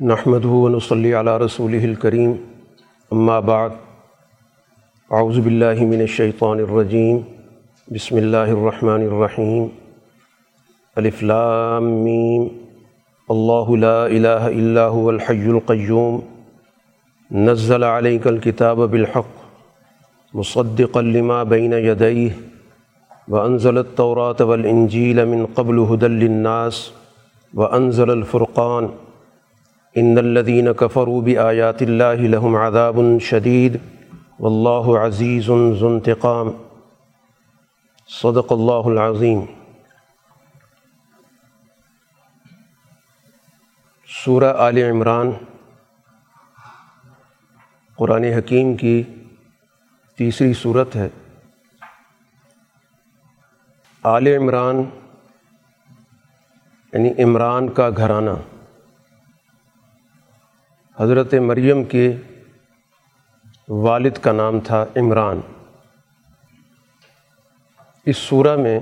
نحمد ونصلی علی رسول الکریم اما بعد اعوذ باللہ من الشیطان الرجیم بسم اللہ الرحمن الرحیم الف لام میم اللہ لا الہ الا هو الحی القیوم نزل علیک الکتاب بالحق مصدقا لما بین یدیہ وانزل التوراة والانجیل من قبل هدى للناس وانزل الفرقان ان الذين كفروا بآيات الله لهم عذاب شديد والله عزيز ذو انتقام. صدق الله العظيم. سورہ آل عمران، قرآن حکیم کی تیسری صورت ہے۔ آل عمران یعنی عمران کا گھرانہ۔ حضرت مریم کے والد کا نام تھا عمران۔ اس سورہ میں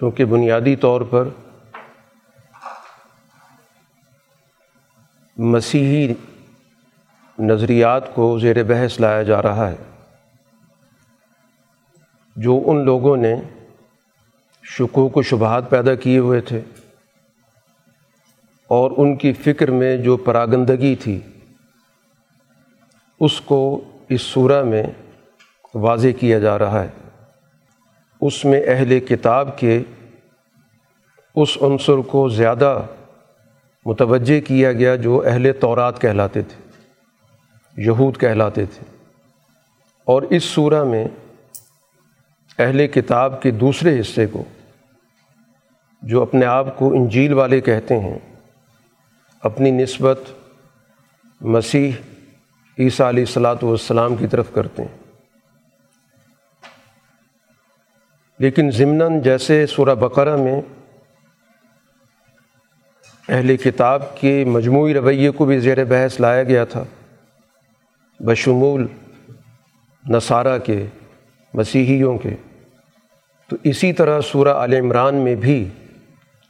چونکہ بنیادی طور پر مسیحی نظریات کو زیر بحث لایا جا رہا ہے، جو ان لوگوں نے شکوک و شبہات پیدا کیے ہوئے تھے۔ اور ان کی فکر میں جو پراگندگی تھی، اس کو اس صورہ میں واضح کیا جا رہا ہے۔ اس میں اہل کتاب کے اس عنصر کو زیادہ متوجہ کیا گیا جو اہل تورات کہلاتے تھے، یہود کہلاتے تھے۔ اور اس صورہ میں اہل کتاب کے دوسرے حصے کو، جو اپنے آپ کو انجیل والے کہتے ہیں اپنی نسبت مسیح عیسیٰ علیہ السلاۃ والسلام کی طرف کرتے ہیں۔ لیکن ضمن جیسے سورہ بقرہ میں اہل کتاب کے مجموعی رویے کو بھی زیر بحث لایا گیا تھا، بشمول نصارہ کے، مسیحیوں کے۔ تو اسی طرح سورہ عال عمران میں بھی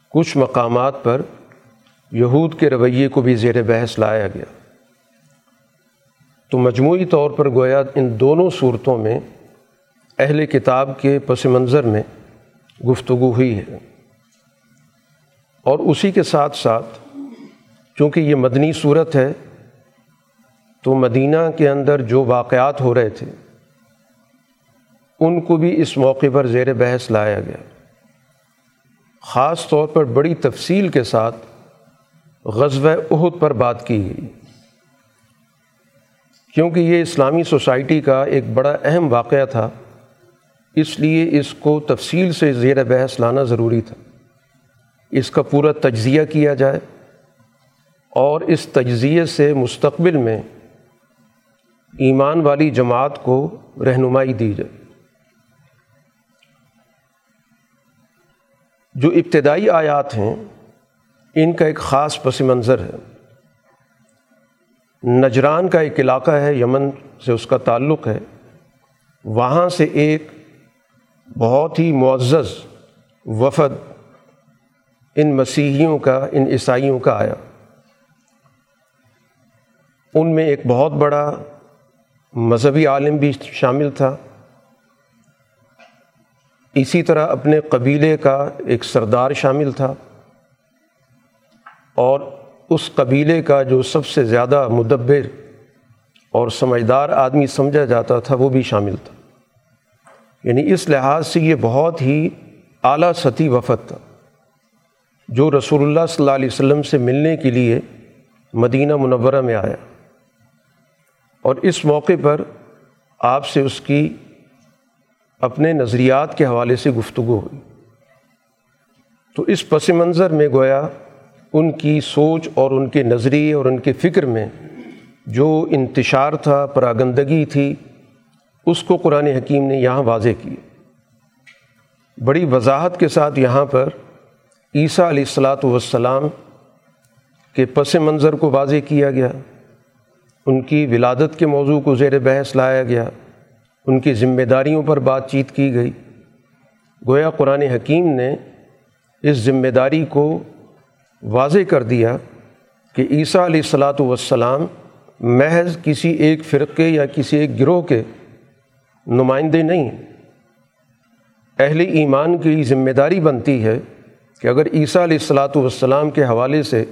کچھ مقامات پر یہود کے رویے کو بھی زیر بحث لایا گیا۔ تو مجموعی طور پر گویا ان دونوں صورتوں میں اہل کتاب کے پس منظر میں گفتگو ہوئی ہے۔ اور اسی کے ساتھ ساتھ چونکہ یہ مدنی صورت ہے، تو مدینہ کے اندر جو واقعات ہو رہے تھے، ان کو بھی اس موقع پر زیر بحث لایا گیا۔ خاص طور پر بڑی تفصیل کے ساتھ غزوہ عہد پر بات کی گئی۔ کیونکہ یہ اسلامی سوسائٹی کا ایک بڑا اہم واقعہ تھا، اس لیے اس کو تفصیل سے زیر بحث لانا ضروری تھا۔ اس کا پورا تجزیہ کیا جائے اور اس تجزیے سے مستقبل میں ایمان والی جماعت کو رہنمائی دی جائے۔ جو ابتدائی آیات ہیں ان کا ایک خاص پس منظر ہے۔ نجران کا ایک علاقہ ہے، یمن سے اس کا تعلق ہے۔ وہاں سے ایک بہت ہی معزز وفد ان مسیحیوں کا، ان عیسائیوں کا آیا۔ ان میں ایک بہت بڑا مذہبی عالم بھی شامل تھا۔ اسی طرح اپنے قبیلے کا ایک سردار شامل تھا۔ اور اس قبیلے کا جو سب سے زیادہ مدبر اور سمجھدار آدمی سمجھا جاتا تھا وہ بھی شامل تھا۔ یعنی اس لحاظ سے یہ بہت ہی اعلیٰ سطحی وفد تھا۔ جو رسول اللہ صلی اللہ علیہ وسلم سے ملنے کے لیے مدینہ منورہ میں آیا۔ اور اس موقع پر آپ سے اس کی اپنے نظریات کے حوالے سے گفتگو ہوئی۔ تو اس پس منظر میں گویا ان کی سوچ اور ان کے نظریے اور ان کے فکر میں جو انتشار تھا، پراگندگی تھی، اس کو قرآن حکیم نے یہاں واضح کی بڑی وضاحت کے ساتھ یہاں پر عیسیٰ علیہ السلاۃ والسلام کے پس منظر کو واضح کیا گیا۔ ان کی ولادت کے موضوع کو زیر بحث لایا گیا۔ ان کی ذمہ داریوں پر بات چیت کی گئی۔ گویا قرآن حکیم نے اس ذمہ داری کو واضح کر دیا کہ عیسیٰ علیہ السلاۃ والسلام محض کسی ایک فرقے یا کسی ایک گروہ کے نمائندے نہیں اہل ایمان کی ذمہ داری بنتی ہے کہ اگر عیسیٰ علیہ السلاۃ والسلام کے حوالے سے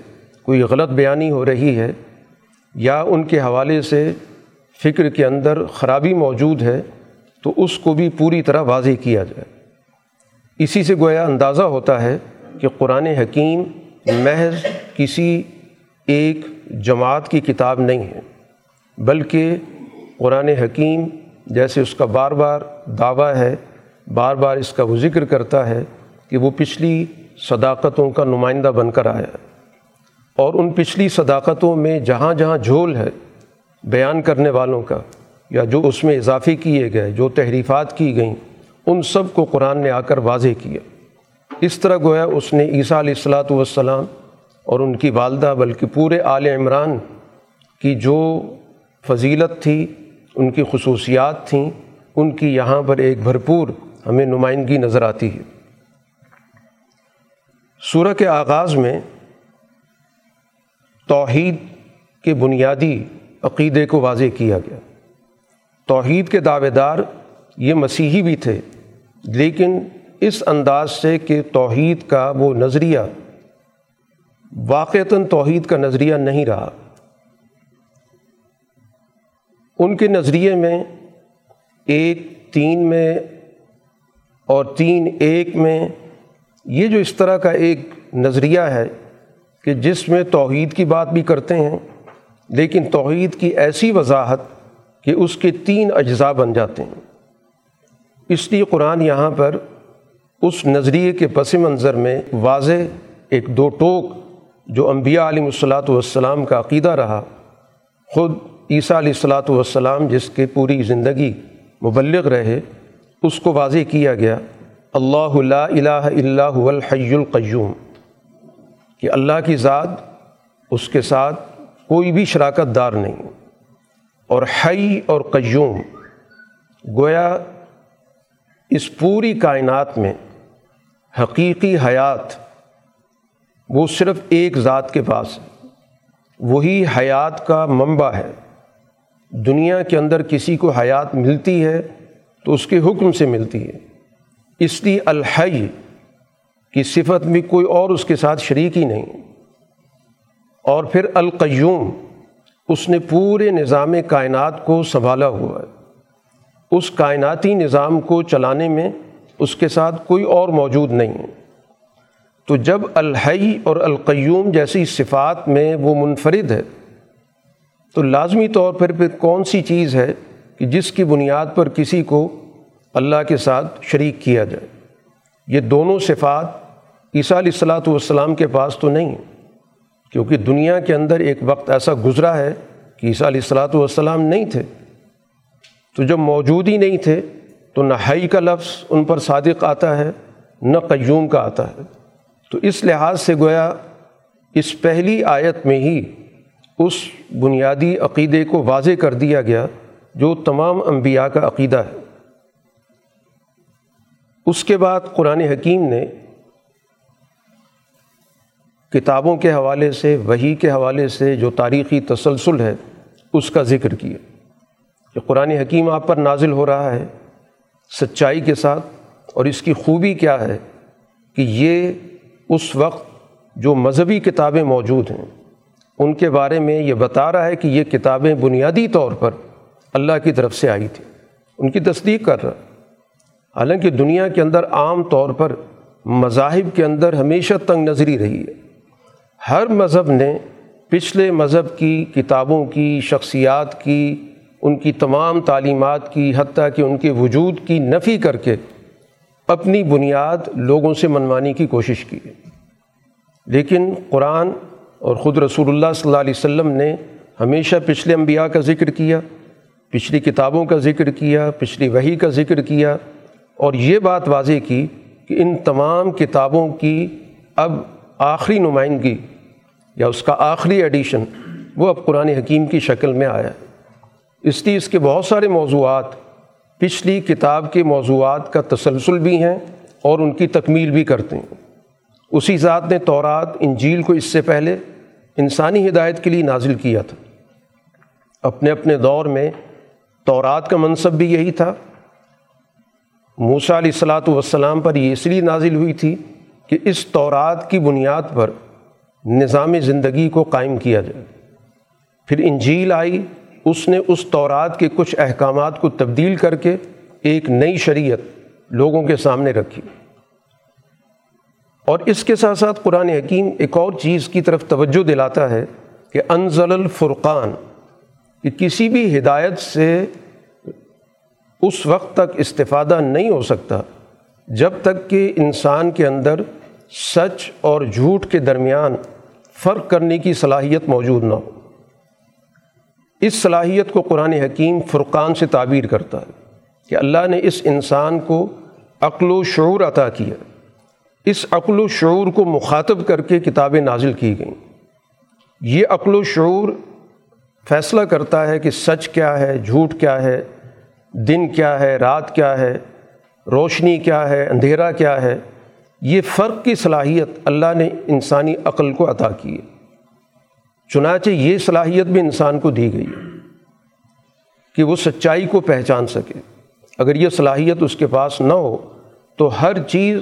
کوئی غلط بیانی ہو رہی ہے یا ان کے حوالے سے فکر کے اندر خرابی موجود ہے، تو اس کو بھی پوری طرح واضح کیا جائے۔ اسی سے گویا اندازہ ہوتا ہے کہ قرآن حکیم محض کسی ایک جماعت کی کتاب نہیں ہے، بلکہ قرآن حکیم جیسے اس کا بار بار دعویٰ ہے، بار بار اس کا وہ ذکر کرتا ہے کہ وہ پچھلی صداقتوں کا نمائندہ بن کر آیا اور ان پچھلی صداقتوں میں جہاں جہاں جھول ہے بیان کرنے والوں کا، یا جو اس میں اضافے کیے گئے، جو تحریفات کی گئیں، ان سب کو قرآن نے آ کر واضح کیا۔ اس طرح گویا اس نے عیسیٰ علیہ السلاۃ والسلام اور ان کی والدہ بلکہ پورے آل عمران کی جو فضیلت تھی، ان کی خصوصیات تھیں، ان کی یہاں پر ایک بھرپور ہمیں نمائندگی نظر آتی ہے۔ سورہ کے آغاز میں توحید کے بنیادی عقیدے کو واضح کیا گیا۔ توحید کے دعوے دار یہ مسیحی بھی تھے، لیکن اس انداز سے کہ توحید کا وہ نظریہ واقعتاً توحید کا نظریہ نہیں رہا۔ ان کے نظریے میں ایک تین میں اور تین ایک میں یہ جو اس طرح کا ایک نظریہ ہے کہ جس میں توحید کی بات بھی کرتے ہیں، لیکن توحید کی ایسی وضاحت کہ اس کے تین اجزاء بن جاتے ہیں۔ اس لیے قرآن یہاں پر اس نظریے کے پس منظر میں واضح ایک دو ٹوک جو انبیاء علیہ الصلاۃ والسلام کا عقیدہ رہا۔ خود عیسیٰ علیہ الصلاۃ والسلام جس کے پوری زندگی مبلغ رہے، اس کو واضح کیا گیا، اللہ لا الہ الا هو الحی القیوم، کہ اللہ کی ذات، اس کے ساتھ کوئی بھی شراکت دار نہیں۔ اور حی اور قیوم، گویا اس پوری کائنات میں حقیقی حیات، وہ صرف ایک ذات کے پاس ہے۔ وہی حیات کا منبع ہے۔ دنیا کے اندر کسی کو حیات ملتی ہے تو اس کے حکم سے ملتی ہے۔ اس لیے الحی کی صفت میں کوئی اور اس کے ساتھ شریک ہی نہیں۔ اور پھر القیوم، اس نے پورے نظام کائنات کو سنبھالا ہوا ہے۔ اس کائناتی نظام کو چلانے میں اس کے ساتھ کوئی اور موجود نہیں۔ ہے تو جب الحی اور القیوم جیسی صفات میں وہ منفرد ہے، تو لازمی طور پر پھر کون سی چیز ہے کہ جس کی بنیاد پر کسی کو اللہ کے ساتھ شریک کیا جائے؟ یہ دونوں صفات عیسیٰ علیہ السلاۃ والسلام کے پاس تو نہیں، کیونکہ دنیا کے اندر ایک وقت ایسا گزرا ہے کہ عیسیٰ علیہ السلاۃ والسلام نہیں تھے۔ تو جب موجود ہی نہیں تھے تو نہ حی کا لفظ ان پر صادق آتا ہے، نہ قیوم کا آتا ہے۔ تو اس لحاظ سے گویا اس پہلی آیت میں ہی اس بنیادی عقیدے کو واضح کر دیا گیا، جو تمام انبیاء کا عقیدہ ہے۔ اس کے بعد قرآن حکیم نے کتابوں کے حوالے سے وہی کے حوالے سے جو تاریخی تسلسل ہے، اس کا ذکر کیا۔ کہ قرآن حکیم آپ پر نازل ہو رہا ہے سچائی کے ساتھ اور اس کی خوبی کیا ہے کہ یہ اس وقت جو مذہبی کتابیں موجود ہیں، ان کے بارے میں یہ بتا رہا ہے کہ یہ کتابیں بنیادی طور پر اللہ کی طرف سے آئی تھیں۔ ان کی تصدیق کر رہا۔ حالانکہ دنیا کے اندر عام طور پر مذاہب کے اندر ہمیشہ تنگ نظری رہی ہے۔ ہر مذہب نے پچھلے مذہب کی، کتابوں کی، شخصیات کی ان کی تمام تعلیمات کی، حتیٰ کہ ان کے وجود کی نفی کر کے اپنی بنیاد لوگوں سے منوانی کی کوشش کی لیکن قرآن اور خود رسول اللہ صلی اللہ علیہ وسلم نے ہمیشہ پچھلے انبیاء کا ذکر کیا، پچھلی کتابوں کا ذکر کیا، پچھلی وہی کا ذکر کیا اور یہ بات واضح کی کہ ان تمام کتابوں کی اب آخری نمائندگی یا اس کا آخری ایڈیشن وہ اب قرآن حکیم کی شکل میں آیا۔ ہے اس لیے اس کے بہت سارے موضوعات، پچھلی کتاب کے موضوعات کا تسلسل بھی ہیں اور ان کی تکمیل بھی کرتے ہیں۔ اسی ذات نے تورات، انجیل کو اس سے پہلے انسانی ہدایت کے لیے نازل کیا تھا۔ اپنے اپنے دور میں تورات کا منصب بھی یہی تھا۔ موسا علیہ السلاۃ والسلام پر یہ اس لیے نازل ہوئی تھی کہ اس تورات کی بنیاد پر نظام زندگی کو قائم کیا جائے۔ پھر انجیل آئی اس نے اس تورات کے کچھ احکامات کو تبدیل کر کے ایک نئی شریعت لوگوں کے سامنے رکھی۔ اور اس کے ساتھ ساتھ قرآن حکیم ایک اور چیز کی طرف توجہ دلاتا ہے کہ انزل الفرقان، کہ کسی بھی ہدایت سے اس وقت تک استفادہ نہیں ہو سکتا جب تک کہ انسان کے اندر سچ اور جھوٹ کے درمیان فرق کرنے کی صلاحیت موجود نہ ہو۔ اس صلاحیت کو قرآن حکیم فرقان سے تعبیر کرتا ہے کہ اللہ نے اس انسان کو عقل و شعور عطا کیا۔ اس عقل و شعور کو مخاطب کر کے کتابیں نازل کی گئیں۔ یہ عقل و شعور فیصلہ کرتا ہے کہ سچ کیا ہے، جھوٹ کیا ہے، دن کیا ہے، رات کیا ہے، روشنی کیا ہے، اندھیرا کیا ہے۔ یہ فرق کی صلاحیت اللہ نے انسانی عقل کو عطا کی ہے۔ چنانچہ یہ صلاحیت بھی انسان کو دی گئی ہے کہ وہ سچائی کو پہچان سکے۔ اگر یہ صلاحیت اس کے پاس نہ ہو، تو ہر چیز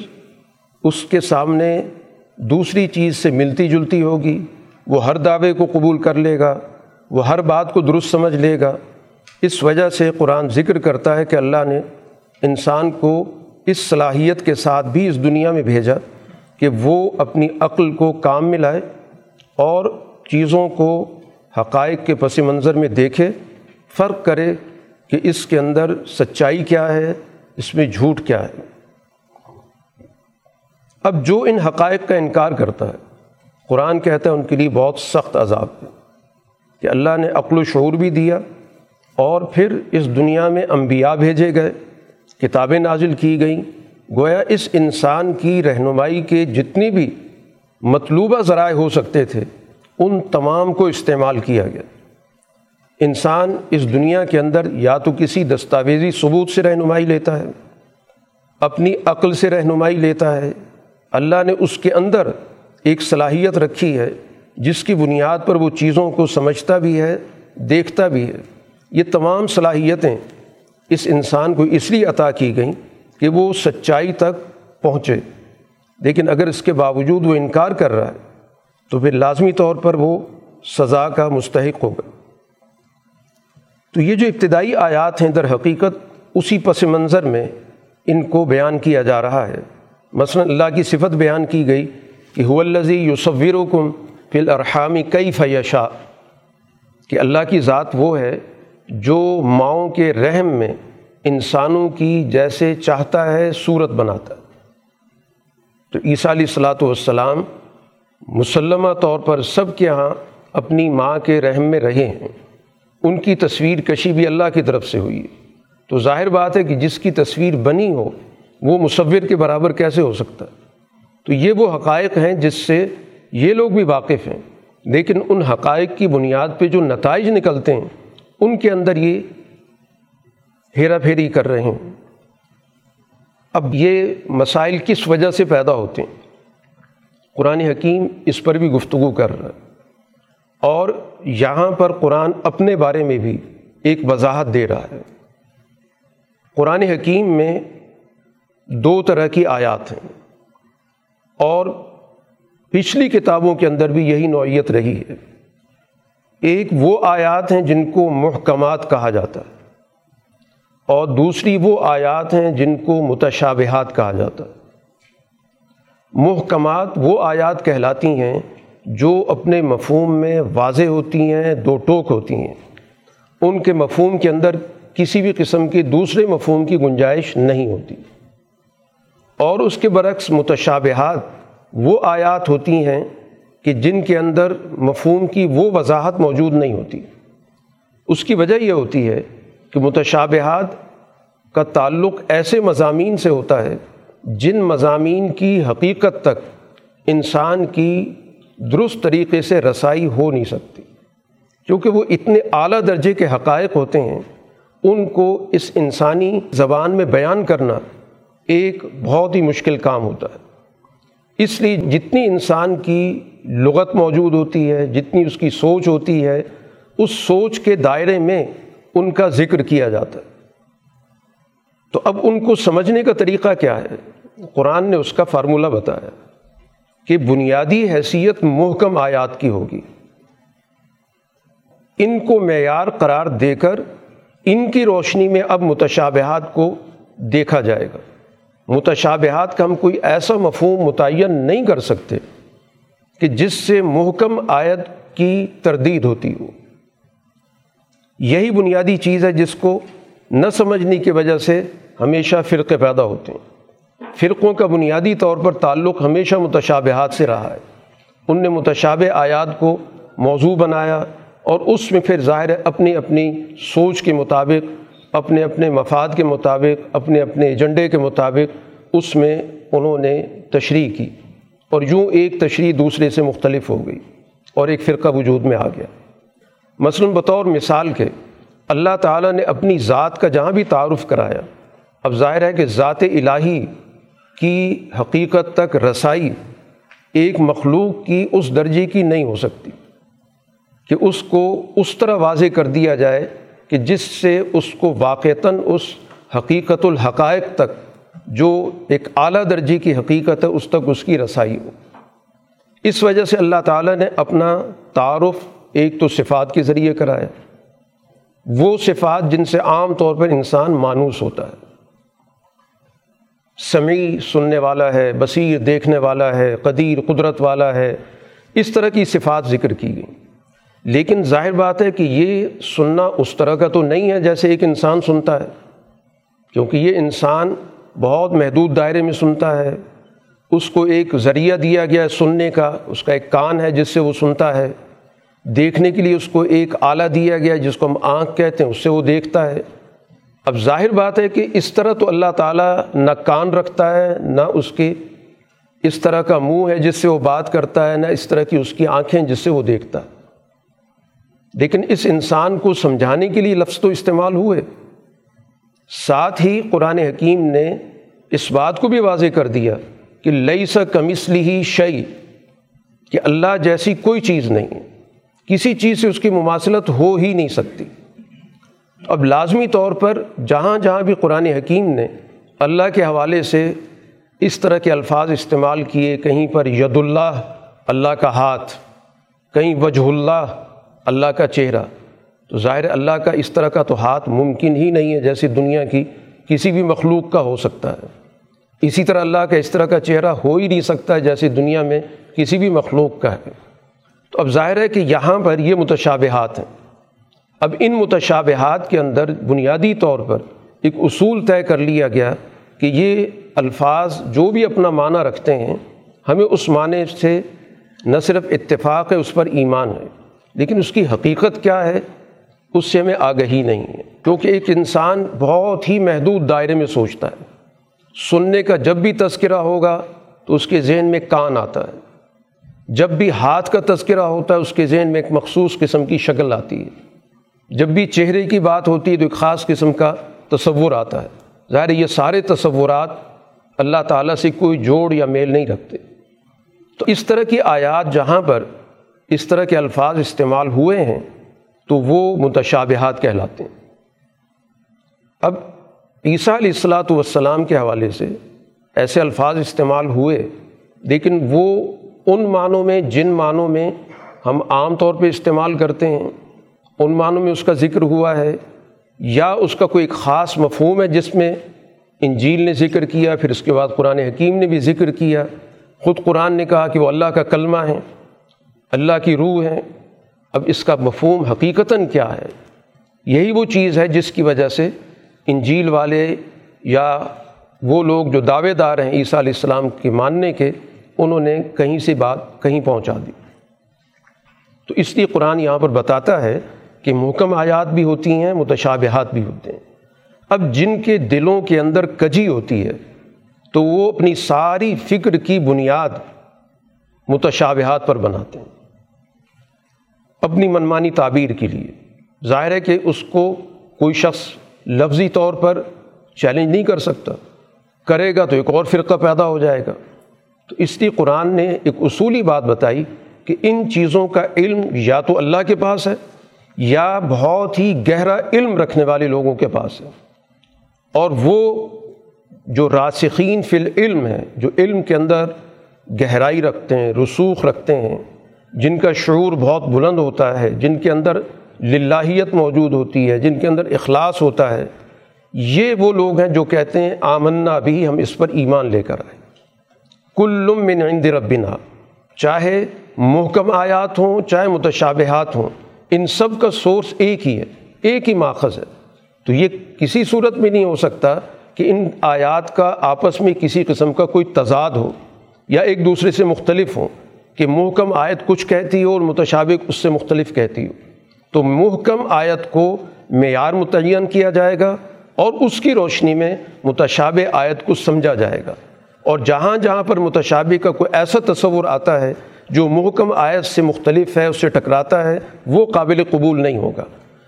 اس کے سامنے دوسری چیز سے ملتی جلتی ہوگی۔ وہ ہر دعوے کو قبول کر لے گا، وہ ہر بات کو درست سمجھ لے گا۔ اس وجہ سے قرآن ذکر کرتا ہے کہ اللہ نے انسان کو اس صلاحیت کے ساتھ بھی اس دنیا میں بھیجا کہ وہ اپنی عقل کو کام میں لائے اور چیزوں کو حقائق کے پس منظر میں دیکھے، فرق کرے کہ اس کے اندر سچائی کیا ہے، اس میں جھوٹ کیا ہے۔ اب جو ان حقائق کا انکار کرتا ہے، قرآن کہتا ہے ان کے لیے بہت سخت عذاب ہے کہ اللہ نے عقل و شعور بھی دیا اور پھر اس دنیا میں انبیاء بھیجے گئے، کتابیں نازل کی گئیں۔ گویا اس انسان کی رہنمائی کے جتنی بھی مطلوبہ ذرائع ہو سکتے تھے ان تمام کو استعمال کیا گیا۔ انسان اس دنیا کے اندر یا تو کسی دستاویزی ثبوت سے رہنمائی لیتا ہے، اپنی عقل سے رہنمائی لیتا ہے۔ اللہ نے اس کے اندر ایک صلاحیت رکھی ہے، جس کی بنیاد پر وہ چیزوں کو سمجھتا بھی ہے، دیکھتا بھی ہے۔ یہ تمام صلاحیتیں اس انسان کو اس لیے عطا کی گئیں کہ وہ سچائی تک پہنچے۔ لیکن اگر اس کے باوجود وہ انکار کر رہا ہے تو پھر لازمی طور پر وہ سزا کا مستحق ہوگا۔ تو یہ جو ابتدائی آیات ہیں در حقیقت اسی پس منظر میں ان کو بیان کیا جا رہا ہے۔ مثلا اللہ کی صفت بیان کی گئی کہ الزی یوسور کم فی الرحامی کئی فیشا کہ اللہ کی ذات وہ ہے جو ماؤں کے رحم میں انسانوں کی جیسے چاہتا ہے صورت بناتا ہے۔ تو عیسیٰ علیہ الصلاۃ والسلام مسلمہ طور پر سب کے یہاں اپنی ماں کے رحم میں رہے ہیں۔ ان کی تصویر کشی بھی اللہ کی طرف سے ہوئی ہے۔ تو ظاہر بات ہے کہ جس کی تصویر بنی ہو، وہ مصور کے برابر کیسے ہو سکتا ہے؟ تو یہ وہ حقائق ہیں جس سے یہ لوگ بھی واقف ہیں۔ لیکن ان حقائق کی بنیاد پہ جو نتائج نکلتے ہیں، ان کے اندر یہ ہیرا پھیری کر رہے ہیں۔ اب یہ مسائل کس وجہ سے پیدا ہوتے ہیں؟ قرآن حکیم اس پر بھی گفتگو کر رہا ہے۔ اور یہاں پر قرآن اپنے بارے میں بھی ایک وضاحت دے رہا ہے۔ قرآن حکیم میں دو طرح کی آیات ہیں۔ اور پچھلی کتابوں کے اندر بھی یہی نوعیت رہی ہے۔ ایک وہ آیات ہیں جن کو محکمات کہا جاتا ہے۔ اور دوسری وہ آیات ہیں جن کو متشابہات کہا جاتا ہے۔ محکمات وہ آیات کہلاتی ہیں جو اپنے مفہوم میں واضح ہوتی ہیں، دو ٹوک ہوتی ہیں۔ ان کے مفہوم کے اندر کسی بھی قسم کے دوسرے مفہوم کی گنجائش نہیں ہوتی۔ اور اس کے برعکس متشابہات وہ آیات ہوتی ہیں کہ جن کے اندر مفہوم کی وہ وضاحت موجود نہیں ہوتی۔ اس کی وجہ یہ ہوتی ہے کہ متشابہات کا تعلق ایسے مضامین سے ہوتا ہے جن مضامین کی حقیقت تک انسان کی درست طریقے سے رسائی ہو نہیں سکتی، کیونکہ وہ اتنے اعلیٰ درجے کے حقائق ہوتے ہیں، ان کو اس انسانی زبان میں بیان کرنا ایک بہت ہی مشکل کام ہوتا ہے۔ اس لیے جتنی انسان کی لغت موجود ہوتی ہے، جتنی اس کی سوچ ہوتی ہے، اس سوچ کے دائرے میں ان کا ذکر کیا جاتا ہے۔ تو اب ان کو سمجھنے کا طریقہ کیا ہے؟ قرآن نے اس کا فارمولہ بتایا کہ بنیادی حیثیت محکم آیات کی ہوگی۔ ان کو معیار قرار دے کر ان کی روشنی میں اب متشابہات کو دیکھا جائے گا۔ متشابہات کا ہم کوئی ایسا مفہوم متعین نہیں کر سکتے کہ جس سے محکم آیت کی تردید ہوتی ہو۔ یہی بنیادی چیز ہے جس کو نہ سمجھنے کی وجہ سے ہمیشہ فرقے پیدا ہوتے ہیں۔ فرقوں کا بنیادی طور پر تعلق ہمیشہ متشابہات سے رہا ہے۔ ان نے متشابہ آیات کو موضوع بنایا اور اس میں پھر ظاہر اپنی اپنی سوچ کے مطابق، اپنے اپنے مفاد کے مطابق، اپنے اپنے ایجنڈے کے مطابق اس میں انہوں نے تشریح کی۔ اور یوں ایک تشریح دوسرے سے مختلف ہو گئی اور ایک فرقہ وجود میں آ گیا۔ مثلاً بطور مثال کے اللہ تعالیٰ نے اپنی ذات کا جہاں بھی تعارف کرایا، اب ظاہر ہے کہ ذات الہی کی حقیقت تک رسائی ایک مخلوق کی اس درجے کی نہیں ہو سکتی کہ اس کو اس طرح واضح کر دیا جائے کہ جس سے اس کو واقعتاً اس حقیقت الحقائق تک، جو ایک اعلیٰ درجے کی حقیقت ہے، اس تک اس کی رسائی ہو۔ اس وجہ سے اللہ تعالیٰ نے اپنا تعارف ایک تو صفات کے ذریعے کرایا وہ صفات جن سے عام طور پر انسان مانوس ہوتا ہے۔ سمیع سننے والا ہے، بصیر دیکھنے والا ہے، قدیر قدرت والا ہے، اس طرح کی صفات ذکر کی گئی لیکن ظاہر بات ہے کہ یہ سننا اس طرح کا تو نہیں ہے جیسے ایک انسان سنتا ہے۔ کیونکہ یہ انسان بہت محدود دائرے میں سنتا ہے۔ اس کو ایک ذریعہ دیا گیا ہے سننے کا، اس کا ایک کان ہے جس سے وہ سنتا ہے۔ دیکھنے کے لیے اس کو ایک آلہ دیا گیا ہے جس کو ہم آنکھ کہتے ہیں، اس سے وہ دیکھتا ہے۔ اب ظاہر بات ہے کہ اس طرح تو اللہ تعالیٰ نہ کان رکھتا ہے، نہ اس کے اس طرح کا منہ ہے جس سے وہ بات کرتا ہے، نہ اس طرح کی اس کی آنکھیں جس سے وہ دیکھتا۔ ہے لیکن اس انسان کو سمجھانے کے لیے لفظ تو استعمال ہوئے۔ ساتھ ہی قرآن حکیم نے اس بات کو بھی واضح کر دیا کہ لئی سا کمسلی ہی شعی کہ اللہ جیسی کوئی چیز نہیں۔ ہے کسی چیز سے اس کی مماثلت ہو ہی نہیں سکتی۔ اب لازمی طور پر جہاں جہاں بھی قرآن حکیم نے اللہ کے حوالے سے اس طرح کے الفاظ استعمال کیے، کہیں پر ید اللہ اللہ کا ہاتھ، کہیں وجہ اللہ اللہ کا چہرہ، تو ظاہر اللہ کا اس طرح کا تو ہاتھ ممکن ہی نہیں ہے جیسے دنیا کی کسی بھی مخلوق کا ہو سکتا ہے۔ اسی طرح اللہ کا اس طرح کا چہرہ ہو ہی نہیں سکتا ہے جیسے دنیا میں کسی بھی مخلوق کا ہے۔ تو اب ظاہر ہے کہ یہاں پر یہ متشابہات ہیں۔ اب ان متشابہات کے اندر بنیادی طور پر ایک اصول طے کر لیا گیا کہ یہ الفاظ جو بھی اپنا معنی رکھتے ہیں، ہمیں اس معنی سے نہ صرف اتفاق ہے، اس پر ایمان ہے۔ لیکن اس کی حقیقت کیا ہے؟ اس سے ہمیں آگہی نہیں ہے۔ کیونکہ ایک انسان بہت ہی محدود دائرے میں سوچتا ہے۔ سننے کا جب بھی تذکرہ ہوگا تو اس کے ذہن میں کان آتا ہے۔ جب بھی ہاتھ کا تذکرہ ہوتا ہے، اس کے ذہن میں ایک مخصوص قسم کی شکل آتی ہے۔ جب بھی چہرے کی بات ہوتی ہے تو ایک خاص قسم کا تصور آتا ہے۔ ظاہر یہ سارے تصورات اللہ تعالیٰ سے کوئی جوڑ یا میل نہیں رکھتے۔ تو اس طرح کی آیات جہاں پر اس طرح کے الفاظ استعمال ہوئے ہیں، تو وہ متشابہات کہلاتے ہیں۔ اب عیسیٰ علیہ السلاۃ والسلام کے حوالے سے ایسے الفاظ استعمال ہوئے، لیکن وہ ان معنوں میں، جن معنوں میں ہم عام طور پہ استعمال کرتے ہیں، ان معنوں میں اس کا ذکر ہوا ہے یا اس کا کوئی خاص مفہوم ہے جس میں انجیل نے ذکر کیا، پھر اس کے بعد قرآن حکیم نے بھی ذکر کیا۔ خود قرآن نے کہا کہ وہ اللہ کا کلمہ ہے، اللہ کی روح ہے۔ اب اس کا مفہوم حقیقتاً کیا ہے؟ یہی وہ چیز ہے جس کی وجہ سے انجیل والے یا وہ لوگ جو دعوے دار ہیں عیسیٰ علیہ السلام کے ماننے کے انہوں نے کہیں سے بات کہیں پہنچا دی۔ تو اس لیے قرآن یہاں پر بتاتا ہے کہ محکم آیات بھی ہوتی ہیں، متشابہات بھی ہوتے ہیں۔ اب جن کے دلوں کے اندر کجی ہوتی ہے، تو وہ اپنی ساری فکر کی بنیاد متشابہات پر بناتے ہیں۔ اپنی منمانی تعبیر کے لیے۔ ظاہر ہے کہ اس کو کوئی شخص لفظی طور پر چیلنج نہیں کر سکتا۔ کرے گا تو ایک اور فرقہ پیدا ہو جائے گا۔ تو اس لیے قرآن نے ایک اصولی بات بتائی کہ ان چیزوں کا علم یا تو اللہ کے پاس ہے یا بہت ہی گہرا علم رکھنے والے لوگوں کے پاس ہے۔ اور وہ جو راسخین فی العلم ہیں، جو علم کے اندر گہرائی رکھتے ہیں، رسوخ رکھتے ہیں، جن کا شعور بہت بلند ہوتا ہے، جن کے اندر للہیت موجود ہوتی ہے، جن کے اندر اخلاص ہوتا ہے، یہ وہ لوگ ہیں جو کہتے ہیں آمنا بھی ہم اس پر ایمان لے کر آئے۔ کل من عند ربنا۔ چاہے محکم آیات ہوں، چاہے متشابہات ہوں، ان سب کا سورس ایک ہی ہے، ایک ہی ماخذ ہے۔ تو یہ کسی صورت میں نہیں ہو سکتا کہ ان آیات کا آپس میں کسی قسم کا کوئی تضاد ہو یا ایک دوسرے سے مختلف ہوں کہ محکم آیت کچھ کہتی ہو اور متشابق اس سے مختلف کہتی ہو۔ تو محکم آیت کو معیار متعین کیا جائے گا اور اس کی روشنی میں متشابہ آیت کو سمجھا جائے گا۔ اور جہاں جہاں پر متشابہ کا کوئی ایسا تصور آتا ہے جو محکم آیت سے مختلف ہے اس سے ٹکراتا ہے، وہ قابل قبول نہیں ہوگا۔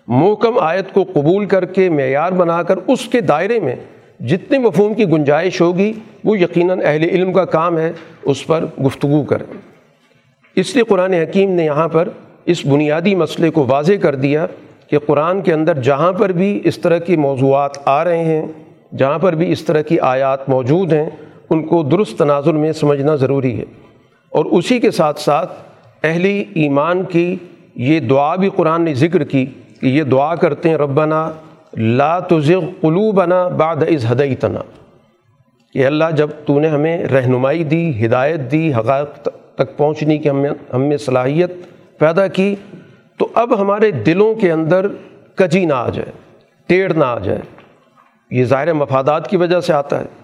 محکم آیت کو قبول کر کے معیار بنا کر اس کے دائرے میں جتنے مفہوم کی گنجائش ہوگی، وہ یقیناً اہل علم کا کام ہے، اس پر گفتگو کریں۔ اس لیے قرآن حکیم نے یہاں پر اس بنیادی مسئلے کو واضح کر دیا کہ قرآن کے اندر جہاں پر بھی اس طرح کی موضوعات آ رہے ہیں، جہاں پر بھی اس طرح کی آیات موجود ہیں ان کو درست تناظر میں سمجھنا ضروری ہے۔ اور اسی کے ساتھ ساتھ اہل ایمان کی یہ دعا بھی قرآن نے ذکر کی کہ یہ دعا کرتے ہیں، ربنا لا تزغ قلوبنا بعد از ہدیتنا کہ اللہ جب تو نے ہمیں رہنمائی دی، ہدایت دی، حقائق تک پہنچنے کی ہمیں ہم میں صلاحیت پیدا کی، تو اب ہمارے دلوں کے اندر کجی نہ آ جائے، ٹیڑھ نہ آ جائے۔ یہ ظاہر مفادات کی وجہ سے آتا ہے۔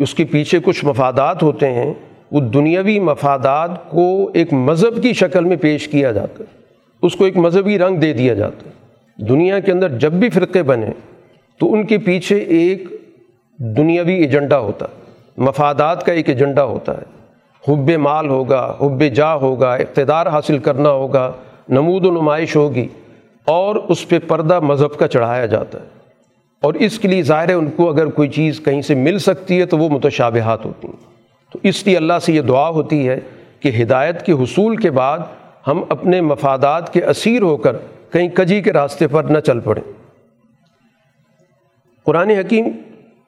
اس کے پیچھے کچھ مفادات ہوتے ہیں، وہ دنیاوی مفادات کو ایک مذہب کی شکل میں پیش کیا جاتا ہے۔ اس کو ایک مذہبی رنگ دے دیا جاتا ہے۔ دنیا کے اندر جب بھی فرقے بنے تو ان کے پیچھے ایک دنیاوی ایجنڈا ہوتا ہے۔ مفادات کا ایک ایجنڈا ہوتا ہے۔ حب مال ہوگا، حب جا ہوگا، اقتدار حاصل کرنا ہوگا، نمود و نمائش ہوگی اور اس پہ پردہ مذہب کا چڑھایا جاتا ہے۔ اور اس کے لیے ظاہر ہے ان کو اگر کوئی چیز کہیں سے مل سکتی ہے تو وہ متشابہات ہوتی ہیں۔ تو اس لیے اللہ سے یہ دعا ہوتی ہے کہ ہدایت کے حصول کے بعد ہم اپنے مفادات کے اسیر ہو کر کہیں کجی کے راستے پر نہ چل پڑیں۔ قرآن حکیم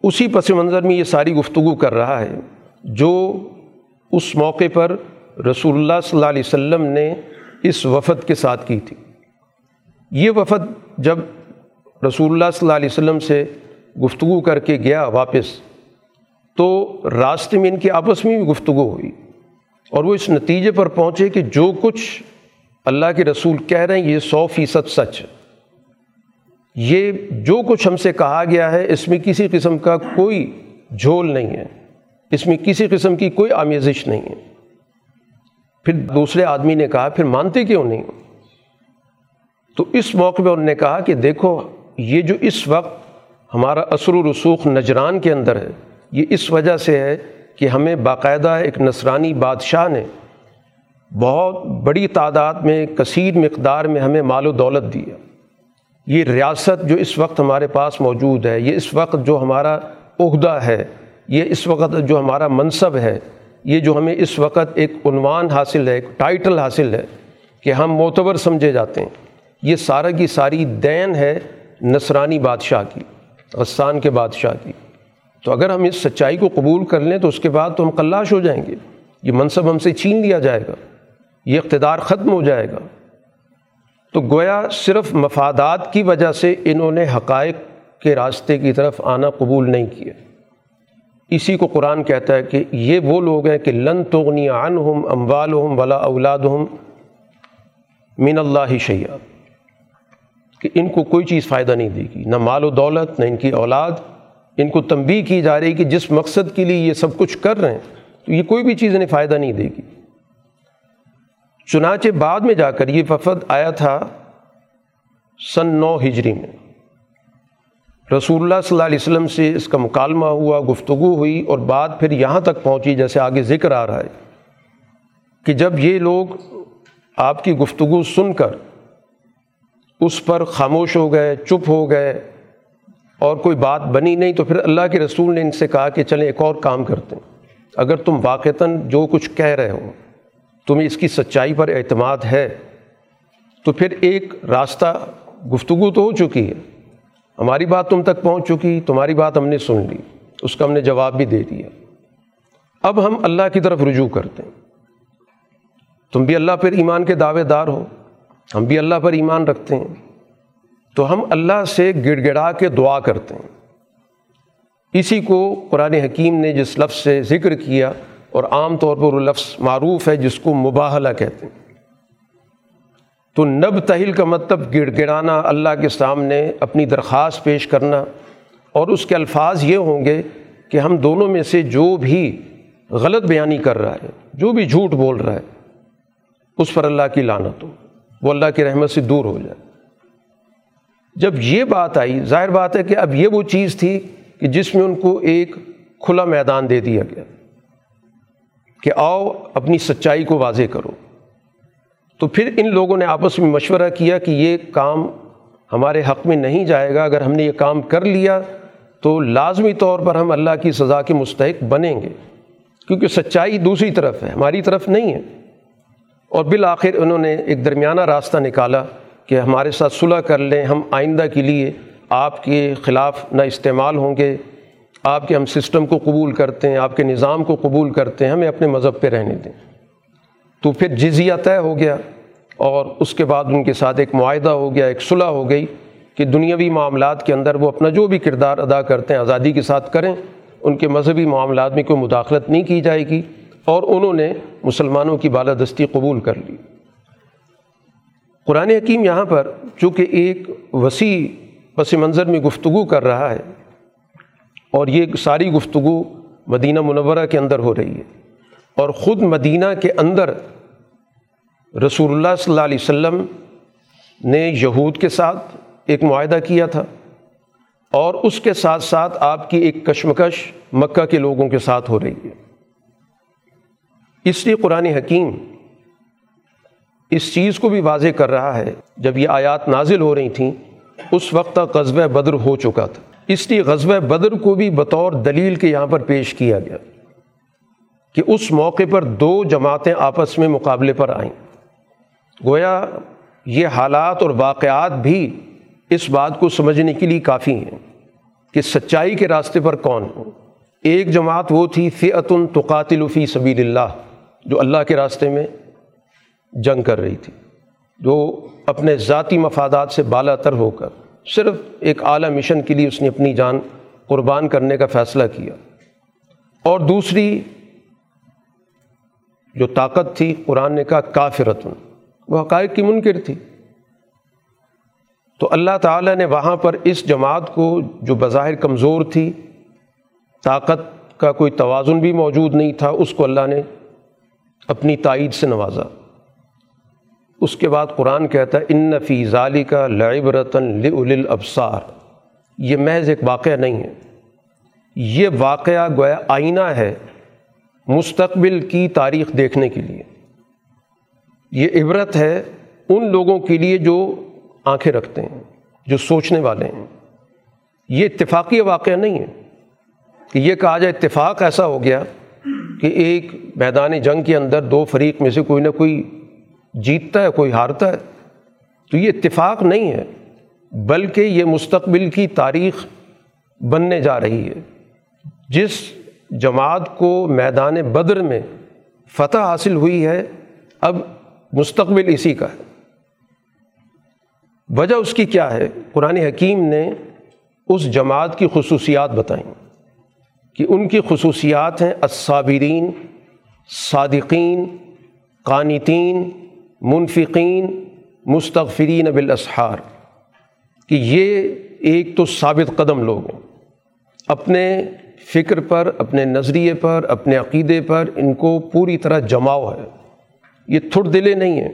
اسی پس منظر میں یہ ساری گفتگو کر رہا ہے جو اس موقع پر رسول اللہ صلی اللہ علیہ وسلم نے اس وفد کے ساتھ کی تھی۔ یہ وفد جب رسول اللہ صلی اللہ علیہ وسلم سے گفتگو کر کے گیا واپس، تو راستے میں ان کی آپس میں بھی گفتگو ہوئی اور وہ اس نتیجے پر پہنچے کہ جو کچھ اللہ کے رسول کہہ رہے ہیں، یہ سو فیصد سچ ہے۔ یہ جو کچھ ہم سے کہا گیا ہے، اس میں کسی قسم کا کوئی جھول نہیں ہے۔ اس میں کسی قسم کی کوئی آمیزش نہیں ہے۔ پھر دوسرے آدمی نے کہا، پھر مانتے کیوں نہیں تو اس موقع پہ انہوں نے کہا کہ دیکھو یہ جو اس وقت ہمارا اثر و رسوخ نجران کے اندر ہے، یہ اس وجہ سے ہے کہ ہمیں باقاعدہ ایک نصرانی بادشاہ نے بہت بڑی تعداد میں، کثیر مقدار میں ہمیں مال و دولت دیا یہ ریاست جو اس وقت ہمارے پاس موجود ہے، یہ اس وقت جو ہمارا عہدہ ہے، یہ اس وقت جو ہمارا منصب ہے، یہ جو ہمیں اس وقت ایک عنوان حاصل ہے، ایک ٹائٹل حاصل ہے کہ ہم معتبر سمجھے جاتے ہیں۔ یہ سارا کی ساری دین ہے نصرانی بادشاہ کی، غسان کے بادشاہ کی۔ تو اگر ہم اس سچائی کو قبول کر لیں تو اس کے بعد تو ہم کلاش ہو جائیں گے۔ یہ منصب ہم سے چھین لیا جائے گا۔ یہ اقتدار ختم ہو جائے گا۔ تو گویا صرف مفادات کی وجہ سے انہوں نے حقائق کے راستے کی طرف آنا قبول نہیں کیا۔ اسی کو قرآن کہتا ہے کہ یہ وہ لوگ ہیں کہ لن تغنی عنہم اموالہم ولا اولادہم من اللہ شیعہ کہ ان کو کوئی چیز فائدہ نہیں دے گی، نہ مال و دولت، نہ ان کی اولاد۔ ان کو تنبیہ کی جا رہی کہ جس مقصد کے لیے یہ سب کچھ کر رہے ہیں، تو یہ کوئی بھی چیز انہیں فائدہ نہیں دے گی۔ چنانچہ بعد میں جا کر یہ وفد آیا تھا سن نو ہجری میں۔ رسول اللہ صلی اللہ علیہ وسلم سے اس کا مکالمہ ہوا، گفتگو ہوئی اور بات پھر یہاں تک پہنچی جیسے آگے ذکر آ رہا ہے کہ جب یہ لوگ آپ کی گفتگو سن کر اس پر خاموش ہو گئے، چپ ہو گئے اور کوئی بات بنی نہیں تو پھر اللہ کے رسول نے ان سے کہا کہ چلیں ایک اور کام کرتے ہیں۔ اگر تم واقعتاً جو کچھ کہہ رہے ہو، تمہیں اس کی سچائی پر اعتماد ہے، تو پھر ایک راستہ گفتگو تو ہو چکی ہے۔ ہماری بات تم تک پہنچ چکی، تمہاری بات ہم نے سن لی، اس کا ہم نے جواب بھی دے دیا۔ اب ہم اللہ کی طرف رجوع کرتے ہیں۔ تم بھی اللہ پر ایمان کے دعوے دار ہو۔ ہم بھی اللہ پر ایمان رکھتے ہیں۔ تو ہم اللہ سے گڑ گڑا کے دعا کرتے ہیں۔ اسی کو قرآن حکیم نے جس لفظ سے ذکر کیا اور عام طور پر وہ لفظ معروف ہے جس کو مباحلہ کہتے ہیں۔ تو نب تہل کا مطلب گڑ گڑانا اللہ کے سامنے اپنی درخواست پیش کرنا۔ اور اس کے الفاظ یہ ہوں گے کہ ہم دونوں میں سے جو بھی غلط بیانی کر رہا ہے، جو بھی جھوٹ بول رہا ہے، اس پر اللہ کی لانت ہو۔ وہ اللہ کی رحمت سے دور ہو جائے۔ جب یہ بات آئی، ظاہر بات ہے کہ اب یہ وہ چیز تھی کہ جس میں ان کو ایک کھلا میدان دے دیا گیا۔ کہ آؤ اپنی سچائی کو واضح کرو۔ تو پھر ان لوگوں نے آپس میں مشورہ کیا کہ یہ کام ہمارے حق میں نہیں جائے گا۔ اگر ہم نے یہ کام کر لیا تو لازمی طور پر ہم اللہ کی سزا کے مستحق بنیں گے۔ کیونکہ سچائی دوسری طرف ہے، ہماری طرف نہیں ہے۔ اور بالآخر انہوں نے ایک درمیانہ راستہ نکالا کہ ہمارے ساتھ صلح کر لیں، ہم آئندہ کے لیے آپ کے خلاف نہ استعمال ہوں گے۔ آپ کے ہم سسٹم کو قبول کرتے ہیں، آپ کے نظام کو قبول کرتے ہیں، ہمیں اپنے مذہب پہ رہنے دیں۔ تو پھر جزیہ طے ہو گیا اور اس کے بعد ان کے ساتھ ایک معاہدہ ہو گیا، ایک صلح ہو گئی کہ دنیاوی معاملات کے اندر وہ اپنا جو بھی کردار ادا کرتے ہیں، آزادی کے ساتھ کریں، ان کے مذہبی معاملات میں کوئی مداخلت نہیں کی جائے گی۔ اور انہوں نے مسلمانوں کی بالادستی قبول کر لی۔ قرآن حکیم یہاں پر چونکہ ایک وسیع پس منظر میں گفتگو کر رہا ہے اور یہ ساری گفتگو مدینہ منورہ کے اندر ہو رہی ہے اور خود مدینہ کے اندر رسول اللہ صلی اللہ علیہ وسلم نے یہود کے ساتھ ایک معاہدہ کیا تھا اور اس کے ساتھ ساتھ آپ کی ایک کشمکش مکہ کے لوگوں کے ساتھ ہو رہی ہے۔ اس لیے قرآن حکیم اس چیز کو بھی واضح کر رہا ہے، جب یہ آیات نازل ہو رہی تھیں، اس وقت تک غزب بدر ہو چکا تھا۔ اس لیے غزب بدر کو بھی بطور دلیل کے یہاں پر پیش کیا گیا کہ اس موقع پر دو جماعتیں آپس میں مقابلے پر آئیں۔ گویا یہ حالات اور واقعات بھی اس بات کو سمجھنے کے لیے کافی ہیں کہ سچائی کے راستے پر کون ہو۔ ایک جماعت وہ تھی فعتن تقاتل فی سبیل اللہ۔ جو اللہ کے راستے میں جنگ کر رہی تھی، جو اپنے ذاتی مفادات سے بالا تر ہو کر صرف ایک اعلیٰ مشن کے لیے اس نے اپنی جان قربان کرنے کا فیصلہ کیا۔ اور دوسری، جو طاقت تھی، قرآن نے کہا، کافرتن۔ وہ حقائق کی منکر تھی۔ تو اللہ تعالیٰ نے وہاں پر اس جماعت کو، جو بظاہر کمزور تھی، طاقت کا کوئی توازن بھی موجود نہیں تھا، اس کو اللہ نے اپنی تائید سے نوازا۔ اس کے بعد قرآن کہتا ہے، ان فی ظالی کا لعبرتاً لبصار یہ محض ایک واقعہ نہیں ہے۔ یہ واقعہ گویا آئینہ ہے مستقبل کی تاریخ دیکھنے کے لیے۔ یہ عبرت ہے ان لوگوں کے لیے جو آنکھیں رکھتے ہیں، جو سوچنے والے ہیں۔ یہ اتفاقی واقعہ نہیں ہے کہ یہ کہا جائے اتفاق ایسا ہو گیا کہ ایک میدان جنگ کے اندر دو فریق میں سے کوئی نہ کوئی جیتتا ہے، کوئی ہارتا ہے۔ تو یہ اتفاق نہیں ہے، بلکہ یہ مستقبل کی تاریخ بننے جا رہی ہے۔ جس جماعت کو میدان بدر میں فتح حاصل ہوئی ہے، اب مستقبل اسی کا ہے۔ وجہ اس کی کیا ہے؟ قرآن حکیم نے اس جماعت کی خصوصیات بتائیں۔ کہ ان کی خصوصیات ہیں الصابرین، صادقین، قانتین، منفقین، مستغفرین بالاسحار، کہ یہ ایک تو ثابت قدم لوگ ہیں۔ اپنے فکر پر، اپنے نظریے پر، اپنے عقیدے پر ان کو پوری طرح جماؤ ہے۔ یہ تھڑ دلے نہیں ہیں،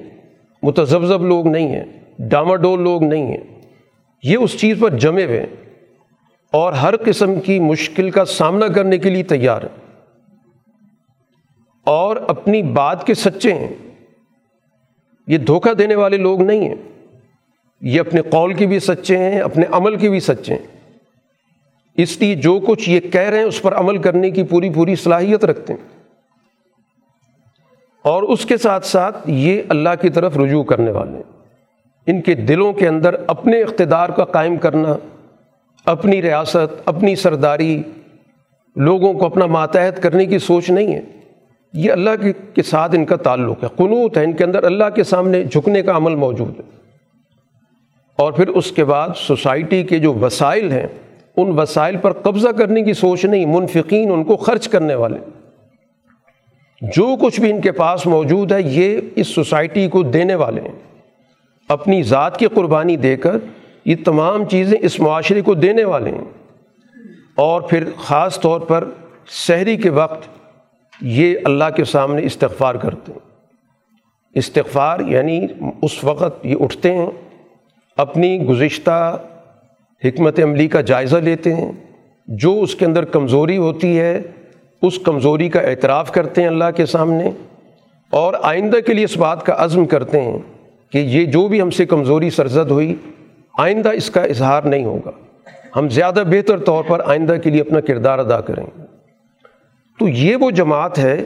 متذبذب لوگ نہیں ہیں، ڈاماڈول لوگ نہیں ہیں۔ یہ اس چیز پر جمے ہوئے ہیں۔ اور ہر قسم کی مشکل کا سامنا کرنے کے لیے تیار ہیں۔ اور اپنی بات کے سچے ہیں۔ یہ دھوکہ دینے والے لوگ نہیں ہیں۔ یہ اپنے قول کی بھی سچے ہیں، اپنے عمل کی بھی سچے ہیں۔ اس لیے جو کچھ یہ کہہ رہے ہیں، اس پر عمل کرنے کی پوری پوری صلاحیت رکھتے ہیں۔ اور اس کے ساتھ ساتھ یہ اللہ کی طرف رجوع کرنے والے ہیں۔ ان کے دلوں کے اندر اپنے اقتدار کا قائم کرنا اپنی ریاست، اپنی سرداری، لوگوں کو اپنا ماتحت کرنے کی سوچ نہیں ہے۔ یہ اللہ کے ساتھ ان کا تعلق ہے۔ قنوت ہے ان کے اندر۔ اللہ کے سامنے جھکنے کا عمل موجود ہے۔ اور پھر اس کے بعد سوسائٹی کے جو وسائل ہیں، ان وسائل پر قبضہ کرنے کی سوچ نہیں، منفقین ان کو خرچ کرنے والے۔ جو کچھ بھی ان کے پاس موجود ہے، یہ اس سوسائٹی کو دینے والے ہیں۔ اپنی ذات کی قربانی دے کر یہ تمام چیزیں اس معاشرے کو دینے والے ہیں۔ اور پھر خاص طور پر شہری کے وقت یہ اللہ کے سامنے استغفار کرتے ہیں۔ استغفار یعنی اس وقت یہ اٹھتے ہیں، اپنی گزشتہ حکمت عملی کا جائزہ لیتے ہیں۔ جو اس کے اندر کمزوری ہوتی ہے، اس کمزوری کا اعتراف کرتے ہیں اللہ کے سامنے۔ اور آئندہ کے لیے اس بات کا عزم کرتے ہیں کہ یہ جو بھی ہم سے کمزوری سرزد ہوئی آئندہ اس کا اظہار نہیں ہوگا۔ ہم زیادہ بہتر طور پر آئندہ کے لیے اپنا کردار ادا کریں۔ گے تو یہ وہ جماعت ہے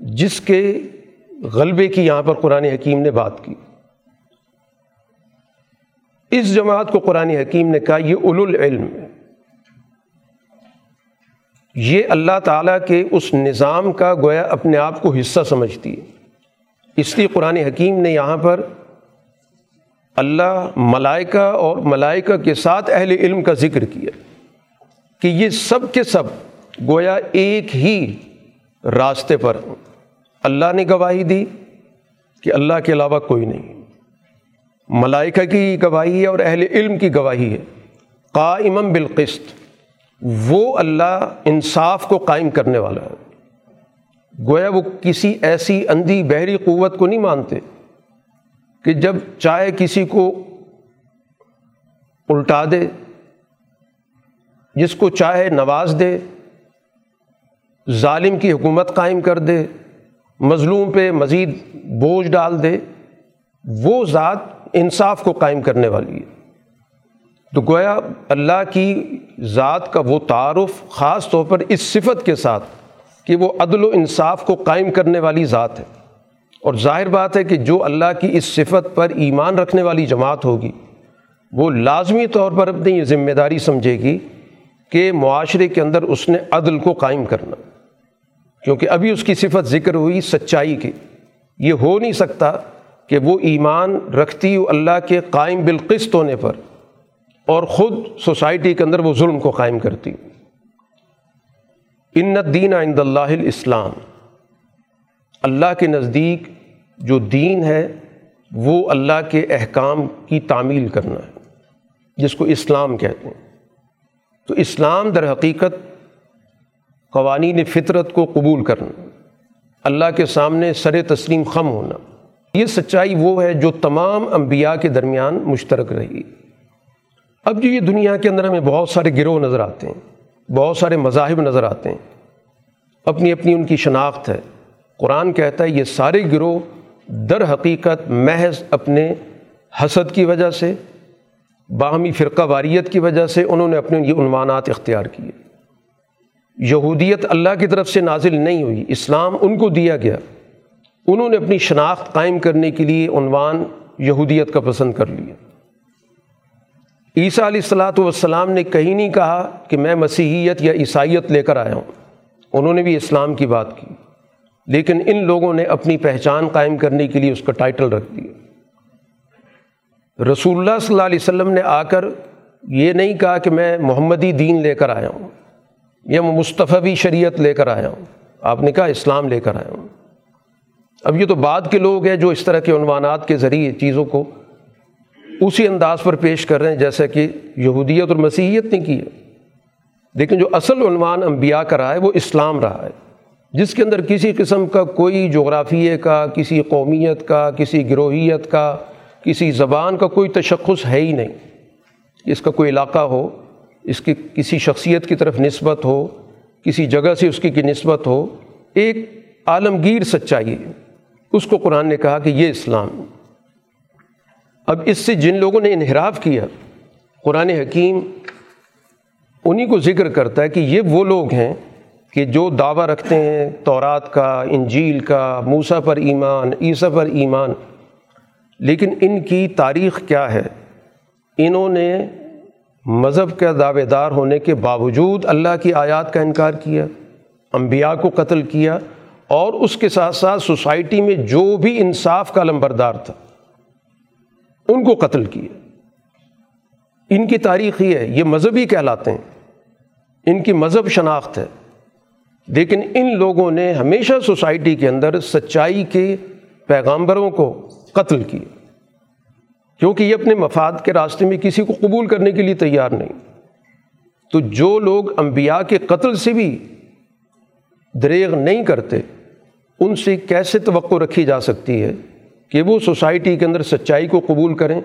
جس کے غلبے کی یہاں پر قرآن حکیم نے بات کی۔ اس جماعت کو قرآن حکیم نے کہا، یہ اول العلم ہے۔ یہ اللہ تعالیٰ کے اس نظام کا گویا اپنے آپ کو حصہ سمجھتی ہے۔ اس لیے قرآن حکیم نے یہاں پر اللہ ملائکہ اور ملائکہ کے ساتھ اہل علم کا ذکر کیا کہ یہ سب کے سب گویا ایک ہی راستے پر اللہ نے گواہی دی کہ اللہ کے علاوہ کوئی نہیں۔ ملائکہ کی گواہی ہے اور اہل علم کی گواہی ہے۔ قائمم بالقسط، وہ اللہ انصاف کو قائم کرنے والا ہے۔ گویا وہ کسی ایسی اندھی بحری قوت کو نہیں مانتے۔ کہ جب چاہے کسی کو الٹا دے، جس کو چاہے نواز دے، ظالم کی حکومت قائم کر دے، مظلوم پہ مزید بوجھ ڈال دے، وہ ذات انصاف کو قائم کرنے والی ہے۔ تو گویا اللہ کی ذات کا وہ تعارف خاص طور پر اس صفت کے ساتھ کہ وہ عدل و انصاف کو قائم کرنے والی ذات ہے۔ اور ظاہر بات ہے کہ جو اللہ کی اس صفت پر ایمان رکھنے والی جماعت ہوگی، وہ لازمی طور پر اپنی یہ ذمہ داری سمجھے گی کہ معاشرے کے اندر اس نے عدل کو قائم کرنا۔ کیونکہ ابھی اس کی صفت ذکر ہوئی سچائی کی۔ یہ ہو نہیں سکتا کہ وہ ایمان رکھتی اللہ کے قائم بالقسط ہونے پر اور خود سوسائٹی کے اندر وہ ظلم کو قائم کرتی ان دین عند اللہ الاسلام۔ اللہ کے نزدیک جو دین ہے، وہ اللہ کے احکام کی تعمیل کرنا ہے، جس کو اسلام کہتے ہیں۔ تو اسلام در حقیقت قوانین فطرت کو قبول کرنا، اللہ کے سامنے سر تسلیم خم ہونا، یہ سچائی وہ ہے جو تمام انبیاء کے درمیان مشترک رہی۔ اب جو یہ دنیا کے اندر ہمیں بہت سارے گروہ نظر آتے ہیں، بہت سارے مذاہب نظر آتے ہیں، اپنی اپنی ان کی شناخت ہے۔ قرآن کہتا ہے یہ سارے گروہ در حقیقت محض اپنے حسد کی وجہ سے، باہمی فرقہ واریت کی وجہ سے انہوں نے اپنے یہ عنوانات اختیار کیے۔ یہودیت اللہ کی طرف سے نازل نہیں ہوئی، اسلام ان کو دیا گیا۔ انہوں نے اپنی شناخت قائم کرنے کے لیے عنوان یہودیت کا پسند کر لیا۔ عیسیٰ علیہ السلاۃ والسلام نے کہیں نہیں کہا کہ میں مسیحیت یا عیسائیت لے کر آیا ہوں۔ انہوں نے بھی اسلام کی بات کی۔ لیکن ان لوگوں نے اپنی پہچان قائم کرنے کے لیے اس کا ٹائٹل رکھ دیا۔ رسول اللہ صلی اللہ علیہ وسلم نے آ کر یہ نہیں کہا کہ میں محمدی دین لے کر آیا ہوں، یا میں مصطفی شریعت لے کر آیا ہوں۔ آپ نے کہا اسلام لے کر آیا ہوں۔ اب یہ تو بعد کے لوگ ہیں جو اس طرح کے عنوانات کے ذریعے چیزوں کو اسی انداز پر پیش کر رہے ہیں جیسا کہ یہودیت اور مسیحیت نے کی ہے۔ لیکن جو اصل عنوان انبیاء کا رہا ہے وہ اسلام رہا ہے۔ جس کے اندر کسی قسم کا کوئی جغرافیے کا، کسی قومیت کا، کسی گروہیت کا، کسی زبان کا کوئی تشخص ہے ہی نہیں۔ اس کا کوئی علاقہ ہو، اس کی کسی شخصیت کی طرف نسبت ہو، کسی جگہ سے اس کی کی نسبت ہو، ایک عالمگیر سچائی ہے۔ اس کو قرآن نے کہا کہ یہ اسلام۔ اب اس سے جن لوگوں نے انحراف کیا، قرآن حکیم انہی کو ذکر کرتا ہے کہ یہ وہ لوگ ہیں کہ جو دعویٰ رکھتے ہیں، تورات کا، انجیل کا موسا پر ایمان، عیسیٰ پر ایمان، لیکن ان کی تاریخ کیا ہے؟ انہوں نے مذہب کا دعوے دار ہونے کے باوجود اللہ کی آیات کا انکار کیا، انبیاء کو قتل کیا اور اس کے ساتھ ساتھ سوسائٹی میں جو بھی انصاف کا لمبردار تھا، ان کو قتل کیا۔ ان کی تاریخ یہ ہے، یہ مذہبی کہلاتے ہیں۔ ان کی مذہب شناخت ہے۔ لیکن ان لوگوں نے ہمیشہ سوسائٹی کے اندر سچائی کے پیغامبروں کو قتل کیا، کیونکہ یہ اپنے مفاد کے راستے میں کسی کو قبول کرنے کے لیے تیار نہیں۔ تو جو لوگ انبیاء کے قتل سے بھی دریغ نہیں کرتے، ان سے کیسے توقع رکھی جا سکتی ہے کہ وہ سوسائٹی کے اندر سچائی کو قبول کریں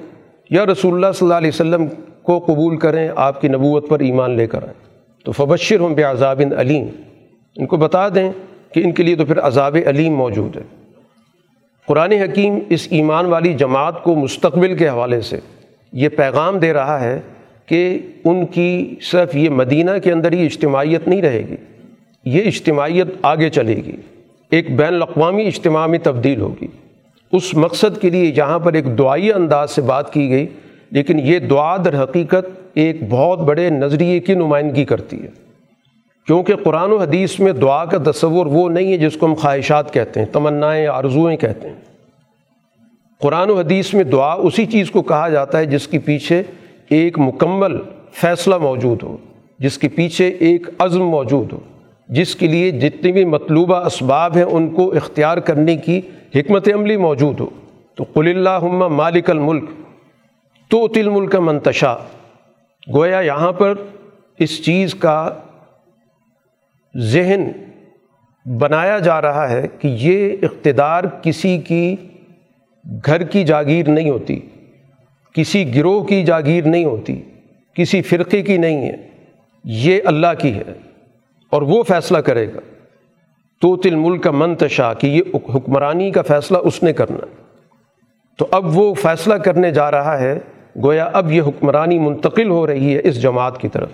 یا رسول اللہ صلی اللہ علیہ وسلم کو قبول کریں، آپ کی نبوت پر ایمان لے کر آئیں۔ تو فبشر ہوں بے عذاب علیم۔ ان کو بتا دیں کہ ان کے لیے تو پھر عذاب علیم موجود ہے۔ قرآن حکیم اس ایمان والی جماعت کو مستقبل کے حوالے سے یہ پیغام دے رہا ہے کہ ان کی صرف یہ مدینہ کے اندر ہی اجتماعیت نہیں رہے گی، یہ اجتماعیت آگے چلے گی، ایک بین الاقوامی اجتماع میں تبدیل ہوگی۔ اس مقصد کے لیے جہاں پر ایک دعائی انداز سے بات کی گئی، لیکن یہ دعا در حقیقت ایک بہت بڑے نظریے کی نمائندگی کرتی ہے۔ کیونکہ قرآن و حدیث میں دعا کا تصور وہ نہیں ہے جس کو ہم خواہشات کہتے ہیں، تمنائیں، آرزوئیں کہتے ہیں۔ قرآن و حدیث میں دعا اسی چیز کو کہا جاتا ہے جس کے پیچھے ایک مکمل فیصلہ موجود ہو، جس کے پیچھے ایک عزم موجود ہو، جس کے لیے جتنی بھی مطلوبہ اسباب ہیں ان کو اختیار کرنے کی حکمت عملی موجود ہو۔ تو قل اللہ مالک الملک تو تل ملک منتشا گویا یہاں پر اس چیز کا ذہن بنایا جا رہا ہے کہ یہ اقتدار کسی کی گھر کی جاگیر نہیں ہوتی، کسی گروہ کی جاگیر نہیں ہوتی، کسی فرقے کی نہیں ہے، یہ اللہ کی ہے اور وہ فیصلہ کرے گا۔ تو تل ملک کا منتشا کہ یہ حکمرانی کا فیصلہ اس نے کرنا۔ تو اب وہ فیصلہ کرنے جا رہا ہے، گویا اب یہ حکمرانی منتقل ہو رہی ہے اس جماعت کی طرف۔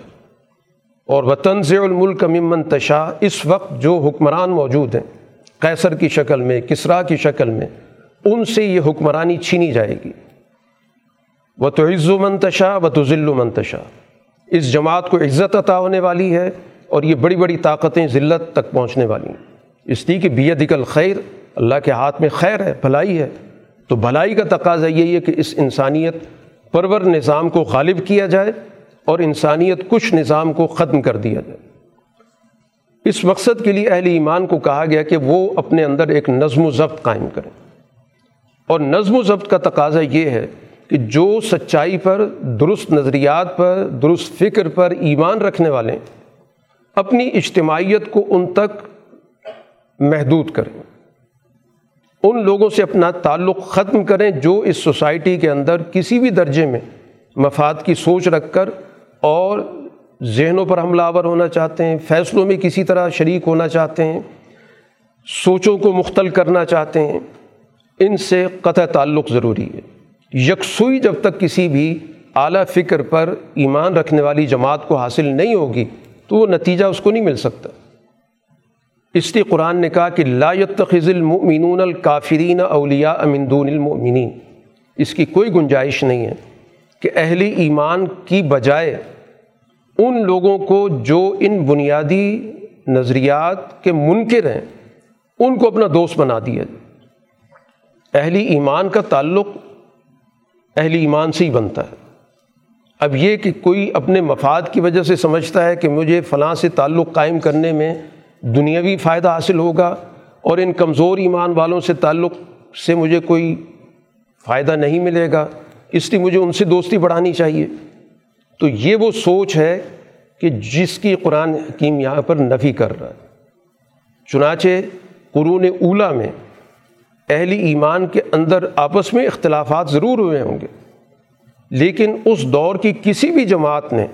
اور وطن سے الملک ممن تشا اس وقت جو حکمران موجود ہیں، قیصر کی شکل میں، کسرا کی شکل میں، ان سے یہ حکمرانی چھینی جائے گی۔ و تو عز و منتشا و تو ذیل و منتشا اس جماعت کو عزت عطا ہونے والی ہے اور یہ بڑی بڑی طاقتیں ذلت تک پہنچنے والی ہیں۔ اس لیے کہ بیت دقل خیر اللہ کے ہاتھ میں خیر ہے، بھلائی ہے۔ تو بھلائی کا تقاضا یہی ہے کہ اس انسانیت پرور نظام کو غالب کیا جائے اور انسانیت کچھ نظام کو ختم کر دیا جائے۔ اس مقصد کے لیے اہل ایمان کو کہا گیا کہ وہ اپنے اندر ایک نظم و ضبط قائم کریں۔ اور نظم و ضبط کا تقاضا یہ ہے کہ جو سچائی پر، درست نظریات پر، درست فکر پر ایمان رکھنے والے اپنی اجتماعیت کو ان تک محدود کریں۔ ان لوگوں سے اپنا تعلق ختم کریں جو اس سوسائٹی کے اندر کسی بھی درجے میں مفاد کی سوچ رکھ کر اور ذہنوں پر حملہ آور ہونا چاہتے ہیں، فیصلوں میں کسی طرح شریک ہونا چاہتے ہیں، سوچوں کو مختل کرنا چاہتے ہیں، ان سے قطع تعلق ضروری ہے۔ یکسوئی جب تک کسی بھی اعلیٰ فکر پر ایمان رکھنے والی جماعت کو حاصل نہیں ہوگی، تو وہ نتیجہ اس کو نہیں مل سکتا۔ اس لیے قرآن نے کہا کہ لا يتخذ المؤمنون الکافرین اولیاء من دون المؤمنین۔ اس کی کوئی گنجائش نہیں ہے کہ اہل ایمان کی بجائے ان لوگوں کو جو ان بنیادی نظریات کے منکر ہیں، ان کو اپنا دوست بنا دیا۔ اہلی ایمان کا تعلق اہلی ایمان سے ہی بنتا ہے۔ اب یہ کہ کوئی اپنے مفاد کی وجہ سے سمجھتا ہے کہ مجھے فلاں سے تعلق قائم کرنے میں دنیاوی فائدہ حاصل ہوگا اور ان کمزور ایمان والوں سے تعلق سے مجھے کوئی فائدہ نہیں ملے گا، اس لیے مجھے ان سے دوستی بڑھانی چاہیے۔ تو یہ وہ سوچ ہے کہ جس کی قرآن حکیم یہاں پر نفی کر رہا ہے۔ چنانچہ قرون اولا میں اہل ایمان کے اندر آپس میں اختلافات ضرور ہوئے ہوں گے۔ لیکن اس دور کی کسی بھی جماعت نے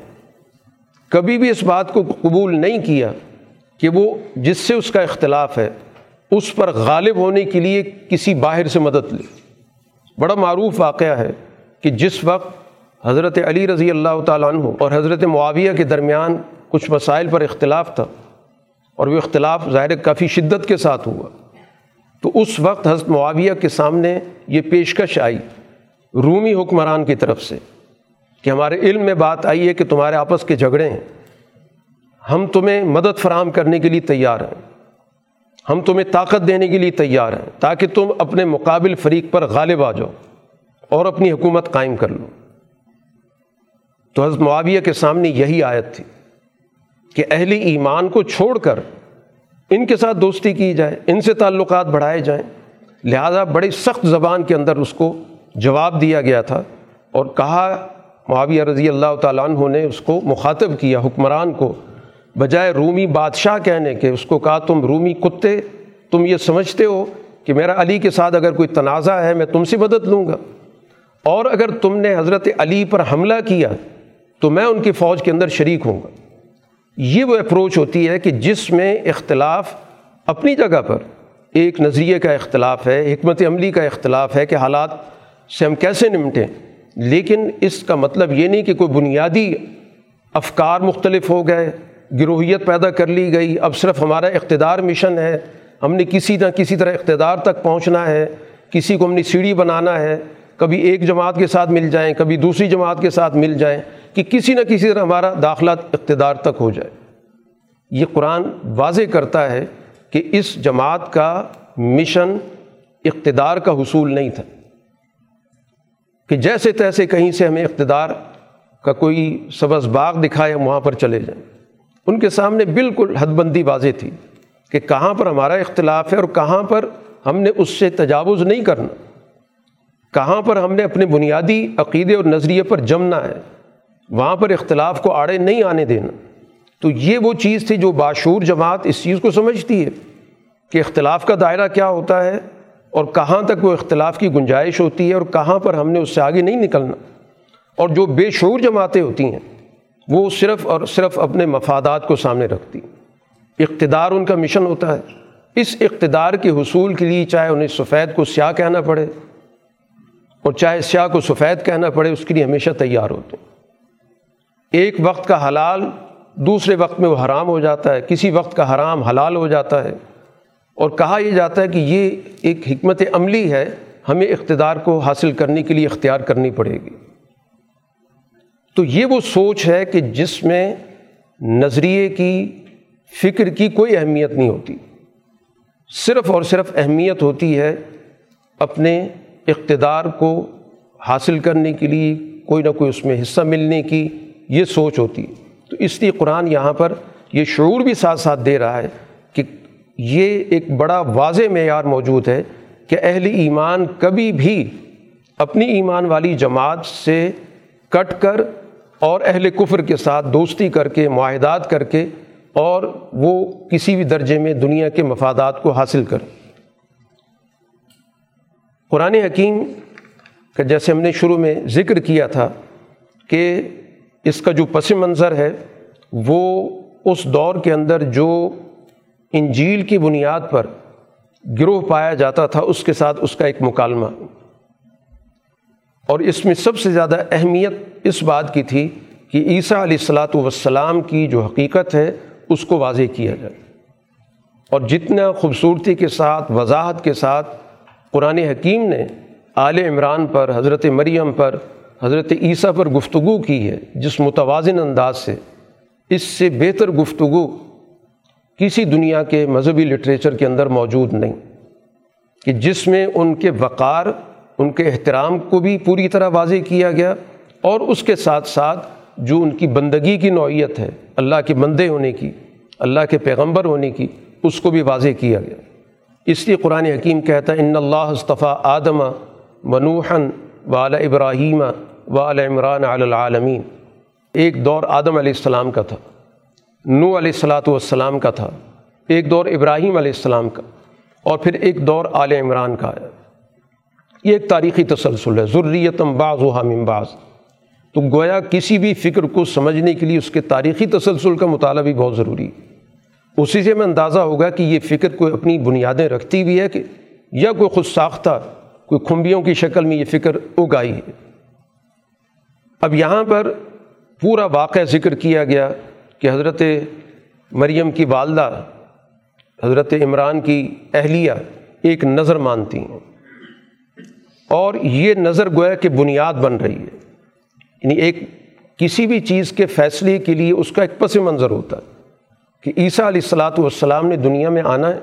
کبھی بھی اس بات کو قبول نہیں کیا کہ وہ جس سے اس کا اختلاف ہے، اس پر غالب ہونے کے لیے کسی باہر سے مدد لے۔ بڑا معروف واقعہ ہے کہ جس وقت حضرت علی رضی اللہ تعالیٰ عنہ اور حضرت معاویہ کے درمیان کچھ مسائل پر اختلاف تھا اور وہ اختلاف ظاہر کافی شدت کے ساتھ ہوا۔ تو اس وقت حضرت معاویہ کے سامنے یہ پیشکش آئی رومی حکمران کی طرف سے کہ ہمارے علم میں بات آئی ہے کہ تمہارے آپس کے جھگڑے ہیں۔ ہم تمہیں مدد فراہم کرنے کے لیے تیار ہیں۔ ہم تمہیں طاقت دینے کے لیے تیار ہیں تاکہ تم اپنے مقابل فریق پر غالب آ جاؤ اور اپنی حکومت قائم کر لو۔ تو حضرت معاویہ کے سامنے یہی آیت تھی کہ اہل ایمان کو چھوڑ کر ان کے ساتھ دوستی کی جائے، ان سے تعلقات بڑھائے جائیں۔ لہٰذا بڑی سخت زبان کے اندر اس کو جواب دیا گیا تھا اور کہا معاویہ رضی اللہ تعالیٰ عنہ نے اس کو مخاطب کیا، حکمران کو، بجائے رومی بادشاہ کہنے کے، اس کو کہا، تم رومی کتے، تم یہ سمجھتے ہو کہ میرا علی کے ساتھ اگر کوئی تنازع ہے، میں تم سے مدد لوں گا۔ اور اگر تم نے حضرت علی پر حملہ کیا تو میں ان کی فوج کے اندر شریک ہوں گا۔ یہ وہ اپروچ ہوتی ہے کہ جس میں اختلاف اپنی جگہ پر ایک نظریے کا اختلاف ہے، حکمت عملی کا اختلاف ہے کہ حالات سے ہم کیسے نمٹیں۔ لیکن اس کا مطلب یہ نہیں کہ کوئی بنیادی افکار مختلف ہو گئے، گروہیت پیدا کر لی گئی، اب صرف ہمارا اقتدار مشن ہے، ہم نے کسی نہ کسی طرح اقتدار تک پہنچنا ہے، کسی کو ہم نے سیڑھی بنانا ہے، کبھی ایک جماعت کے ساتھ مل جائیں، کبھی دوسری جماعت کے ساتھ مل جائیں۔ کہ کسی نہ کسی طرح ہمارا داخلہ اقتدار تک ہو جائے۔ یہ قرآن واضح کرتا ہے کہ اس جماعت کا مشن اقتدار کا حصول نہیں تھا۔ کہ جیسے تیسے کہیں سے ہمیں اقتدار کا کوئی سبز باغ دکھائے ہم وہاں پر چلے جائیں۔ ان کے سامنے بالکل حد بندی واضح تھی کہ کہاں پر ہمارا اختلاف ہے اور کہاں پر ہم نے اس سے تجاوز نہیں کرنا۔ کہاں پر ہم نے اپنے بنیادی عقیدے اور نظریے پر جمنا ہے وہاں پر اختلاف کو آڑے نہیں آنے دینا۔ تو یہ وہ چیز تھی جو باشور جماعت اس چیز کو سمجھتی ہے کہ اختلاف کا دائرہ کیا ہوتا ہے اور کہاں تک وہ اختلاف کی گنجائش ہوتی ہے اور کہاں پر ہم نے اس سے آگے نہیں نکلنا۔ اور جو بے شعور جماعتیں ہوتی ہیں، وہ صرف اور صرف اپنے مفادات کو سامنے رکھتی اقتدار ان کا مشن ہوتا ہے۔ اس اقتدار کے حصول کے لیے چاہے انہیں سفید کو سیاہ کہنا پڑے اور چاہے سیاہ کو سفید کہنا پڑے، اس کے لیے ہمیشہ تیار ہوتے ہیں۔ ایک وقت کا حلال دوسرے وقت میں وہ حرام ہو جاتا ہے، کسی وقت کا حرام حلال ہو جاتا ہے۔ اور کہا یہ جاتا ہے کہ یہ ایک حکمت عملی ہے، ہمیں اقتدار کو حاصل کرنے کے لیے اختیار کرنی پڑے گی۔ تو یہ وہ سوچ ہے کہ جس میں نظریے کی، فکر کی کوئی اہمیت نہیں ہوتی۔ صرف اور صرف اہمیت ہوتی ہے اپنے اقتدار کو حاصل کرنے کے لیے، کوئی نہ کوئی اس میں حصہ ملنے کی۔ یہ سوچ ہوتی ہے۔ تو اس لیے قرآن یہاں پر یہ شعور بھی ساتھ ساتھ دے رہا ہے کہ یہ ایک بڑا واضح معیار موجود ہے کہ اہل ایمان کبھی بھی اپنی ایمان والی جماعت سے کٹ کر اور اہل کفر کے ساتھ دوستی کر کے، معاہدات کر کے اور وہ کسی بھی درجے میں دنیا کے مفادات کو حاصل کر قرآن حکیم کا جیسے ہم نے شروع میں ذکر کیا تھا کہ اس کا جو پس منظر ہے، وہ اس دور کے اندر جو انجیل کی بنیاد پر گروہ پایا جاتا تھا، اس کے ساتھ اس کا ایک مکالمہ۔ اور اس میں سب سے زیادہ اہمیت اس بات کی تھی کہ عیسیٰ علیہ السلاۃ والسلام کی جو حقیقت ہے، اس کو واضح کیا جائے۔ اور جتنا خوبصورتی کے ساتھ، وضاحت کے ساتھ قرآن حکیم نے آل عمران پر، حضرت مریم پر حضرت عیسیٰ پر گفتگو کی ہے، جس متوازن انداز سے، اس سے بہتر گفتگو کسی دنیا کے مذہبی لٹریچر کے اندر موجود نہیں۔ کہ جس میں ان کے وقار، ان کے احترام کو بھی پوری طرح واضح کیا گیا اور اس کے ساتھ ساتھ جو ان کی بندگی کی نوعیت ہے، اللہ کے بندے ہونے کی، اللہ کے پیغمبر ہونے کی، اس کو بھی واضح کیا گیا۔ اس لیے قرآن حکیم کہتا ہے، ان اللہ اصطفیٰ آدمہ منوحن والا ابراہیم و عمران العالمین۔ ایک دور آدم علیہ السلام کا تھا نو علیہ السلاۃ والسلام کا تھا، ایک دور ابراہیم علیہ السلام کا، اور پھر ایک دور آل عمران کا۔ ہے یہ ایک تاریخی تسلسل ہے ضروریتم بعض و حام بعض۔ تو گویا کسی بھی فکر کو سمجھنے کے لیے اس کے تاریخی تسلسل کا مطالعہ بھی بہت ضروری ہے۔ اسی سے میں اندازہ ہوگا کہ یہ فکر کوئی اپنی بنیادیں رکھتی بھی ہے کہ یا کوئی خود ساختہ، کوئی کھمبیوں کی شکل میں یہ فکر اگائی ہے۔ اب یہاں پر پورا واقعہ ذکر کیا گیا کہ حضرت مریم کی والدہ، حضرت عمران کی اہلیہ ایک نظر مانتی ہیں۔ اور یہ نظر گویا کہ بنیاد بن رہی ہے۔ یعنی ایک کسی بھی چیز کے فیصلے کے لیے اس کا ایک پس منظر ہوتا ہے کہ عیسیٰ علیہ السلاۃ والسلام نے دنیا میں آنا ہے،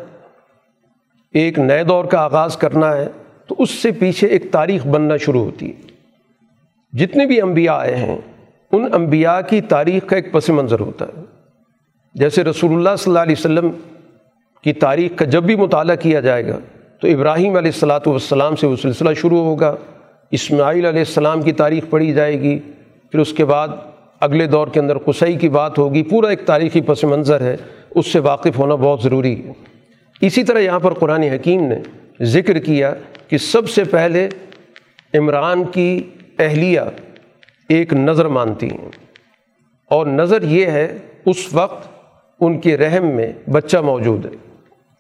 ایک نئے دور کا آغاز کرنا ہے، تو اس سے پیچھے ایک تاریخ بننا شروع ہوتی ہے۔ جتنے بھی انبیاء آئے ہیں، ان انبیاء کی تاریخ کا ایک پس منظر ہوتا ہے۔ جیسے رسول اللہ صلی اللہ علیہ وسلم کی تاریخ کا جب بھی مطالعہ کیا جائے گا، تو ابراہیم علیہ السلاۃ والسلام سے وہ سلسلہ شروع ہوگا۔ اسماعیل علیہ السلام کی تاریخ پڑھی جائے گی۔ پھر اس کے بعد اگلے دور کے اندر قصعی کی بات ہوگی۔ پورا ایک تاریخی پس منظر ہے۔ اس سے واقف ہونا بہت ضروری ہے۔ اسی طرح یہاں پر قرآن حکیم نے ذکر کیا کہ سب سے پہلے عمران کی اہلیہ ایک نظر مانتی ہیں۔ اور نظر یہ ہے اس وقت ان کے رحم میں بچہ موجود ہے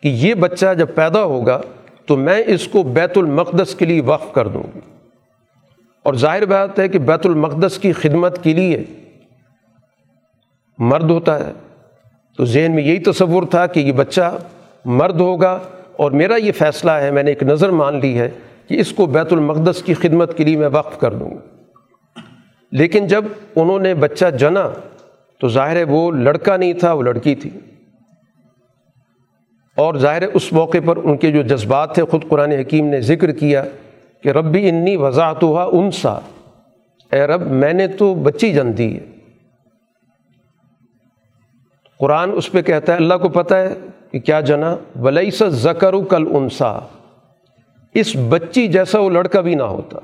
کہ یہ بچہ جب پیدا ہوگا تو میں اس کو بیت المقدس کے لیے وقف کر دوں گی۔ اور ظاہر بات ہے کہ بیت المقدس کی خدمت کے لیے مرد ہوتا ہے۔ تو ذہن میں یہی تصور تھا کہ یہ بچہ مرد ہوگا اور میرا یہ فیصلہ ہے، میں نے ایک نظر مان لی ہے۔ کہ اس کو بیت المقدس کی خدمت کے لیے میں وقف کر دوں گا۔ لیکن جب انہوں نے بچہ جنا تو ظاہر ہے وہ لڑکا نہیں تھا، وہ لڑکی تھی۔ اور ظاہر اس موقع پر ان کے جو جذبات تھے، خود قرآن حکیم نے ذکر کیا کہ ربی انی وضاحت ہوا ان سا اے رب، میں نے تو بچی جن دی ہے۔ قرآن اس پہ کہتا ہے، اللہ کو پتہ ہے کہ کیا جنا؟ ولی سا زکر کل انسا اس بچی جیسا وہ لڑکا بھی نہ ہوتا۔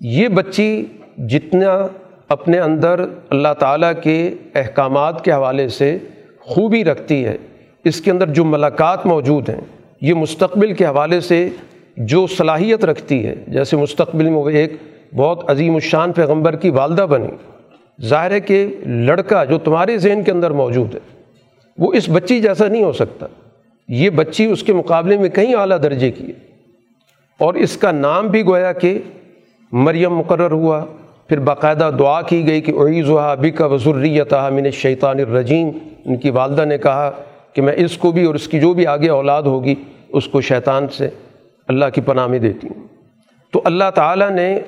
یہ بچی جتنا اپنے اندر اللہ تعالیٰ کے احکامات کے حوالے سے خوبی رکھتی ہے، اس کے اندر جو ملاقات موجود ہیں، یہ مستقبل کے حوالے سے جو صلاحیت رکھتی ہے، جیسے مستقبل میں وہ ایک بہت عظیم الشان پیغمبر کی والدہ بنی۔ ظاہر ہے کہ لڑکا جو تمہارے ذہن کے اندر موجود ہے، وہ اس بچی جیسا نہیں ہو سکتا۔ یہ بچی اس کے مقابلے میں کہیں اعلیٰ درجے کی ہے۔ اور اس کا نام بھی گویا کہ مریم مقرر ہوا۔ پھر باقاعدہ دعا کی گئی کہ عیز و بکا وضریت من شیطان الرجیم۔ ان کی والدہ نے کہا کہ میں اس کو بھی اور اس کی جو بھی آگے اولاد ہوگی، اس کو شیطان سے اللہ کی پناہ میں دیتی ہوں۔ تو اللہ تعالیٰ نے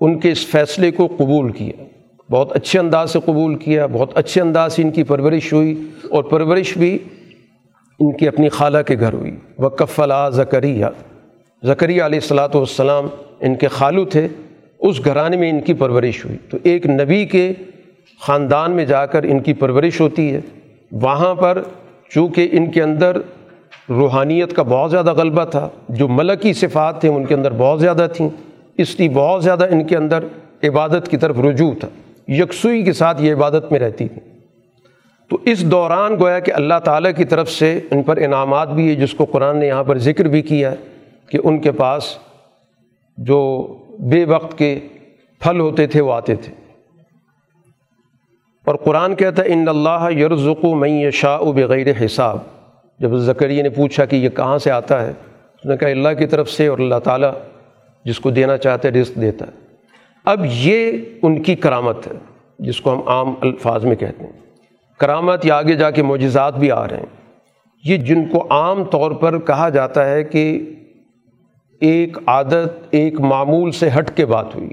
ان کے اس فیصلے کو قبول کیا۔ بہت اچھے انداز سے قبول کیا، بہت اچھے انداز سے ان کی پرورش ہوئی اور پرورش بھی ان کی اپنی خالہ کے گھر ہوئی۔ وقف اللہ زکریہ زکریہ علیہ السلاۃ والسلام ان کے خالو تھے، اس گھرانے میں ان کی پرورش ہوئی۔ تو ایک نبی کے خاندان میں جا کر ان کی پرورش ہوتی ہے۔ وہاں پر چونکہ ان کے اندر روحانیت کا بہت زیادہ غلبہ تھا، جو ملکی صفات تھے، ان کے اندر بہت زیادہ تھیں۔ اس لیے بہت زیادہ ان کے اندر عبادت کی طرف رجوع تھا۔ یکسوئی کے ساتھ یہ عبادت میں رہتی تھی۔ تو اس دوران گویا کہ اللہ تعالیٰ کی طرف سے ان پر انعامات بھی ہے جس کو قرآن نے یہاں پر ذکر بھی کیا ہے۔ کہ ان کے پاس جو بے وقت کے پھل ہوتے تھے وہ آتے تھے۔ اور قرآن کہتا ہے، ان اللہ یرزق میں شاء بغیر حساب۔ جب زکریہ نے پوچھا کہ یہ کہاں سے آتا ہے، اس نے کہا، اللہ کی طرف سے اور اللہ تعالیٰ جس کو دینا چاہتے رزق دیتا ہے۔ اب یہ ان کی کرامت ہے، جس کو ہم عام الفاظ میں کہتے ہیں۔ کرامت یا آگے جا کے معجزات بھی آ رہے ہیں۔ یہ جن کو عام طور پر کہا جاتا ہے کہ ایک عادت، ایک معمول سے ہٹ کے بات ہوئی۔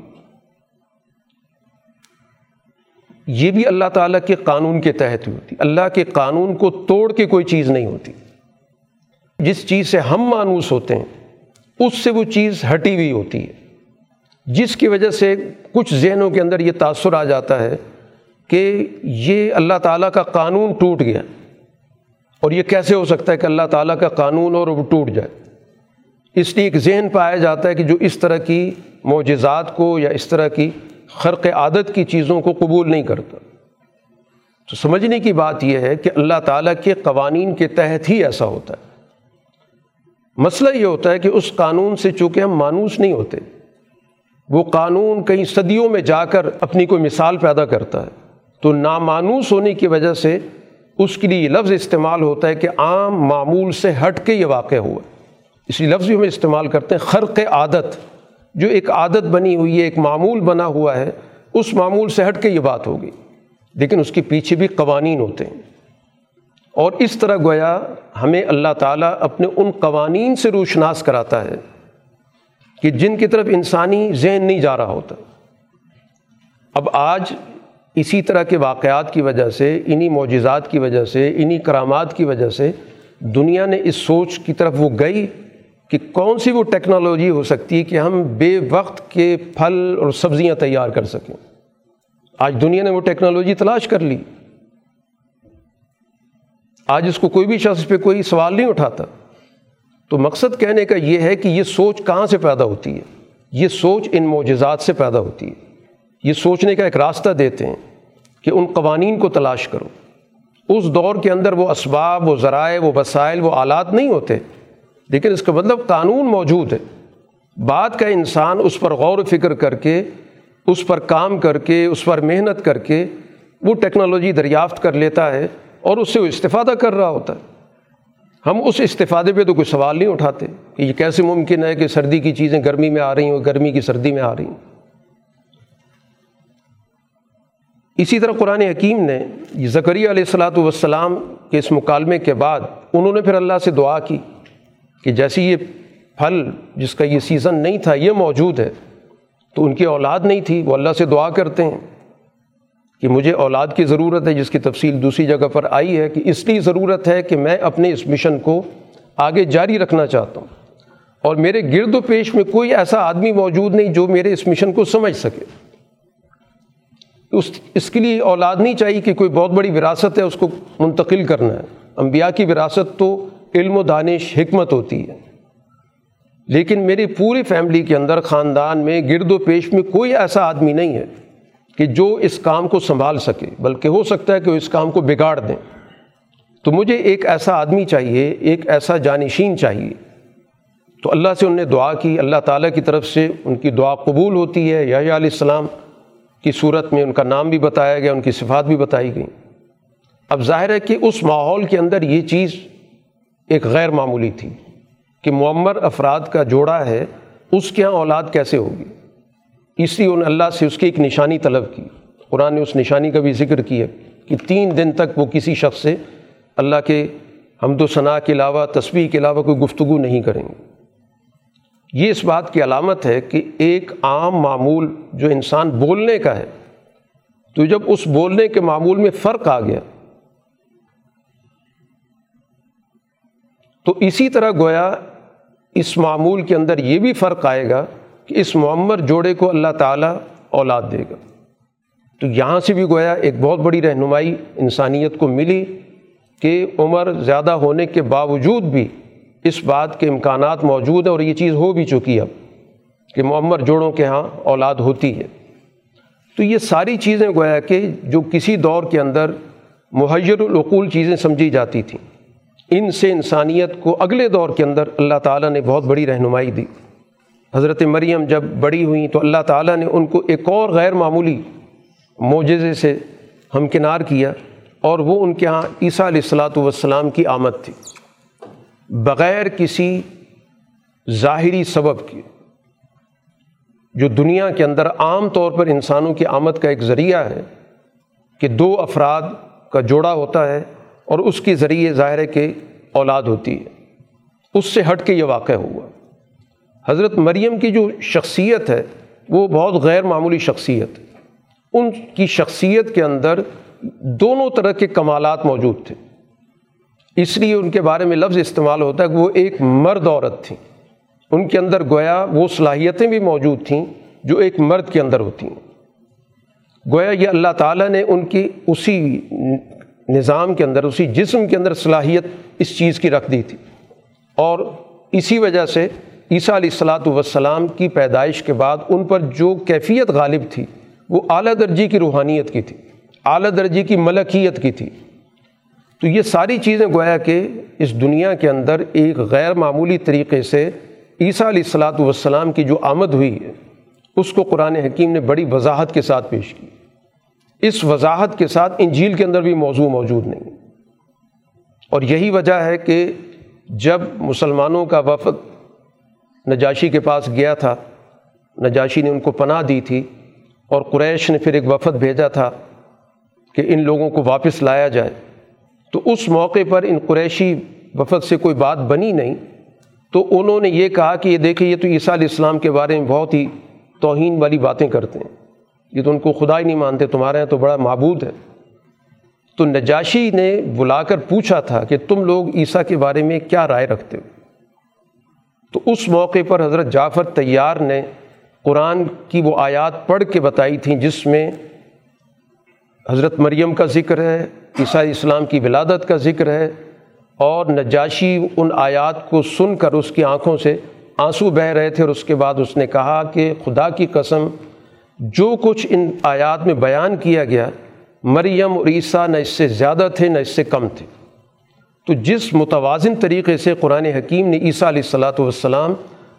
یہ بھی اللہ تعالیٰ کے قانون کے تحت ہوتی اللہ کے قانون کو توڑ کے کوئی چیز نہیں ہوتی۔ جس چیز سے ہم مانوس ہوتے ہیں، اس سے وہ چیز ہٹی ہوئی ہوتی ہے۔ جس کی وجہ سے کچھ ذہنوں کے اندر یہ تاثر آ جاتا ہے کہ یہ اللہ تعالیٰ کا قانون ٹوٹ گیا۔ اور یہ کیسے ہو سکتا ہے کہ اللہ تعالیٰ کا قانون اور وہ ٹوٹ جائے؟ اس لیے ایک ذہن پایا جاتا ہے کہ جو اس طرح کی معجزات کو یا اس طرح کی خرق عادت کی چیزوں کو قبول نہیں کرتا۔ تو سمجھنے کی بات یہ ہے کہ اللہ تعالیٰ کے قوانین کے تحت ہی ایسا ہوتا ہے۔ مسئلہ یہ ہوتا ہے کہ اس قانون سے چونکہ ہم مانوس نہیں ہوتے، وہ قانون کئی صدیوں میں جا کر اپنی کوئی مثال پیدا کرتا ہے۔ تو نامانوس ہونے کی وجہ سے اس کے لیے یہ لفظ استعمال ہوتا ہے کہ عام معمول سے ہٹ کے یہ واقع ہوا۔ اس لفظ بھی ہم استعمال کرتے ہیں خرق عادت، جو ایک عادت بنی ہوئی ہے، ایک معمول بنا ہوا ہے، اس معمول سے ہٹ کے یہ بات ہوگی۔ لیکن اس کے پیچھے بھی قوانین ہوتے ہیں۔ اور اس طرح گویا ہمیں اللہ تعالیٰ اپنے ان قوانین سے روشناس کراتا ہے کہ جن کی طرف انسانی ذہن نہیں جا رہا ہوتا۔ اب آج اسی طرح کے واقعات کی وجہ سے، انہی معجزات کی وجہ سے، انہی کرامات کی وجہ سے دنیا نے اس سوچ کی طرف وہ گئی کہ کون سی وہ ٹیکنالوجی ہو سکتی ہے کہ ہم بے وقت کے پھل اور سبزیاں تیار کر سکیں۔ آج دنیا نے وہ ٹیکنالوجی تلاش کر لی۔ آج اس کو کوئی بھی شخص پہ کوئی سوال نہیں اٹھاتا۔ تو مقصد کہنے کا یہ ہے کہ یہ سوچ کہاں سے پیدا ہوتی ہے؟ یہ سوچ ان معجزات سے پیدا ہوتی ہے۔ یہ سوچنے کا ایک راستہ دیتے ہیں کہ ان قوانین کو تلاش کرو۔ اس دور کے اندر وہ اسباب، وہ ذرائع، وہ وسائل، وہ آلات نہیں ہوتے۔ لیکن اس کا مطلب قانون موجود ہے۔ بات کا انسان اس پر غور و فکر کر کے، اس پر کام کر کے، اس پر محنت کر کے وہ ٹیکنالوجی دریافت کر لیتا ہے اور اس سے وہ استفادہ کر رہا ہوتا ہے۔ ہم اس استفادے پہ تو کوئی سوال نہیں اٹھاتے کہ یہ کیسے ممکن ہے کہ سردی کی چیزیں گرمی میں آ رہی ہوں، گرمی کی سردی میں آ رہی ہیں اسی طرح قرآن حکیم نے زکریہ علیہ السلاۃ والسلام کے اس مکالمے کے بعد انہوں نے پھر اللہ سے دعا کی۔ کہ جیسی یہ پھل جس کا یہ سیزن نہیں تھا، یہ موجود ہے، تو ان کی اولاد نہیں تھی، وہ اللہ سے دعا کرتے ہیں کہ مجھے اولاد کی ضرورت ہے، جس کی تفصیل دوسری جگہ پر آئی ہے کہ اس لیے ضرورت ہے کہ میں اپنے اس مشن کو آگے جاری رکھنا چاہتا ہوں۔ اور میرے گرد و پیش میں کوئی ایسا آدمی موجود نہیں جو میرے اس مشن کو سمجھ سکے۔ اس اس کے لیے اولاد نہیں چاہیے کہ کوئی بہت بڑی وراثت ہے، اس کو منتقل کرنا ہے۔ انبیاء کی وراثت تو علم و دانش حکمت ہوتی ہے۔ لیکن میری پوری فیملی کے اندر خاندان میں گرد و پیش میں کوئی ایسا آدمی نہیں ہے کہ جو اس کام کو سنبھال سکے، بلکہ ہو سکتا ہے کہ وہ اس کام کو بگاڑ دیں۔ تو مجھے ایک ایسا آدمی چاہیے، ایک ایسا جانشین چاہیے۔ تو اللہ سے ان نے دعا کی، اللہ تعالیٰ کی طرف سے ان کی دعا قبول ہوتی ہے۔ یا علیہ السلام کی صورت میں ان کا نام بھی بتایا گیا، ان کی صفات بھی بتائی گئیں۔ اب ظاہر ہے کہ اس ماحول کے اندر یہ چیز ایک غیر معمولی تھی کہ معمر افراد کا جوڑا ہے، اس کے یہاں اولاد کیسے ہوگی؟ اس لیے ان اللہ سے اس کی ایک نشانی طلب کی۔ قرآن نے اس نشانی کا بھی ذکر کیا کہ تین دن تک وہ کسی شخص سے اللہ کے حمد و ثناء کے علاوہ تصویر کے علاوہ کوئی گفتگو نہیں کریں گے۔ یہ اس بات کی علامت ہے کہ ایک عام معمول جو انسان بولنے کا ہے، تو جب اس بولنے کے معمول میں فرق آ گیا تو اسی طرح گویا اس معمول کے اندر یہ بھی فرق آئے گا کہ اس معمر جوڑے کو اللہ تعالیٰ اولاد دے گا۔ تو یہاں سے بھی گویا ایک بہت بڑی رہنمائی انسانیت کو ملی کہ عمر زیادہ ہونے کے باوجود بھی اس بات کے امکانات موجود ہیں اور یہ چیز ہو بھی چکی اب کہ معمر جوڑوں کے ہاں اولاد ہوتی ہے۔ تو یہ ساری چیزیں گویا کہ جو کسی دور کے اندر محیر العقول چیزیں سمجھی جاتی تھیں۔ ان سے انسانیت کو اگلے دور کے اندر اللہ تعالیٰ نے بہت بڑی رہنمائی دی۔ حضرت مریم جب بڑی ہوئیں تو اللہ تعالیٰ نے ان کو ایک اور غیر معمولی معجزے سے ہمکنار کیا اور وہ ان کے یہاں عیسیٰ علیہ السلاۃ والسلام کی آمد تھی۔ بغیر کسی ظاہری سبب کی جو دنیا کے اندر عام طور پر انسانوں کی آمد کا ایک ذریعہ ہے کہ دو افراد کا جوڑا ہوتا ہے اور اس کے ذریعے ظاہر کے اولاد ہوتی ہے۔ اس سے ہٹ کے یہ واقع ہوا۔ حضرت مریم کی جو شخصیت ہے، وہ بہت غیر معمولی شخصیت۔ ان کی شخصیت کے اندر دونوں طرح کے کمالات موجود تھے۔ اس لیے ان کے بارے میں لفظ استعمال ہوتا ہے کہ وہ ایک مرد عورت تھیں۔ ان کے اندر گویا وہ صلاحیتیں بھی موجود تھیں جو ایک مرد کے اندر ہوتی ہیں۔ گویا یہ اللہ تعالیٰ نے ان کی اسی نظام کے اندر، اسی جسم کے اندر صلاحیت اس چیز کی رکھ دی تھی۔ اور اسی وجہ سے عیسیٰ علیہ السلاۃ والسلام کی پیدائش کے بعد ان پر جو کیفیت غالب تھی، وہ اعلیٰ درجے کی روحانیت کی تھی، اعلیٰ درجے کی ملکیت کی تھی۔ تو یہ ساری چیزیں گویا کہ اس دنیا کے اندر ایک غیر معمولی طریقے سے عیسیٰ علیہ السلاۃ والسلام کی جو آمد ہوئی ہے، اس کو قرآن حکیم نے بڑی وضاحت کے ساتھ پیش کی۔ اس وضاحت کے ساتھ انجیل کے اندر بھی موضوع موجود نہیں۔ اور یہی وجہ ہے کہ جب مسلمانوں کا وفد نجاشی کے پاس گیا تھا، نجاشی نے ان کو پناہ دی تھی اور قریش نے پھر ایک وفد بھیجا تھا کہ ان لوگوں کو واپس لایا جائے۔ تو اس موقع پر ان قریشی وفد سے کوئی بات بنی نہیں۔ تو انہوں نے یہ کہا کہ یہ دیکھیں، یہ تو عیسیٰ علیہ السلام کے بارے میں بہت ہی توہین والی باتیں کرتے ہیں۔ یہ تو ان کو خدا ہی نہیں مانتے، تمہارے یہاں تو بڑا معبود ہے۔ تو نجاشی نے بلا کر پوچھا تھا کہ تم لوگ عیسیٰ کے بارے میں کیا رائے رکھتے ہو؟ تو اس موقع پر حضرت جعفر تیار نے قرآن کی وہ آیات پڑھ کے بتائی تھیں، جس میں حضرت مریم کا ذکر ہے، عیسیٰ اسلام کی ولادت کا ذکر ہے، اور نجاشی ان آیات کو سن کر اس کی آنکھوں سے آنسو بہہ رہے تھے اور اس کے بعد اس نے کہا کہ خدا کی قسم جو کچھ ان آیات میں بیان کیا گیا، مریم اور عیسیٰ نہ اس سے زیادہ تھے نہ اس سے کم تھے۔ تو جس متوازن طریقے سے قرآن حکیم نے عیسیٰ علیہ الصلاۃ والسلام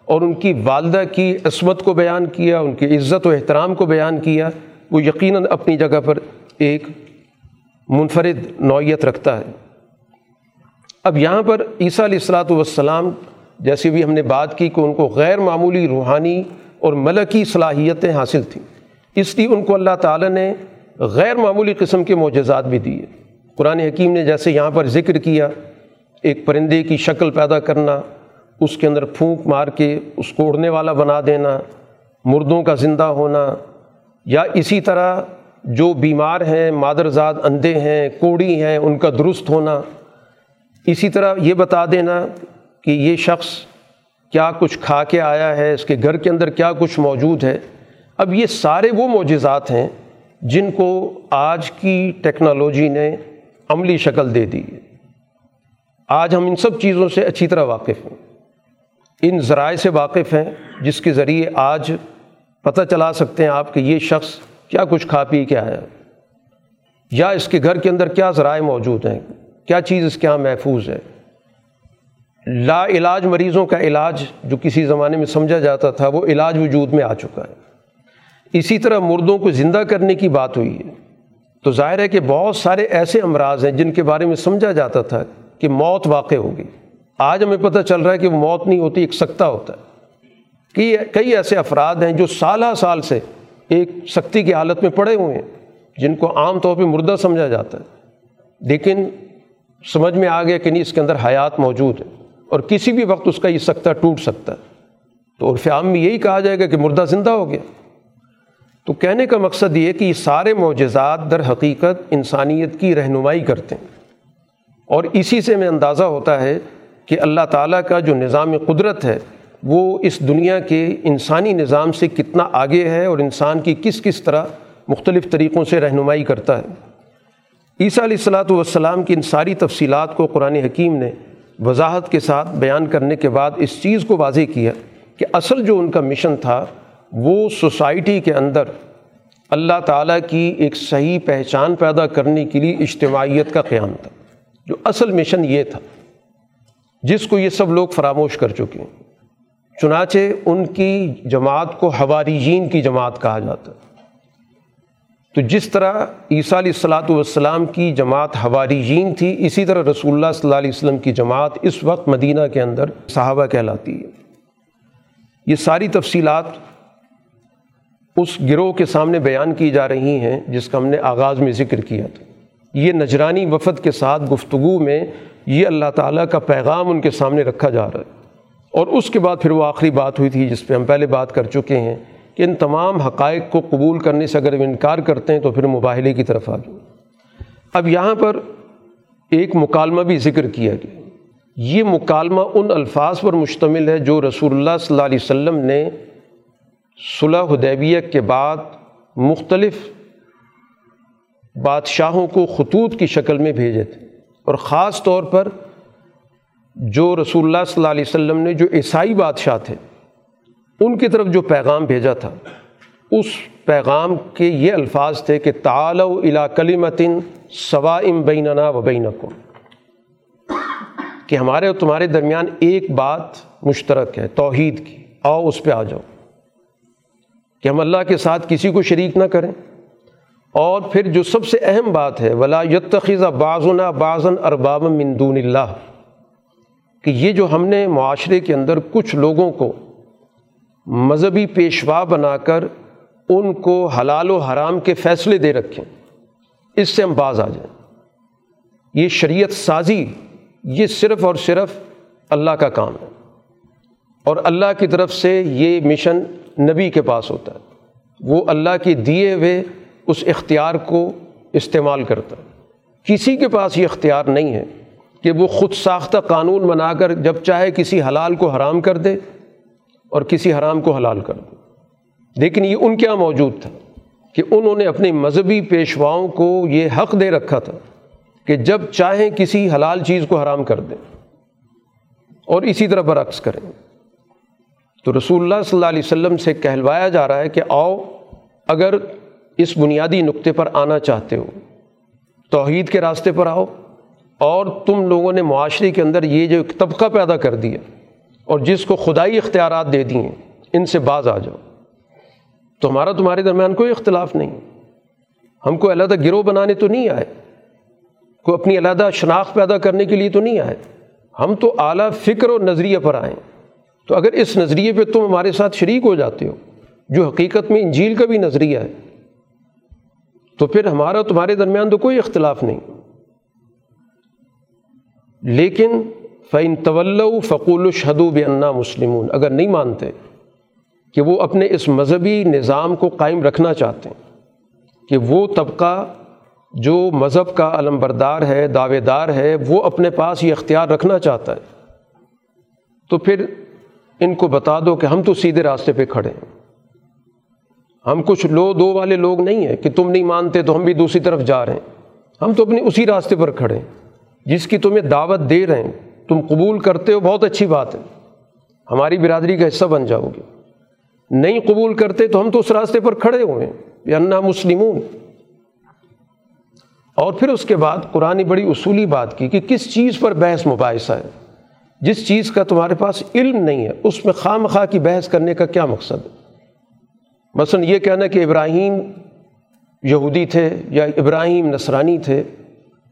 اور ان کی والدہ کی عصمت کو بیان کیا، ان کی عزت و احترام کو بیان کیا، وہ یقیناً اپنی جگہ پر ایک منفرد نوعیت رکھتا ہے۔ اب یہاں پر عیسیٰ علیہ السلاۃ والسلام، جیسے بھی ہم نے بات کی کہ ان کو غیر معمولی روحانی اور ملکی صلاحیتیں حاصل تھیں۔ اس لیے ان کو اللہ تعالیٰ نے غیر معمولی قسم کے معجزات بھی دیے۔ قرآن حکیم نے جیسے یہاں پر ذکر کیا، ایک پرندے کی شکل پیدا کرنا، اس کے اندر پھونک مار کے اس کو اڑنے والا بنا دینا، مردوں کا زندہ ہونا، یا اسی طرح جو بیمار ہیں، مادرزاد اندھے ہیں، کوڑی ہیں، ان کا درست ہونا۔ اسی طرح یہ بتا دینا کہ یہ شخص کیا کچھ کھا کے آیا ہے، اس کے گھر کے اندر کیا کچھ موجود ہے؟ اب یہ سارے وہ معجزات ہیں جن کو آج کی ٹیکنالوجی نے عملی شکل دے دی۔ ہے آج ہم ان سب چیزوں سے اچھی طرح واقف ہیں۔ ان ذرائع سے واقف ہیں جس کے ذریعے آج پتہ چلا سکتے ہیں آپ کہ یہ شخص کیا کچھ کھا پی کے آیا۔ یا اس کے گھر کے اندر کیا ذرائع موجود ہیں؟ کیا چیز اس کے یہاں محفوظ ہے؟ لا علاج مریضوں کا علاج جو کسی زمانے میں سمجھا جاتا تھا، وہ علاج وجود میں آ چکا ہے۔ اسی طرح مردوں کو زندہ کرنے کی بات ہوئی ہے۔ تو ظاہر ہے کہ بہت سارے ایسے امراض ہیں جن کے بارے میں سمجھا جاتا تھا کہ موت واقع ہوگی آج ہمیں پتہ چل رہا ہے کہ وہ موت نہیں ہوتی، ایک سکتا ہوتا ہے۔ کہ کئی ایسے افراد ہیں جو سالہ سال سے ایک سختی کی حالت میں پڑے ہوئے ہیں، جن کو عام طور پہ مردہ سمجھا جاتا ہے۔ لیکن سمجھ میں آ گیا کہ نہیں، اس کے اندر حیات موجود ہے۔ اور کسی بھی وقت اس کا یہ سختہ ٹوٹ سکتا ہے۔ تو عرف عام میں یہی کہا جائے گا کہ مردہ زندہ ہو گیا۔ تو کہنے کا مقصد یہ کہ یہ سارے معجزات در حقیقت انسانیت کی رہنمائی کرتے ہیں۔ اور اسی سے میں اندازہ ہوتا ہے کہ اللہ تعالیٰ کا جو نظام قدرت ہے، وہ اس دنیا کے انسانی نظام سے کتنا آگے ہے اور انسان کی کس کس طرح مختلف طریقوں سے رہنمائی کرتا ہے۔ عیسیٰ علیہ السلاۃ والسلام کی ان ساری تفصیلات کو قرآن حکیم نے وضاحت کے ساتھ بیان کرنے کے بعد اس چیز کو واضح کیا کہ اصل جو ان کا مشن تھا، وہ سوسائٹی کے اندر اللہ تعالیٰ کی ایک صحیح پہچان پیدا کرنے کے لیے اجتماعیت کا قیام تھا۔ جو اصل مشن یہ تھا، جس کو یہ سب لوگ فراموش کر چکے ہیں۔ چنانچہ ان کی جماعت کو حواریجین کی جماعت کہا جاتا ہے۔ تو جس طرح عیسیٰ علیہ السلاۃ والسلام کی جماعت حواریجین تھی، اسی طرح رسول اللہ صلی اللہ علیہ وسلم کی جماعت اس وقت مدینہ کے اندر صحابہ کہلاتی ہے۔ یہ ساری تفصیلات اس گروہ کے سامنے بیان کی جا رہی ہیں، جس کا ہم نے آغاز میں ذکر کیا تھا۔ یہ نجرانی وفد کے ساتھ گفتگو میں یہ اللہ تعالیٰ کا پیغام ان کے سامنے رکھا جا رہا ہے۔ اور اس کے بعد پھر وہ آخری بات ہوئی تھی، جس پہ ہم پہلے بات کر چکے ہیں۔ کہ ان تمام حقائق کو قبول کرنے سے اگر وہ انکار کرتے ہیں تو پھر مباحلے کی طرف آ جائیں اب یہاں پر ایک مکالمہ بھی ذکر کیا گیا۔ یہ مکالمہ ان الفاظ پر مشتمل ہے جو رسول اللہ صلی اللہ علیہ وسلم نے صلح حدیبیہ کے بعد مختلف بادشاہوں کو خطوط کی شکل میں بھیجے تھے۔ اور خاص طور پر جو رسول اللہ صلی اللہ علیہ وسلم نے جو عیسائی بادشاہ تھے ان کی طرف جو پیغام بھیجا تھا، اس پیغام کے یہ الفاظ تھے کہ تعالو الا کلیمتن سوا ام بیننا و بینکم۔ کہ ہمارے اور تمہارے درمیان ایک بات مشترک ہے، توحید کی۔ آؤ اس پہ آ جاؤ۔ کہ ہم اللہ کے ساتھ کسی کو شریک نہ کریں۔ اور پھر جو سب سے اہم بات ہے، ولا یتخذ بازنا بازن ارباب من دون اللہ۔ کہ یہ جو ہم نے معاشرے کے اندر کچھ لوگوں کو مذہبی پیشوا بنا کر ان کو حلال و حرام کے فیصلے دے رکھیں۔ اس سے ہم باز آ جائیں۔ یہ شریعت سازی، یہ صرف اور صرف اللہ کا کام ہے۔ اور اللہ کی طرف سے یہ مشن نبی کے پاس ہوتا ہے۔ وہ اللہ کے دیے ہوئے اس اختیار کو استعمال کرتا ہے۔ کسی کے پاس یہ اختیار نہیں ہے کہ وہ خود ساختہ قانون بنا کر جب چاہے کسی حلال کو حرام کر دے اور کسی حرام کو حلال کر دے لیکن یہ ان کیا موجود تھا کہ انہوں نے اپنے مذہبی پیشواؤں کو یہ حق دے رکھا تھا کہ جب چاہیں کسی حلال چیز کو حرام کر دیں اور اسی طرح برعکس کریں۔ تو رسول اللہ صلی اللہ علیہ وسلم سے کہلوایا جا رہا ہے کہ آؤ، اگر اس بنیادی نقطے پر آنا چاہتے ہو، توحید کے راستے پر آؤ اور تم لوگوں نے معاشرے کے اندر یہ جو ایک طبقہ پیدا کر دیا اور جس کو خدائی اختیارات دے دیے ان سے باز آ جاؤ۔ تو ہمارا تمہارے درمیان کوئی اختلاف نہیں۔ ہم کو علیحدہ گروہ بنانے تو نہیں آئے۔ کوئی اپنی علیحدہ شناخت پیدا کرنے کے لیے تو نہیں آئے۔ ہم تو اعلیٰ فکر اور نظریے پر آئیں تو اگر اس نظریے پہ تم ہمارے ساتھ شریک ہو جاتے ہو، جو حقیقت میں انجیل کا بھی نظریہ ہے، تو پھر ہمارا تمہارے درمیان تو کوئی اختلاف نہیں۔ لیکن فعین طول فقول الشہدو بنا مسلمون۔ اگر نہیں مانتے کہ وہ اپنے اس مذہبی نظام کو قائم رکھنا چاہتے ہیں، کہ وہ طبقہ جو مذہب کا علم بردار ہے دعوے دار ہے، وہ اپنے پاس یہ اختیار رکھنا چاہتا ہے، تو پھر ان کو بتا دو کہ ہم تو سیدھے راستے پہ کھڑے ہیں۔ ہم کچھ لو دو والے لوگ نہیں ہیں کہ تم نہیں مانتے تو ہم بھی دوسری طرف جا رہے ہیں۔ ہم تو اپنے اسی راستے پر کھڑے ہیں، جس کی تمہیں دعوت دے رہے ہیں۔ تم قبول کرتے ہو، بہت اچھی بات ہے۔ ہماری برادری کا حصہ بن جاؤ گے۔ نہیں قبول کرتے تو ہم تو اس راستے پر کھڑے ہوئے ہیں۔ یا انا مسلمون۔ اور پھر اس کے بعد قرآن بڑی اصولی بات کی کہ کس چیز پر بحث مباحثہ ہے۔ جس چیز کا تمہارے پاس علم نہیں ہے، اس میں خواہ مخواہ کی بحث کرنے کا کیا مقصد ہے؟ مثلاً یہ کہنا کہ ابراہیم یہودی تھے یا ابراہیم نصرانی تھے۔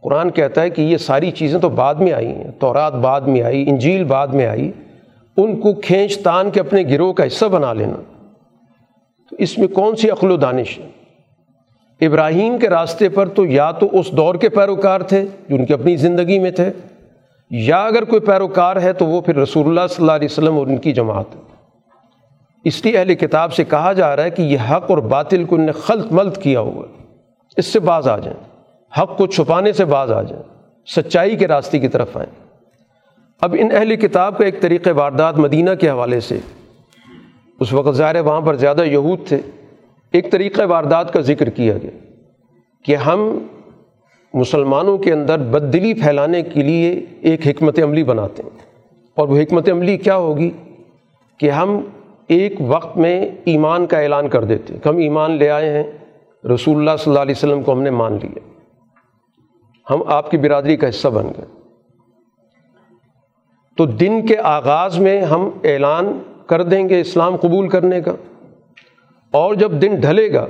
قرآن کہتا ہے کہ یہ ساری چیزیں تو بعد میں آئی ہیں، تورات بعد میں آئی، انجیل بعد میں آئی، ان کو کھینچ تان کے اپنے گروہ کا حصہ بنا لینا۔ تو اس میں کون سی عقل و دانش ہے؟ ابراہیم کے راستے پر تو یا تو اس دور کے پیروکار تھے جو ان کی اپنی زندگی میں تھے، یا اگر کوئی پیروکار ہے تو وہ پھر رسول اللہ صلی اللہ علیہ وسلم اور ان کی جماعت۔ ہے اس لیے اہل کتاب سے کہا جا رہا ہے کہ یہ حق اور باطل کو ان نے خلط ملط کیا ہوا اس سے باز آ جائیں۔ حق کو چھپانے سے باز آ جائیں سچائی کے راستے کی طرف آئیں۔ اب ان اہل کتاب کا ایک طریقۂ واردات مدینہ کے حوالے سے۔ اس وقت ظاہر وہاں پر زیادہ یہود تھے۔ ایک طریقۂ واردات کا ذکر کیا گیا کہ ہم مسلمانوں کے اندر بد دلی پھیلانے کے لیے ایک حکمت عملی بناتے ہیں۔ اور وہ حکمت عملی کیا ہوگی؟ کہ ہم ایک وقت میں ایمان کا اعلان کر دیتے کہ ہم ایمان لے آئے ہیں، رسول اللہ صلی اللہ علیہ وسلم کو ہم نے مان لیا۔ ہم آپ کی برادری کا حصہ بن گئے۔ تو دن کے آغاز میں ہم اعلان کر دیں گے اسلام قبول کرنے کا۔ اور جب دن ڈھلے گا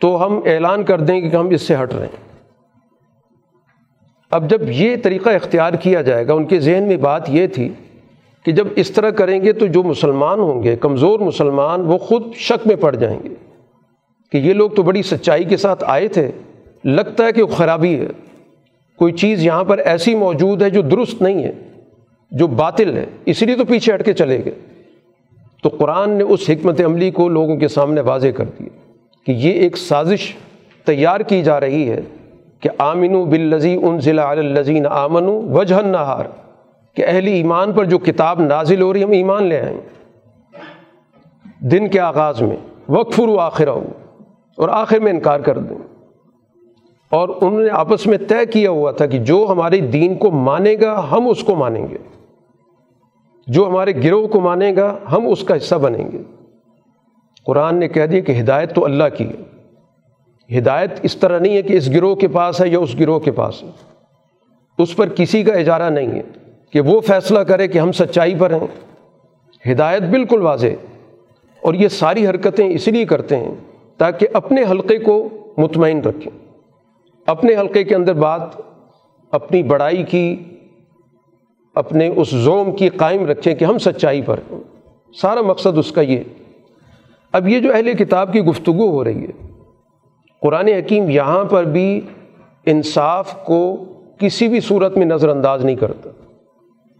تو ہم اعلان کر دیں گے کہ ہم اس سے ہٹ رہے ہیں۔ اب جب یہ طریقہ اختیار کیا جائے گا، ان کے ذہن میں بات یہ تھی کہ جب اس طرح کریں گے تو جو مسلمان ہوں گے، کمزور مسلمان، وہ خود شک میں پڑ جائیں گے کہ یہ لوگ تو بڑی سچائی کے ساتھ آئے تھے۔ لگتا ہے کہ وہ خرابی ہے۔ کوئی چیز یہاں پر ایسی موجود ہے جو درست نہیں ہے، جو باطل ہے، اسی لیے تو پیچھے ہٹ کے چلے گئے۔ تو قرآن نے اس حکمت عملی کو لوگوں کے سامنے واضح کر دیا کہ یہ ایک سازش تیار کی جا رہی ہے کہ آمن و بلزی ان ضلع الزین آمن وجہ نہار کہ اہل ایمان پر جو کتاب نازل ہو رہی ہم ایمان لے آئیں۔ دن کے آغاز میں وقف و آخر ہو اور آخر میں انکار کر دیں۔ اور انہوں نے آپس میں طے کیا ہوا تھا کہ جو ہمارے دین کو مانے گا، ہم اس کو مانیں گے۔ جو ہمارے گروہ کو مانے گا، ہم اس کا حصہ بنیں گے۔ قرآن نے کہہ دیا کہ ہدایت تو اللہ کی ہے۔ ہدایت اس طرح نہیں ہے کہ اس گروہ کے پاس ہے یا اس گروہ کے پاس ہے۔ اس پر کسی کا اجارہ نہیں ہے کہ وہ فیصلہ کرے کہ ہم سچائی پر ہیں۔ ہدایت بالکل واضح اور یہ ساری حرکتیں اس لیے کرتے ہیں تاکہ اپنے حلقے کو مطمئن رکھیں۔ اپنے حلقے کے اندر بات، اپنی بڑائی کی، اپنے اس زوم کی قائم رکھیں کہ ہم سچائی پر سارا مقصد اس کا یہ۔ اب یہ جو اہل کتاب کی گفتگو ہو رہی ہے، قرآن حکیم یہاں پر بھی انصاف کو کسی بھی صورت میں نظر انداز نہیں کرتا۔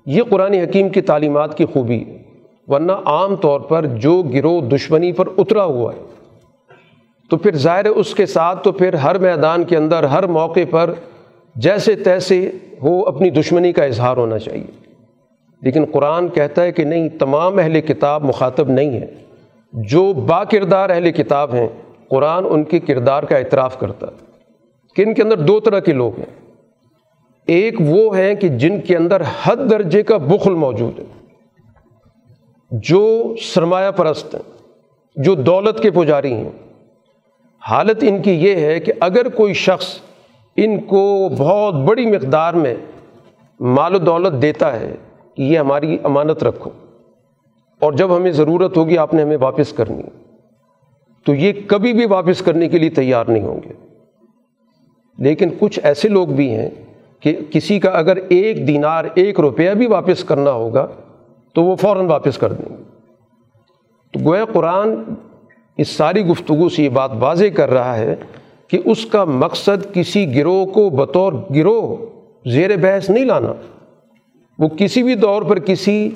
یہ قرآن حکیم کی تعلیمات کی خوبی ہے، ورنہ عام طور پر جو گروہ دشمنی پر اترا ہوا ہے۔ تو پھر ظاہر اس کے ساتھ تو پھر ہر میدان کے اندر، ہر موقع پر جیسے تیسے ہو اپنی دشمنی کا اظہار ہونا چاہیے۔ لیکن قرآن کہتا ہے کہ نہیں، تمام اہل کتاب مخاطب نہیں ہے جو با کردار اہل کتاب ہیں، قرآن ان کے کردار کا اعتراف کرتا ہے۔ کہ ان کے اندر دو طرح کے لوگ ہیں۔ ایک وہ ہیں کہ جن کے اندر حد درجے کا بخل موجود ہے۔ جو سرمایہ پرست ہیں، جو دولت کے پجاری ہیں۔ حالت ان کی یہ ہے کہ اگر کوئی شخص ان کو بہت بڑی مقدار میں مال و دولت دیتا ہے کہ یہ ہماری امانت رکھو اور جب ہمیں ضرورت ہوگی آپ نے ہمیں واپس کرنی، تو یہ کبھی بھی واپس کرنے کے لیے تیار نہیں ہوں گے۔ لیکن کچھ ایسے لوگ بھی ہیں کہ کسی کا اگر ایک دینار، ایک روپیہ بھی واپس کرنا ہوگا تو وہ فوراً واپس کر دیں گے۔ تو گویا قرآن اس ساری گفتگو سے یہ بات واضح کر رہا ہے کہ اس کا مقصد کسی گروہ کو بطور گروہ زیر بحث نہیں لانا۔ وہ کسی بھی دور پر کسی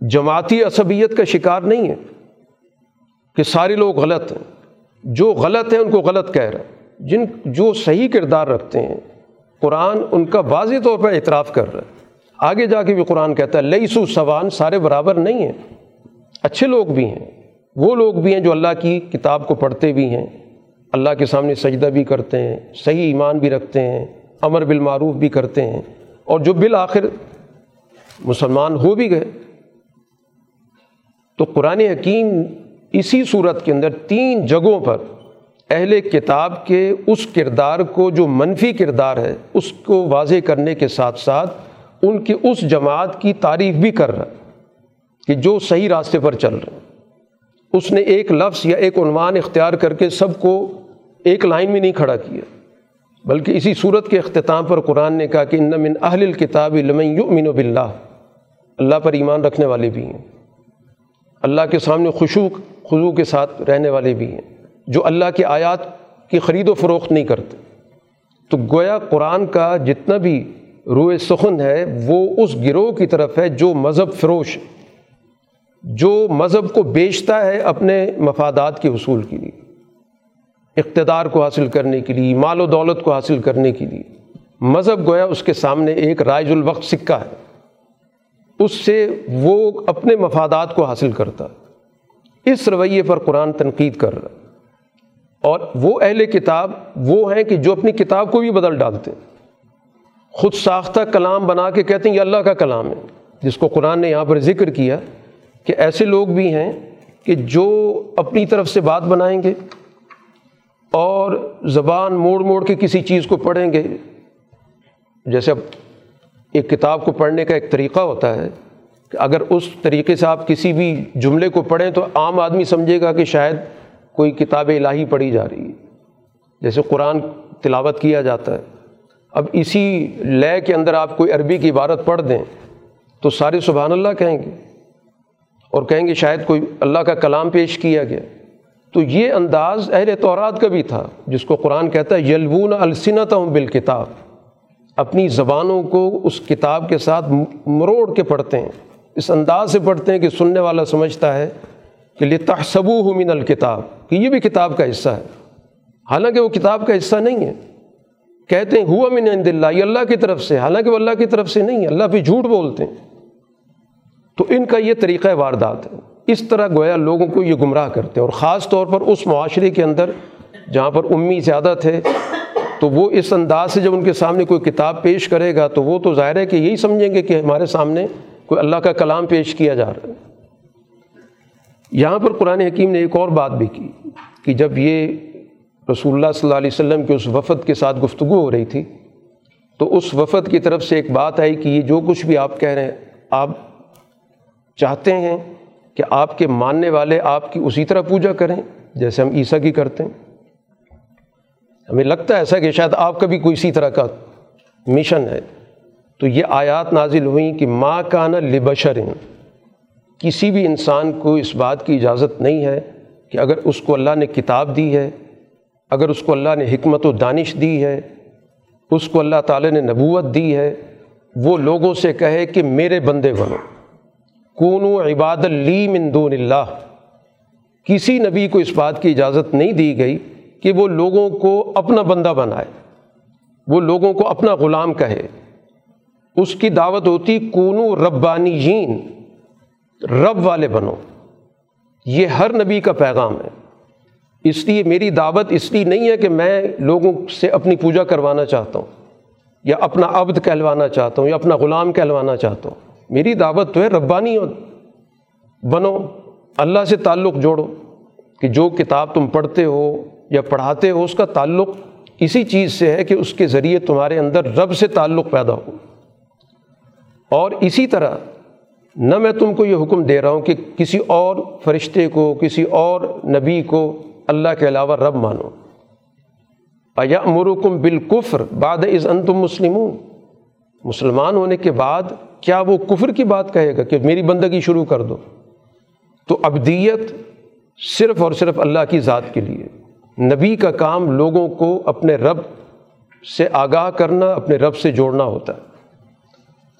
جماعتی عصبیت کا شکار نہیں ہے کہ سارے لوگ غلط ہیں۔ جو غلط ہیں ان کو غلط کہہ رہا ہے۔ جن جو صحیح کردار رکھتے ہیں، قرآن ان کا واضح طور پر اعتراف کر رہا ہے۔ آگے جا کے بھی قرآن کہتا ہے لئی سو سوان، سارے برابر نہیں ہیں۔ اچھے لوگ بھی ہیں۔ وہ لوگ بھی ہیں جو اللہ کی کتاب کو پڑھتے بھی ہیں، اللہ کے سامنے سجدہ بھی کرتے ہیں، صحیح ایمان بھی رکھتے ہیں، امر بالمعروف بھی کرتے ہیں، اور جو بالآخر مسلمان ہو بھی گئے۔ تو قرآن حکیم اسی صورت کے اندر تین جگہوں پر اہل کتاب کے اس کردار کو جو منفی کردار ہے، اس کو واضح کرنے کے ساتھ ساتھ ان کی اس جماعت کی تعریف بھی کر رہا کہ جو صحیح راستے پر چل رہے ہیں۔ اس نے ایک لفظ یا ایک عنوان اختیار کر کے سب کو ایک لائن میں نہیں کھڑا کیا، بلکہ اسی صورت کے اختتام پر قرآن نے کہا کہ ان من اہل الکتاب لمن یؤمن باللہ۔ اللہ پر ایمان رکھنے والے بھی ہیں۔ اللہ کے سامنے خوشو خضو کے ساتھ رہنے والے بھی ہیں۔ جو اللہ کی آیات کی خرید و فروخت نہیں کرتے۔ تو گویا قرآن کا جتنا بھی روئے سخن ہے، وہ اس گروہ کی طرف ہے جو مذہب فروش جو مذہب کو بیچتا ہے اپنے مفادات کے حصول کے لیے، اقتدار کو حاصل کرنے کے لیے، مال و دولت کو حاصل کرنے کے لیے۔ مذہب گویا اس کے سامنے ایک رائج الوقت سکہ ہے۔ اس سے وہ اپنے مفادات کو حاصل کرتا ہے۔ اس رویے پر قرآن تنقید کر رہا ہے۔ اور وہ اہل کتاب وہ ہیں کہ جو اپنی کتاب کو بھی بدل ڈالتے ہیں۔ خود ساختہ کلام بنا کے کہتے ہیں، یہ اللہ کا کلام ہے۔ جس کو قرآن نے یہاں پر ذکر کیا کہ ایسے لوگ بھی ہیں کہ جو اپنی طرف سے بات بنائیں گے اور زبان موڑ موڑ کے کسی چیز کو پڑھیں گے۔ جیسے اب ایک کتاب کو پڑھنے کا ایک طریقہ ہوتا ہے کہ اگر اس طریقے سے آپ کسی بھی جملے کو پڑھیں تو عام آدمی سمجھے گا کہ شاید کوئی کتاب الہی پڑھی جا رہی ہے۔ جیسے قرآن تلاوت کیا جاتا ہے۔ اب اسی لے کے اندر آپ کوئی عربی کی عبارت پڑھ دیں تو سارے سبحان اللہ کہیں گے۔ اور کہیں گے شاید کوئی اللہ کا کلام پیش کیا گیا۔ تو یہ انداز اہل تورات کا بھی تھا، جس کو قرآن کہتا ہے یلبون السنت ہوں بالکتاب۔ اپنی زبانوں کو اس کتاب کے ساتھ مروڑ کے پڑھتے ہیں۔ اس انداز سے پڑھتے ہیں کہ سننے والا سمجھتا ہے کہ لے تحصبو من الکتاب، کہ یہ بھی کتاب کا حصہ ہے۔ حالانکہ وہ کتاب کا حصہ نہیں ہے۔ کہتے ہیں، ہوا من عند اللہ، یہ اللہ کی طرف سے، حالانکہ وہ اللہ کی طرف سے نہیں ہے۔ اللہ پہ جھوٹ بولتے ہیں۔ تو ان کا یہ طریقہ واردات۔ ہے اس طرح گویا لوگوں کو یہ گمراہ کرتے ہیں اور خاص طور پر اس معاشرے کے اندر جہاں پر امی زیادہ تھے، تو وہ اس انداز سے جب ان کے سامنے کوئی کتاب پیش کرے گا، تو وہ تو ظاہر ہے کہ یہی سمجھیں گے کہ ہمارے سامنے کوئی اللہ کا کلام پیش کیا جا رہا ہے۔ یہاں پر قرآن حکیم نے ایک اور بات بھی کی کہ جب یہ رسول اللہ صلی اللہ علیہ وسلم کے اس وفد کے ساتھ گفتگو ہو رہی تھی، تو اس وفد کی طرف سے ایک بات آئی کہ یہ جو کچھ بھی آپ کہہ رہے ہیں، آپ چاہتے ہیں کہ آپ کے ماننے والے آپ کی اسی طرح پوجا کریں جیسے ہم عیسیٰ کی کرتے ہیں۔ ہمیں لگتا ہے ایسا کہ شاید آپ کا بھی کوئی اسی طرح کا مشن ہے۔ تو یہ آیات نازل ہوئیں کہ ماں کانا لبشر۔ کسی بھی انسان کو اس بات کی اجازت نہیں ہے کہ اگر اس کو اللہ نے کتاب دی ہے، اگر اس کو اللہ نے حکمت و دانش دی ہے، اس کو اللہ تعالیٰ نے نبوت دی ہے، وہ لوگوں سے کہے کہ میرے بندے بنو۔ کون و عباد لی من دون اللہ۔ کسی نبی کو اس بات کی اجازت نہیں دی گئی کہ وہ لوگوں کو اپنا بندہ بنائے، وہ لوگوں کو اپنا غلام کہے۔ اس کی دعوت ہوتی کونو ربانی رب والے بنو۔ یہ ہر نبی کا پیغام ہے۔ اس لیے میری دعوت اس لیے نہیں ہے کہ میں لوگوں سے اپنی پوجا کروانا چاہتا ہوں، یا اپنا عبد کہلوانا چاہتا ہوں، یا اپنا غلام کہلوانا چاہتا ہوں۔ میری دعوت تو ہے ربانی بنو، اللہ سے تعلق جوڑو کہ جو کتاب تم پڑھتے ہو یا پڑھاتے ہو، اس کا تعلق اسی چیز سے ہے کہ اس کے ذریعے تمہارے اندر رب سے تعلق پیدا ہو۔ اور اسی طرح نہ میں تم کو یہ حکم دے رہا ہوں کہ کسی اور فرشتے کو، کسی اور نبی کو اللہ کے علاوہ رب مانو۔ ایا مرکم بالکفر بعد از ان تم مسلم مسلمان ہونے کے بعد کیا وہ کفر کی بات کہے گا کہ میری بندگی شروع کر دو؟ تو ابدیت صرف اور صرف اللہ کی ذات کے لیے۔ نبی کا کام لوگوں کو اپنے رب سے آگاہ کرنا، اپنے رب سے جوڑنا ہوتا ہے۔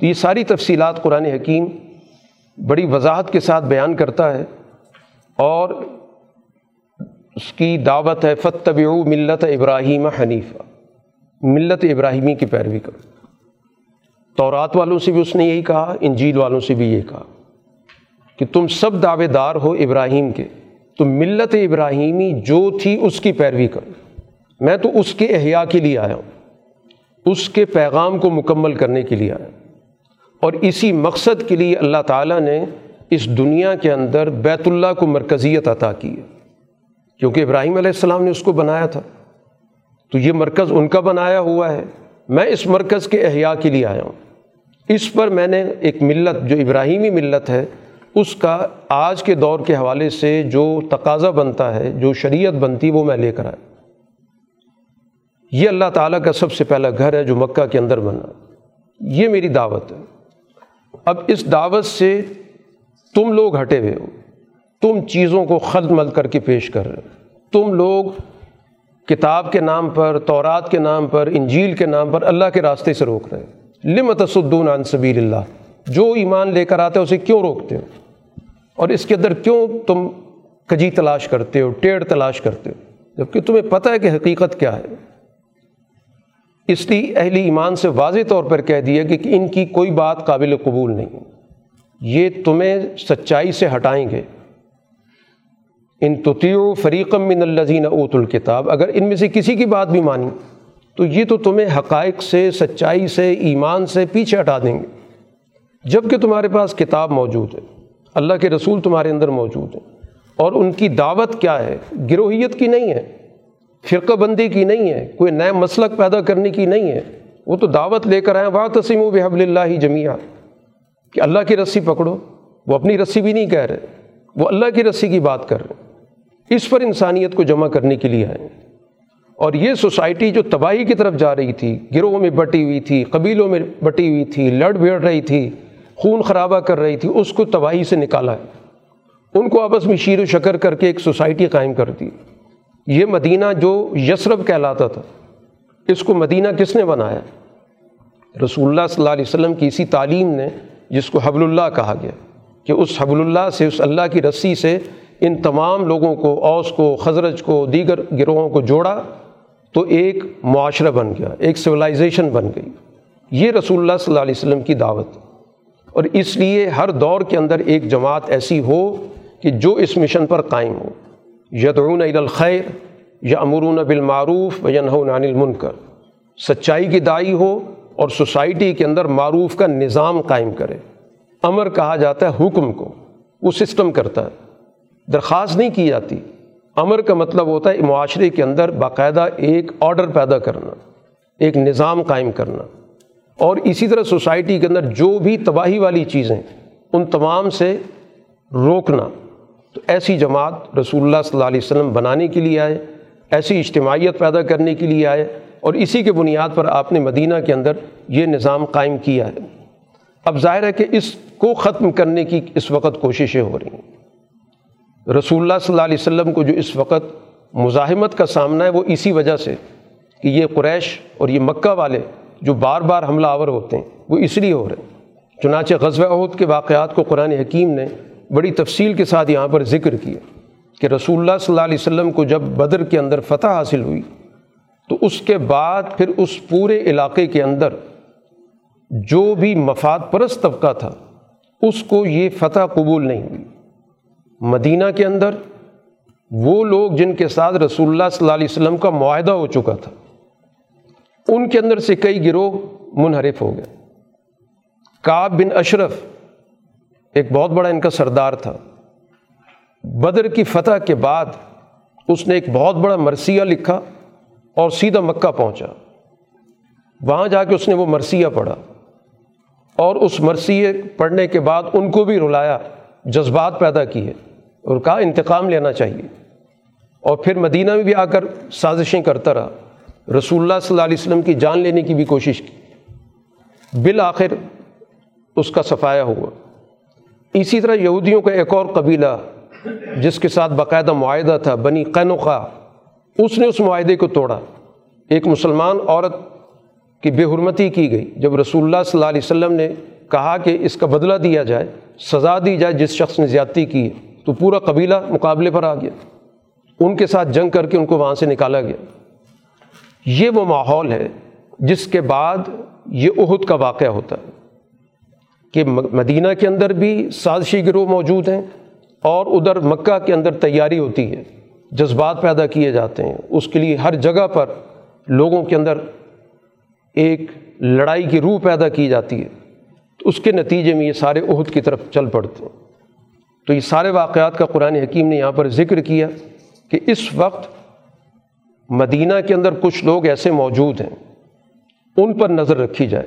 تو یہ ساری تفصیلات قرآن حکیم بڑی وضاحت کے ساتھ بیان کرتا ہے اور اس کی دعوت ہے فتب ملت ابراہیم حنیفہ ملت ابراہیمی کی پیروی کرو۔ تورات والوں سے بھی اس نے یہی کہا، انجیل والوں سے بھی یہ کہا کہ تم سب دعوے دار ہو ابراہیم کے۔ تو ملت ابراہیمی جو تھی اس کی پیروی کرو میں تو اس کے احیاء کے لیے آیا ہوں۔ اس کے پیغام کو مکمل کرنے کے لیے آیا اور اسی مقصد کے لیے اللہ تعالیٰ نے اس دنیا کے اندر بیت اللہ کو مرکزیت عطا کی ہے۔ کیونکہ ابراہیم علیہ السلام نے اس کو بنایا تھا۔ تو یہ مرکز ان کا بنایا ہوا ہے۔ میں اس مرکز کے احیاء کے لیے آیا ہوں۔ اس پر میں نے ایک ملت جو ابراہیمی ملت ہے، اس کا آج کے دور کے حوالے سے جو تقاضا بنتا ہے، جو شریعت بنتی، وہ میں لے کر آیا۔ یہ اللہ تعالیٰ کا سب سے پہلا گھر ہے جو مکہ کے اندر بنا۔ یہ میری دعوت ہے۔ اب اس دعوت سے تم لوگ ہٹے ہوئے ہو۔ تم چیزوں کو خلط مل کر کے پیش کر رہے ہو۔ تم لوگ کتاب کے نام پر، تورات کے نام پر، انجیل کے نام پر اللہ کے راستے سے روک رہے لمت صدون عن سبیل اللہ؟ جو ایمان لے کر آتے ہو، اسے کیوں روکتے ہو؟ اور اس کے اندر کیوں تم کجی تلاش کرتے ہو، ٹیڑھ تلاش کرتے ہو؟ جبکہ تمہیں پتہ ہے کہ حقیقت کیا ہے۔ اس لیے اہل ایمان سے واضح طور پر کہہ دیا کہ ان کی کوئی بات قابل قبول نہیں یہ تمہیں سچائی سے ہٹائیں گے۔ ان تطیع فریقم من الزین اوت الکتاب، اگر ان میں سے کسی کی بات بھی مانی تو یہ تو تمہیں حقائق سے، سچائی سے، ایمان سے پیچھے ہٹا دیں گے۔ جبکہ تمہارے پاس کتاب موجود ہے، اللہ کے رسول تمہارے اندر موجود ہیں۔ اور ان کی دعوت کیا ہے؟ گروہیت کی نہیں ہے، فرقہ بندی کی نہیں ہے، کوئی نئے مسلک پیدا کرنے کی نہیں ہے۔ وہ تو دعوت لے کر آئے واہ تسیم و بحب اللہ جمیا کہ اللہ کی رسی پکڑو، وہ اپنی رسی بھی نہیں کہہ رہے، وہ اللہ کی رسی کی بات کر رہے اس پر انسانیت کو جمع کرنے کے لیے آئے اور یہ سوسائٹی جو تباہی کی طرف جا رہی تھی، گروہوں میں بٹی ہوئی تھی، قبیلوں میں بٹی ہوئی تھی، لڑ بھیڑ رہی تھی، خون خرابہ کر رہی تھی، اس کو تباہی سے نکالا ہے۔ ان کو آپس میں شیر و شکر کر کے ایک سوسائٹی قائم کر دی۔ یہ مدینہ جو یسرب کہلاتا تھا، اس کو مدینہ کس نے بنایا؟ رسول اللہ صلی اللہ علیہ وسلم کی اسی تعلیم نے، جس کو حبل اللہ کہا گیا، کہ اس حبل اللہ سے، اس اللہ کی رسی سے ان تمام لوگوں کو، اوس کو، خزرج کو، دیگر گروہوں کو جوڑا۔ تو ایک معاشرہ بن گیا، ایک سویلائزیشن بن گئی۔ یہ رسول اللہ صلی اللہ علیہ وسلم کی دعوت۔ اور اس لیے ہر دور کے اندر ایک جماعت ایسی ہو کہ جو اس مشن پر قائم ہو۔ یدعون عید الخیر یا امرون بالمعروف و عن المنکر۔ سچائی کی دائی ہو اور سوسائٹی کے اندر معروف کا نظام قائم کرے۔ امر کہا جاتا ہے حکم کو، وہ سسٹم کرتا ہے۔ درخواست نہیں کی جاتی۔ امر کا مطلب ہوتا ہے معاشرے کے اندر باقاعدہ ایک آرڈر پیدا کرنا، ایک نظام قائم کرنا۔ اور اسی طرح سوسائٹی کے اندر جو بھی تباہی والی چیزیں، ان تمام سے روکنا۔ تو ایسی جماعت رسول اللہ صلی اللہ علیہ وسلم بنانے کے لیے آئے، ایسی اجتماعیت پیدا کرنے کے لیے آئے۔ اور اسی کے بنیاد پر آپ نے مدینہ کے اندر یہ نظام قائم کیا ہے۔ اب ظاہر ہے کہ اس کو ختم کرنے کی اس وقت کوششیں ہو رہی ہیں۔ رسول اللہ صلی اللہ علیہ وسلم کو جو اس وقت مزاحمت کا سامنا ہے وہ اسی وجہ سے کہ یہ قریش اور یہ مکہ والے جو بار بار حملہ آور ہوتے ہیں، وہ اس لیے ہو رہے ہیں۔ چنانچہ غزوہ عہد کے واقعات کو قرآن حکیم نے بڑی تفصیل کے ساتھ یہاں پر ذکر کیا کہ رسول اللہ صلی اللہ علیہ وسلم کو جب بدر کے اندر فتح حاصل ہوئی تو اس کے بعد پھر اس پورے علاقے کے اندر جو بھی مفاد پرست طبقہ تھا، اس کو یہ فتح قبول نہیں ہوئی۔ مدینہ کے اندر وہ لوگ جن کے ساتھ رسول اللہ صلی اللہ علیہ وسلم کا معاہدہ ہو چکا تھا، ان کے اندر سے کئی گروہ منحرف ہو گئے۔ کاب بن اشرف ایک بہت بڑا ان کا سردار تھا۔ بدر کی فتح کے بعد اس نے ایک بہت بڑا مرثیہ لکھا اور سیدھا مکہ پہنچا۔ وہاں جا کے اس نے وہ مرثیہ پڑھا اور اس مرثیے پڑھنے کے بعد ان کو بھی رلایا، جذبات پیدا کیے۔ اور کہا انتقام لینا چاہیے۔ اور پھر مدینہ میں بھی آ کر سازشیں کرتا رہا۔ رسول اللہ صلی اللہ علیہ وسلم کی جان لینے کی بھی کوشش کی۔ بالآخر اس کا صفایا ہوا۔ اسی طرح یہودیوں کا ایک اور قبیلہ جس کے ساتھ باقاعدہ معاہدہ تھا، بنی قینوقا اس نے اس معاہدے کو توڑا۔ ایک مسلمان عورت کی بے حرمتی کی گئی۔ جب رسول اللہ صلی اللہ علیہ وسلم نے کہا کہ اس کا بدلہ دیا جائے، سزا دی جائے جس شخص نے زیادتی کی ہے۔ تو پورا قبیلہ مقابلے پر آ گیا۔ ان کے ساتھ جنگ کر کے ان کو وہاں سے نکالا گیا۔ یہ وہ ماحول ہے جس کے بعد یہ عہد کا واقعہ ہوتا ہے کہ مدینہ کے اندر بھی سازشی گروہ موجود ہیں اور ادھر مکہ کے اندر تیاری ہوتی ہے، جذبات پیدا کیے جاتے ہیں۔ اس کے لیے ہر جگہ پر لوگوں کے اندر ایک لڑائی کی روح پیدا کی جاتی ہے۔ تو اس کے نتیجے میں یہ سارے عہد کی طرف چل پڑتے ہیں۔ تو یہ سارے واقعات کا قرآن حکیم نے یہاں پر ذکر کیا کہ اس وقت مدینہ کے اندر کچھ لوگ ایسے موجود ہیں، ان پر نظر رکھی جائے۔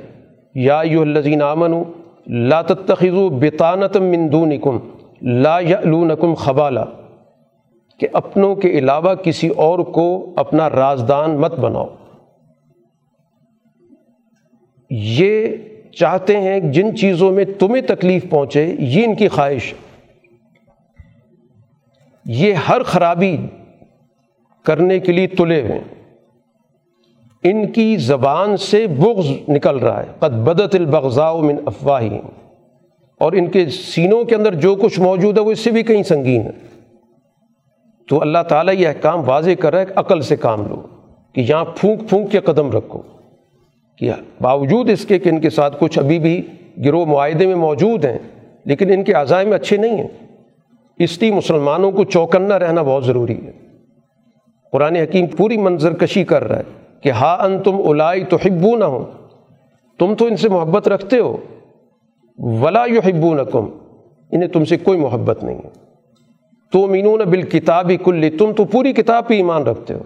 یا یو الزین امن لا تتخذوا بطانت من دونکم، لا یعلونکم خبالا، کہ اپنوں کے علاوہ کسی اور کو اپنا رازدان مت بناؤ۔ یہ چاہتے ہیں جن چیزوں میں تمہیں تکلیف پہنچے، یہ ان کی خواہش یہ ہر خرابی کرنے کے لیے تلے ہوئے ان کی زبان سے بغض نکل رہا ہے۔ قد بدت البغضاء من افواہی اور ان کے سینوں کے اندر جو کچھ موجود ہے، وہ اس سے بھی کہیں سنگین ہے۔ تو اللہ تعالیٰ یہ احکام واضح کر رہا ہے کہ عقل سے کام لو، کہ یہاں پھونک پھونک کے قدم رکھو۔ کیا باوجود اس کے کہ ان کے ساتھ کچھ ابھی بھی گروہ معاہدے میں موجود ہیں، لیکن ان کے عزائم اچھے نہیں ہیں۔ اس لیے مسلمانوں کو چوکنا رہنا بہت ضروری ہے۔ قرآن حکیم پوری منظر کشی کر رہا ہے کہ ہا ان تم الائی تو حبو نہ ہو تم تو ان سے محبت رکھتے ہو۔ ولا یو حبو نہ انہیں تم سے کوئی محبت نہیں ہے۔ تو مینون بال کتابی کل تم تو پوری کتاب پہ ایمان رکھتے ہو۔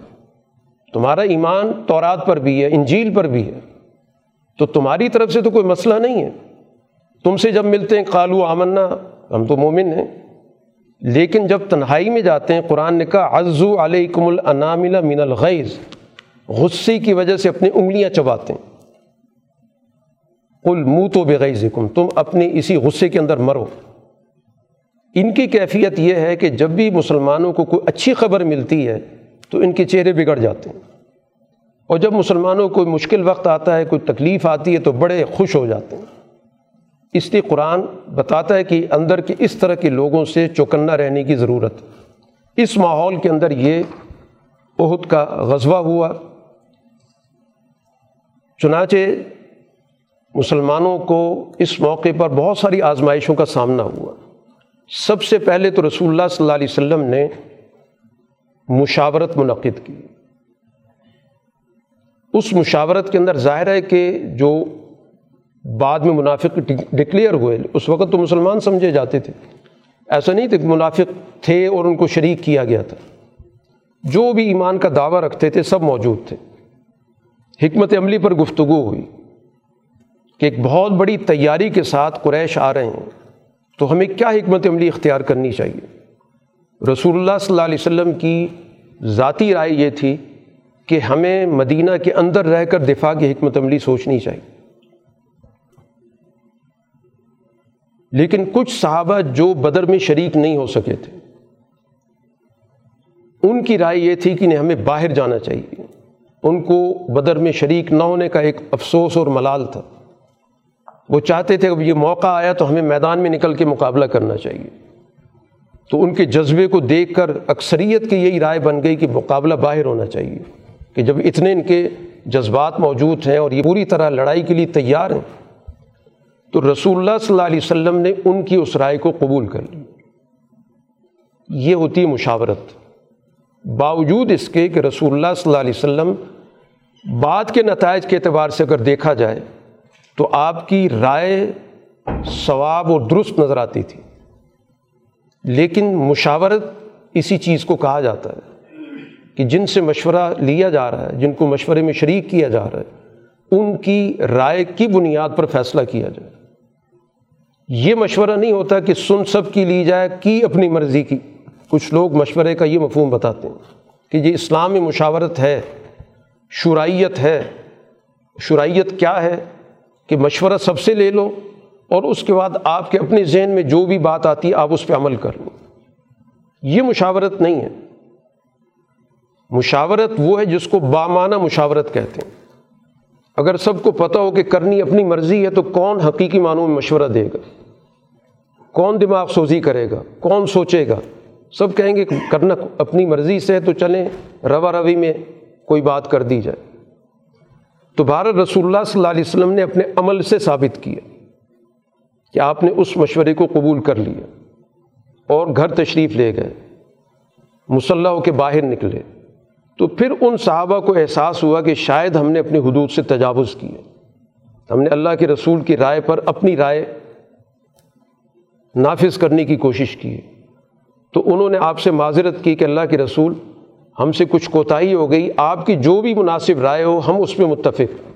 تمہارا ایمان تورات پر بھی ہے، انجیل پر بھی ہے۔ تو تمہاری طرف سے تو کوئی مسئلہ نہیں ہے۔ تم سے جب ملتے ہیں قالو آمنا، ہم تو مومن ہیں۔ لیکن جب تنہائی میں جاتے ہیں، قرآن نے کہا، عزو علیکم الانامل من الغیظ۔ غصے کی وجہ سے اپنی انگلیاں چباتے ہیں۔ کل منہ تو بغیر تم اپنے اسی غصے کے اندر مرو۔ ان کی کیفیت یہ ہے کہ جب بھی مسلمانوں کو کوئی اچھی خبر ملتی ہے، تو ان کے چہرے بگڑ جاتے ہیں۔ اور جب مسلمانوں کو کوئی مشکل وقت آتا ہے، کوئی تکلیف آتی ہے، تو بڑے خوش ہو جاتے ہیں۔ اس لیے قرآن بتاتا ہے کہ اندر کے اس طرح کے لوگوں سے چوکنا رہنے کی ضرورت۔ اس ماحول کے اندر یہ عہد کا غزوہ ہوا۔ چنانچہ مسلمانوں کو اس موقع پر بہت ساری آزمائشوں کا سامنا ہوا۔ سب سے پہلے تو رسول اللہ صلی اللہ علیہ وسلم نے مشاورت منعقد کی۔ اس مشاورت کے اندر ظاہر ہے کہ جو بعد میں منافق ڈکلیئر ہوئے۔ اس وقت تو مسلمان سمجھے جاتے تھے۔ ایسا نہیں تھا کہ منافق تھے اور ان کو شریک کیا گیا تھا۔ جو بھی ایمان کا دعویٰ رکھتے تھے سب موجود تھے۔ حکمت عملی پر گفتگو ہوئی کہ ایک بہت بڑی تیاری کے ساتھ قریش آ رہے ہیں، تو ہمیں کیا حکمت عملی اختیار کرنی چاہیے؟ رسول اللہ صلی اللہ علیہ وسلم کی ذاتی رائے یہ تھی کہ ہمیں مدینہ کے اندر رہ کر دفاع کی حکمت عملی سوچنی چاہیے۔ لیکن کچھ صحابہ جو بدر میں شریک نہیں ہو سکے تھے، ان کی رائے یہ تھی کہ ہمیں باہر جانا چاہیے۔ ان کو بدر میں شریک نہ ہونے کا ایک افسوس اور ملال تھا۔ وہ چاہتے تھے کہ یہ موقع آیا تو ہمیں میدان میں نکل کے مقابلہ کرنا چاہیے۔ تو ان کے جذبے کو دیکھ کر اکثریت کی یہی رائے بن گئی کہ مقابلہ باہر ہونا چاہیے۔ کہ جب اتنے ان کے جذبات موجود ہیں اور یہ پوری طرح لڑائی کے لیے تیار ہیں تو رسول اللہ صلی اللہ علیہ وسلم نے ان کی اس رائے کو قبول کر لی۔ یہ ہوتی ہے مشاورت۔ باوجود اس کے کہ رسول اللہ صلی اللہ علیہ وسلم بعد کے نتائج کے اعتبار سے اگر دیکھا جائے تو آپ کی رائے ثواب اور درست نظر آتی تھی۔ لیکن مشاورت اسی چیز کو کہا جاتا ہے کہ جن سے مشورہ لیا جا رہا ہے، جن کو مشورے میں شریک کیا جا رہا ہے، ان کی رائے کی بنیاد پر فیصلہ کیا جائے۔ یہ مشورہ نہیں ہوتا کہ سن سب کی لی جائے، کی اپنی مرضی کی؟ کچھ لوگ مشورے کا یہ مفہوم بتاتے ہیں کہ یہ اسلام میں مشاورت ہے، شرائیت ہے۔ شرائیت کیا ہے؟ کہ مشورہ سب سے لے لو اور اس کے بعد آپ کے اپنے ذہن میں جو بھی بات آتی ہے، آپ اس پہ عمل کر لو۔ یہ مشاورت نہیں ہے۔ مشاورت وہ ہے جس کو بامانہ مشاورت کہتے ہیں۔ اگر سب کو پتہ ہو کہ کرنی اپنی مرضی ہے تو کون حقیقی معنوں میں مشورہ دے گا؟ کون دماغ سوزی کرے گا؟ کون سوچے گا؟ سب کہیں گے کرنا اپنی مرضی سے تو چلیں، روا روی میں کوئی بات کر دی جائے۔ تو بھارت رسول اللہ صلی اللہ علیہ وسلم نے اپنے عمل سے ثابت کیا کہ آپ نے اس مشورے کو قبول کر لیا اور گھر تشریف لے گئے، مسلح ہو کے باہر نکلے۔ تو پھر ان صحابہ کو احساس ہوا کہ شاید ہم نے اپنی حدود سے تجاوز کیا ہم نے اللہ کے رسول کی رائے پر اپنی رائے نافذ کرنے کی کوشش کی تو انہوں نے آپ سے معذرت کی کہ اللہ کے رسول، ہم سے کچھ کوتاہی ہو گئی، آپ کی جو بھی مناسب رائے ہو، ہم اس میں متفق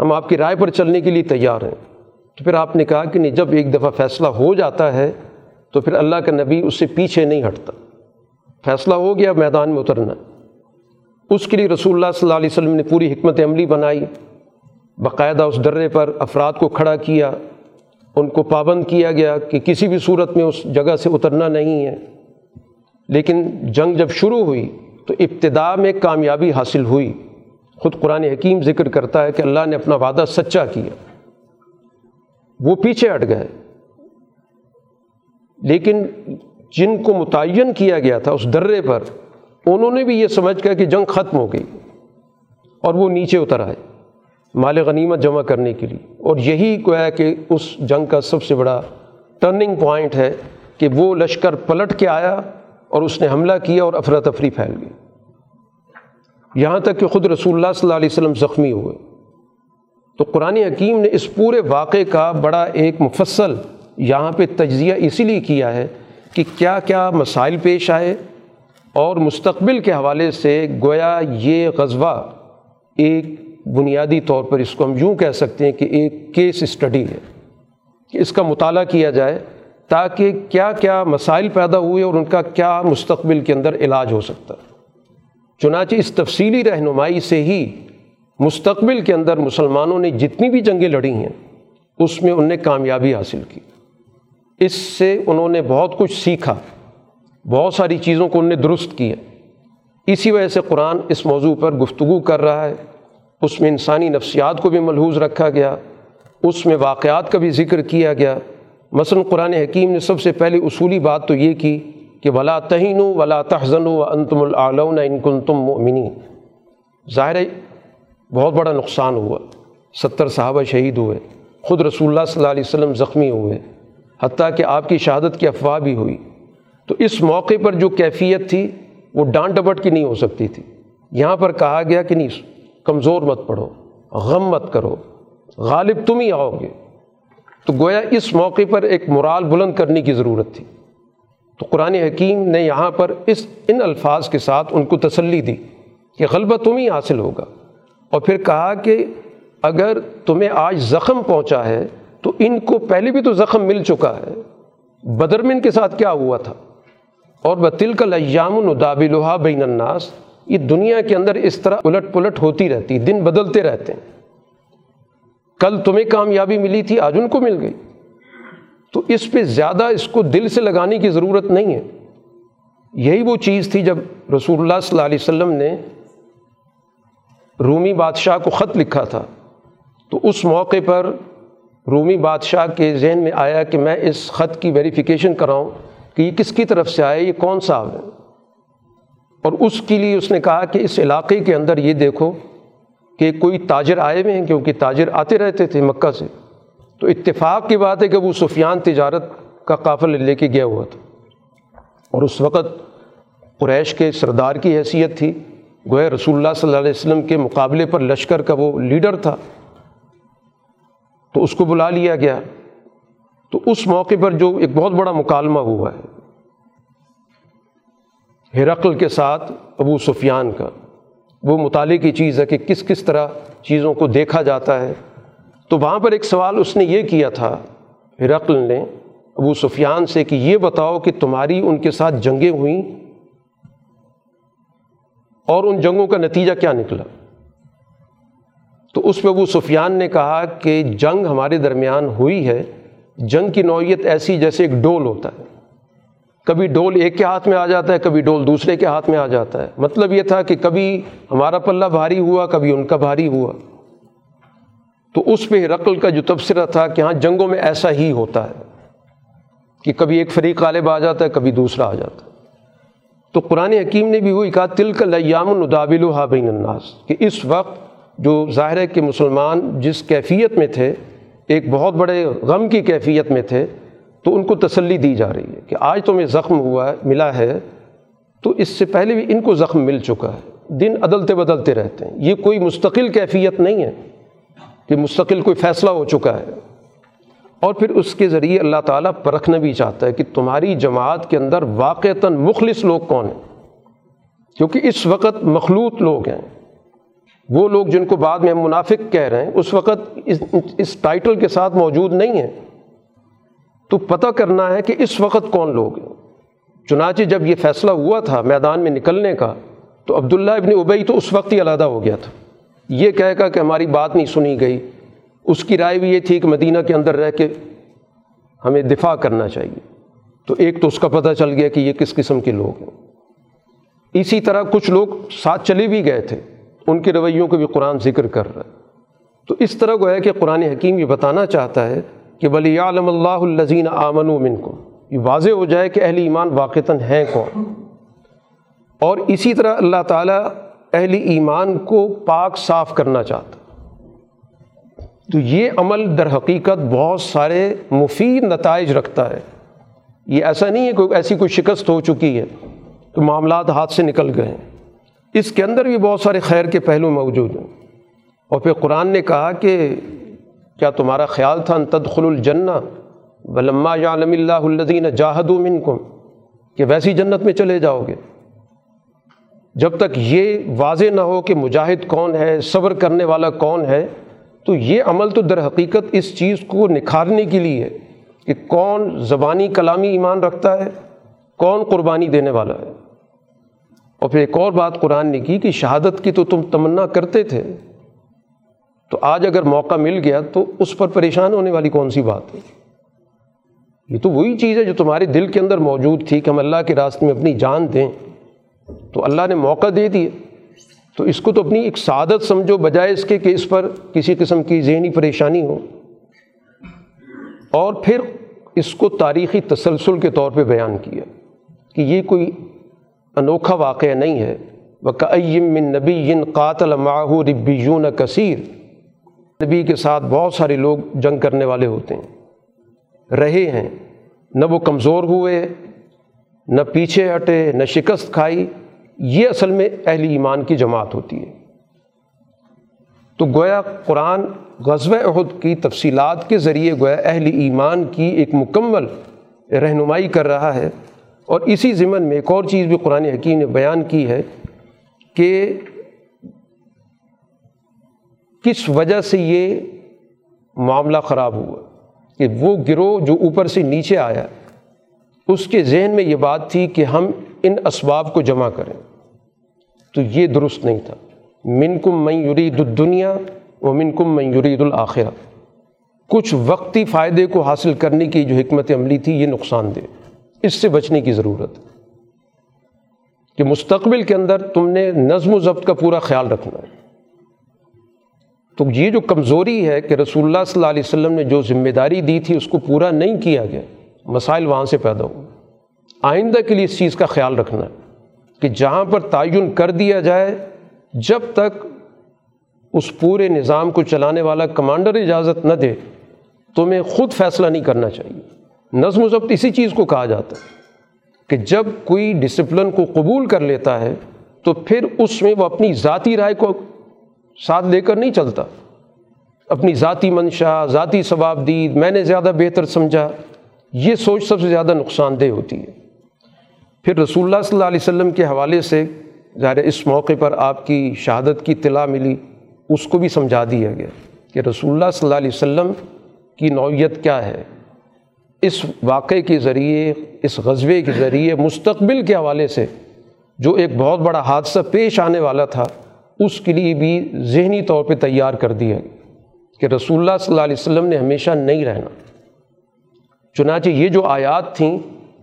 ہم آپ کی رائے پر چلنے کے لیے تیار ہیں۔ تو پھر آپ نے کہا کہ نہیں، جب ایک دفعہ فیصلہ ہو جاتا ہے، تو پھر اللہ کا نبی اس سے پیچھے نہیں ہٹتا۔ فیصلہ ہو گیا، میدان میں اترنا۔ اس کے لیے رسول اللہ صلی اللہ علیہ وسلم نے پوری حکمت عملی بنائی۔ باقاعدہ اس درے پر افراد کو کھڑا کیا۔ ان کو پابند کیا گیا کہ کسی بھی صورت میں اس جگہ سے اترنا نہیں ہے۔ لیکن جنگ جب شروع ہوئی تو ابتدا میں کامیابی حاصل ہوئی۔ خود قرآن حکیم ذکر کرتا ہے کہ اللہ نے اپنا وعدہ سچا کیا۔ وہ پیچھے ہٹ گئے۔ لیکن جن کو متعین کیا گیا تھا اس درے پر، انہوں نے بھی یہ سمجھ کر کہ جنگ ختم ہو گئی اور وہ نیچے اتر آئے مال غنیمت جمع کرنے کے لیے۔ اور یہی گویا کہ اس جنگ کا سب سے بڑا ٹرننگ پوائنٹ ہے کہ وہ لشکر پلٹ کے آیا اور اس نے حملہ کیا اور افراتفری پھیل گئی۔ یہاں تک کہ خود رسول اللہ صلی اللہ علیہ وسلم زخمی ہوئے۔ تو قرآن حکیم نے اس پورے واقعے کا بڑا ایک مفصل یہاں پہ تجزیہ اسی لیے کیا ہے کہ کیا کیا مسائل پیش آئے اور مستقبل کے حوالے سے گویا یہ غزوہ ایک بنیادی طور پر اس کو ہم یوں کہہ سکتے ہیں کہ ایک کیس اسٹڈی ہے کہ اس کا مطالعہ کیا جائے تاکہ کیا کیا مسائل پیدا ہوئے اور ان کا کیا مستقبل کے اندر علاج ہو سکتا چنانچہ اس تفصیلی رہنمائی سے ہی مستقبل کے اندر مسلمانوں نے جتنی بھی جنگیں لڑی ہیں، اس میں ان نے کامیابی حاصل کی۔ اس سے انہوں نے بہت کچھ سیکھا، بہت ساری چیزوں کو ان نے درست کیا۔ اسی وجہ سے قرآن اس موضوع پر گفتگو کر رہا ہے۔ اس میں انسانی نفسیات کو بھی ملحوظ رکھا گیا، اس میں واقعات کا بھی ذکر کیا گیا۔ مثلاً قرآن حکیم نے سب سے پہلے اصولی بات تو یہ کی کہ ولا تہین ولا تحزن و انتم العلون ان کن تم مومنی ظاہر بہت بڑا نقصان ہوا۔ ستر صحابہ شہید ہوئے، خود رسول اللہ صلی اللہ علیہ وسلم زخمی ہوئے، حتیٰ کہ آپ کی شہادت کی افواہ بھی ہوئی۔ تو اس موقع پر جو کیفیت تھی، وہ ڈانٹ ڈپٹ کی نہیں ہو سکتی تھی۔ یہاں پر کہا گیا کہ نہیں کمزور مت پڑھو، غم مت کرو، غالب تم ہی آؤ گے۔ تو گویا اس موقع پر ایک مرال بلند کرنے کی ضرورت تھی۔ تو قرآن حکیم نے یہاں پر اس ان الفاظ کے ساتھ ان کو تسلی دی کہ غلبہ تم ہی حاصل ہوگا۔ اور پھر کہا کہ اگر تمہیں آج زخم پہنچا ہے، تو ان کو پہلے بھی تو زخم مل چکا ہے۔ بدرمن کے ساتھ کیا ہوا تھا؟ اور بتل کا لیام الداب بین الناس یہ دنیا کے اندر اس طرح الٹ پلٹ ہوتی رہتی، دن بدلتے رہتے ہیں۔ کل تمہیں کامیابی ملی تھی، آج ان کو مل گئی۔ تو اس پہ زیادہ اس کو دل سے لگانے کی ضرورت نہیں ہے۔ یہی وہ چیز تھی جب رسول اللہ صلی اللہ علیہ وسلم نے رومی بادشاہ کو خط لکھا تھا۔ تو اس موقع پر رومی بادشاہ کے ذہن میں آیا کہ میں اس خط کی ویریفیکیشن کراؤں کہ یہ کس کی طرف سے آیا، یہ کون سا ہے؟ اور اس کے لیے اس نے کہا کہ اس علاقے کے اندر یہ دیکھو کہ کوئی تاجر آئے ہوئے ہیں کیونکہ تاجر آتے رہتے تھے مکہ سے۔ تو اتفاق کی بات ہے کہ وہ سفیان تجارت کا قافل لے کے گیا ہوا تھا۔ اور اس وقت قریش کے سردار کی حیثیت تھی۔ گویا رسول اللہ صلی اللہ علیہ وسلم کے مقابلے پر لشکر کا وہ لیڈر تھا۔ تو اس کو بلا لیا گیا۔ تو اس موقع پر جو ایک بہت بڑا مکالمہ ہوا ہے۔ ہرقل کے ساتھ ابو سفیان کا۔ وہ مطالعے کی چیز ہے کہ کس کس طرح چیزوں کو دیکھا جاتا ہے۔ تو وہاں پر ایک سوال اس نے یہ کیا تھا ہرقل نے ابو سفیان سے کہ یہ بتاؤ کہ تمہاری ان کے ساتھ جنگیں ہوئیں۔ اور ان جنگوں کا نتیجہ کیا نکلا۔ تو اس پہ ابو سفیان نے کہا کہ جنگ ہمارے درمیان ہوئی ہے۔ جنگ کی نوعیت ایسی جیسے ایک ڈول ہوتا ہے۔ کبھی ڈول ایک کے ہاتھ میں آ جاتا ہے، کبھی ڈول دوسرے کے ہاتھ میں آ جاتا ہے۔ مطلب یہ تھا کہ کبھی ہمارا پلہ بھاری ہوا، کبھی ان کا بھاری ہوا۔ تو اس پہ رقل کا جو تبصرہ تھا کہ ہاں جنگوں میں ایسا ہی ہوتا ہے کہ کبھی ایک فریق غالب آ جاتا ہے، کبھی دوسرا آ جاتا ہے۔ تو قرآن حکیم نے بھی وہی کہا تل کا لیام الدابل و بین الناس۔ کہ اس وقت جو ظاہر ہے کہ مسلمان جس کیفیت میں تھے، ایک بہت بڑے غم کی کیفیت میں تھے تو ان کو تسلی دی جا رہی ہے کہ آج تمہیں زخم ہوا ہے، ملا ہے، تو اس سے پہلے بھی ان کو زخم مل چکا ہے۔ دن عدلتے بدلتے رہتے ہیں۔ یہ کوئی مستقل کیفیت نہیں ہے کہ مستقل کوئی فیصلہ ہو چکا ہے۔ اور پھر اس کے ذریعے اللہ تعالیٰ پرکھنا بھی چاہتا ہے کہ تمہاری جماعت کے اندر واقعتاً مخلص لوگ کون ہیں؟ کیونکہ اس وقت مخلوط لوگ ہیں۔ وہ لوگ جن کو بعد میں ہم منافق کہہ رہے ہیں، اس وقت اس اس ٹائٹل کے ساتھ موجود نہیں ہیں۔ تو پتہ کرنا ہے کہ اس وقت کون لوگ ہیں۔ چنانچہ جب یہ فیصلہ ہوا تھا میدان میں نکلنے کا، تو عبداللہ ابن ابئی تو اس وقت ہی علیحدہ ہو گیا تھا۔ یہ کہہ کر کہ ہماری بات نہیں سنی گئی۔ اس کی رائے بھی یہ تھی کہ مدینہ کے اندر رہ کے ہمیں دفاع کرنا چاہیے۔ تو ایک تو اس کا پتہ چل گیا کہ یہ کس قسم کے لوگ ہیں۔ اسی طرح کچھ لوگ ساتھ چلے بھی گئے تھے۔ ان کے رویوں کو بھی قرآن ذکر کر رہا ہے۔ تو اس طرح کو ہے کہ قرآن حکیم یہ بتانا چاہتا ہے کہ بلی عالم اللہ الزین آمن و کو یہ واضح ہو جائے کہ اہل ایمان واقعتاً ہیں کون۔ اور اسی طرح اللہ تعالیٰ اہل ایمان کو پاک صاف کرنا چاہتا۔ تو یہ عمل در حقیقت بہت سارے مفید نتائج رکھتا ہے۔ یہ ایسا نہیں ہے کوئی ایسی کوئی شکست ہو چکی ہے کہ معاملات ہاتھ سے نکل گئے ہیں۔ اس کے اندر بھی بہت سارے خیر کے پہلو موجود ہیں۔ اور پھر قرآن نے کہا کہ کیا تمہارا خیال تھا تدخل الجنہ؟ بلما یعلم اللہ الدین جاہد منکم کہ ویسی جنت میں چلے جاؤ گے۔ جب تک یہ واضح نہ ہو کہ مجاہد کون ہے، صبر کرنے والا کون ہے، تو یہ عمل تو در حقیقت اس چیز کو نکھارنے کے لیے ہے کہ کون زبانی کلامی ایمان رکھتا ہے، کون قربانی دینے والا ہے۔ اور پھر ایک اور بات قرآن نے کی کہ شہادت کی تو تم تمنا کرتے تھے۔ تو آج اگر موقع مل گیا تو اس پر پریشان ہونے والی کون سی بات ہے؟ یہ تو وہی چیز ہے جو تمہارے دل کے اندر موجود تھی کہ ہم اللہ کے راستے میں اپنی جان دیں۔ تو اللہ نے موقع دے دیے تو اس کو تو اپنی ایک سعادت سمجھو، بجائے اس کے کہ اس پر کسی قسم کی ذہنی پریشانی ہو۔ اور پھر اس کو تاریخی تسلسل کے طور پہ بیان کیا کہ یہ کوئی انوکھا واقعہ نہیں ہے۔ بقیم من نبی قاتل ماہو ربیون کثیر نبی کے ساتھ بہت سارے لوگ جنگ کرنے والے ہوتے ہیں۔ رہے ہیں۔ نہ وہ کمزور ہوئے، نہ پیچھے ہٹے، نہ شکست کھائی۔ یہ اصل میں اہل ایمان کی جماعت ہوتی ہے۔ تو گویا قرآن غزوہ عہد کی تفصیلات کے ذریعے گویا اہل ایمان کی ایک مکمل رہنمائی کر رہا ہے۔ اور اسی ضمن میں ایک اور چیز بھی قرآن حکیم نے بیان کی ہے کہ کس وجہ سے یہ معاملہ خراب ہوا؟ کہ وہ گروہ جو اوپر سے نیچے آیا، اس کے ذہن میں یہ بات تھی کہ ہم ان اسباب کو جمع کریں۔ تو یہ درست نہیں تھا۔ من کم میں یرید الدنیا و من کم میں یرید الآخرہ کچھ وقتی فائدے کو حاصل کرنے کی جو حکمت عملی تھی، یہ نقصان دہ۔ اس سے بچنے کی ضرورت۔ کہ مستقبل کے اندر تم نے نظم و ضبط کا پورا خیال رکھنا ہے۔ تو یہ جو کمزوری ہے کہ رسول اللہ صلی اللہ علیہ وسلم نے جو ذمہ داری دی تھی اس کو پورا نہیں کیا گیا، مسائل وہاں سے پیدا ہوں۔ آئندہ کے لیے اس چیز کا خیال رکھنا ہے کہ جہاں پر تعین کر دیا جائے، جب تک اس پورے نظام کو چلانے والا کمانڈر اجازت نہ دے، تمہیں خود فیصلہ نہیں کرنا چاہیے۔ نظم و ضبط اسی چیز کو کہا جاتا ہے کہ جب کوئی ڈسپلن کو قبول کر لیتا ہے، تو پھر اس میں وہ اپنی ذاتی رائے کو ساتھ لے کر نہیں چلتا۔ اپنی ذاتی منشا، ذاتی ثواب دید، میں نے زیادہ بہتر سمجھا۔ یہ سوچ سب سے زیادہ نقصان دہ ہوتی ہے۔ پھر رسول اللہ صلی اللہ علیہ وسلم کے حوالے سے ظاہر اس موقع پر آپ کی شہادت کی اطلاع ملی، اس کو بھی سمجھا دیا گیا کہ رسول اللہ صلی اللہ علیہ وسلم کی نوعیت کیا ہے۔ اس واقعے کے ذریعے، اس غزبے کے ذریعے مستقبل کے حوالے سے جو ایک بہت بڑا حادثہ پیش آنے والا تھا اس کے لیے بھی ذہنی طور پہ تیار کر دیا گیا کہ رسول اللہ صلی اللہ علیہ وسلم نے ہمیشہ نہیں رہنا۔ چنانچہ یہ جو آیات تھیں،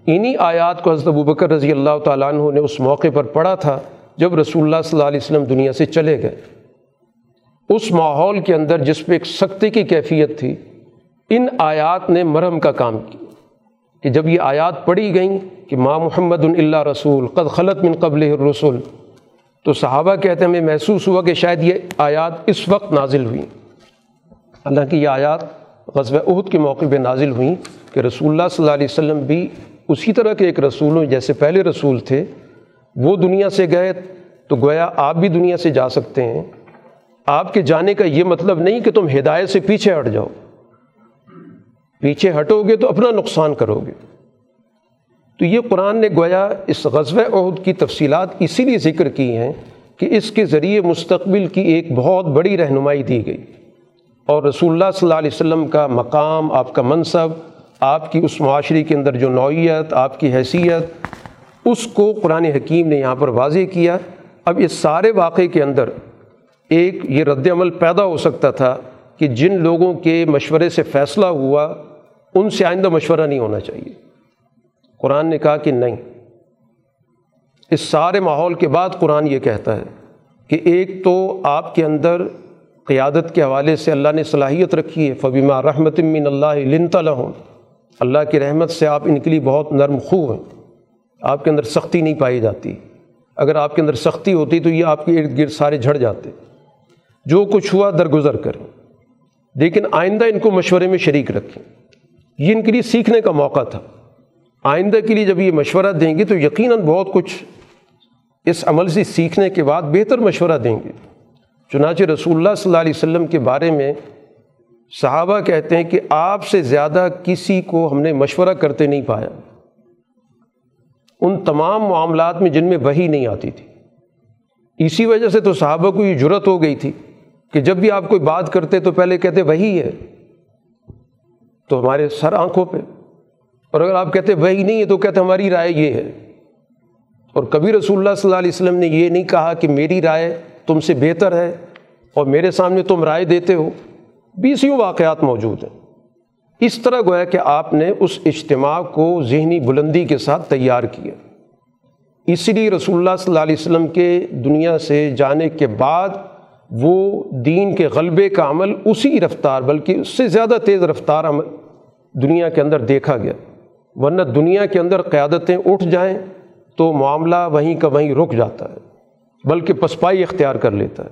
انہی آیات کو حضرت ابوبکر رضی اللہ تعالیٰ عنہ نے اس موقع پر پڑھا تھا جب رسول اللہ صلی اللہ علیہ وسلم دنیا سے چلے گئے۔ اس ماحول کے اندر جس پہ ایک سختی کی کیفیت تھی، ان آیات نے مرہم کا کام کیا۔ کہ جب یہ آیات پڑھی گئیں کہ ماں محمد اللہ رسول، قد خلط من قبل الرسول تو صحابہ کہتے ہیں، ہمیں محسوس ہوا کہ شاید یہ آیات اس وقت نازل ہوئیں۔ اللہ کی یہ آیات غزوہ عہد کے موقع پہ نازل ہوئیں کہ رسول اللہ صلی اللہ علیہ وسلم بھی اسی طرح کے ایک رسول ہوں جیسے پہلے رسول تھے۔ وہ دنیا سے گئے تو گویا آپ بھی دنیا سے جا سکتے ہیں۔ آپ کے جانے کا یہ مطلب نہیں کہ تم ہدایت سے پیچھے ہٹ جاؤ۔ پیچھے ہٹو گے تو اپنا نقصان کرو گے۔ تو یہ قرآن نے گویا اس غزوہ عہد کی تفصیلات اسی لیے ذکر کی ہیں کہ اس کے ذریعے مستقبل کی ایک بہت بڑی رہنمائی دی گئی۔ اور رسول اللہ صلی اللہ علیہ وسلم کا مقام، آپ کا منصب، آپ کی اس معاشرے کے اندر جو نوعیت، آپ کی حیثیت، اس کو قرآن حکیم نے یہاں پر واضح کیا۔ اب اس سارے واقعے کے اندر ایک یہ رد عمل پیدا ہو سکتا تھا کہ جن لوگوں کے مشورے سے فیصلہ ہوا، ان سے آئندہ مشورہ نہیں ہونا چاہیے۔ قرآن نے کہا کہ نہیں۔ اس سارے ماحول کے بعد قرآن یہ کہتا ہے کہ ایک تو آپ کے اندر قیادت کے حوالے سے اللہ نے صلاحیت رکھی ہے فبیما رحمت من اللہ لن لہم اللہ کی رحمت سے آپ ان کے لیے بہت نرم خو ہیں۔ آپ کے اندر سختی نہیں پائی جاتی۔ اگر آپ کے اندر سختی ہوتی تو یہ آپ کے ارد گرد سارے جھڑ جاتے۔ جو کچھ ہوا درگزر کریں۔ لیکن آئندہ ان کو مشورے میں شریک رکھیں۔ یہ ان کے لیے سیکھنے کا موقع تھا۔ آئندہ کے لیے جب یہ مشورہ دیں گے تو یقیناً بہت کچھ اس عمل سے سیکھنے کے بعد بہتر مشورہ دیں گے۔ چنانچہ رسول اللہ صلی اللہ علیہ وسلم کے بارے میں صحابہ کہتے ہیں کہ آپ سے زیادہ کسی کو ہم نے مشورہ کرتے نہیں پایا۔ ان تمام معاملات میں جن میں وہی نہیں آتی تھی۔ اسی وجہ سے تو صحابہ کو یہ جرت ہو گئی تھی کہ جب بھی آپ کوئی بات کرتے تو پہلے کہتے وہی ہے۔ تو ہمارے سر آنکھوں پہ اور اگر آپ کہتے وہی نہیں ہے تو کہتے ہماری رائے یہ ہے۔ اور کبھی رسول اللہ صلی اللہ علیہ وسلم نے یہ نہیں کہا کہ میری رائے تم سے بہتر ہے اور میرے سامنے تم رائے دیتے ہو۔ بیسیوں واقعات موجود ہیں۔ اس طرح گویا کہ آپ نے اس اجتماع کو ذہنی بلندی کے ساتھ تیار کیا۔ اسی لیے رسول اللہ صلی اللہ علیہ وسلم کے دنیا سے جانے کے بعد وہ دین کے غلبے کا عمل اسی رفتار، بلکہ اس سے زیادہ تیز رفتار عمل دنیا کے اندر دیکھا گیا۔ ورنہ دنیا کے اندر قیادتیں اٹھ جائیں تو معاملہ وہیں کا وہیں رک جاتا ہے، بلکہ پسپائی اختیار کر لیتا ہے۔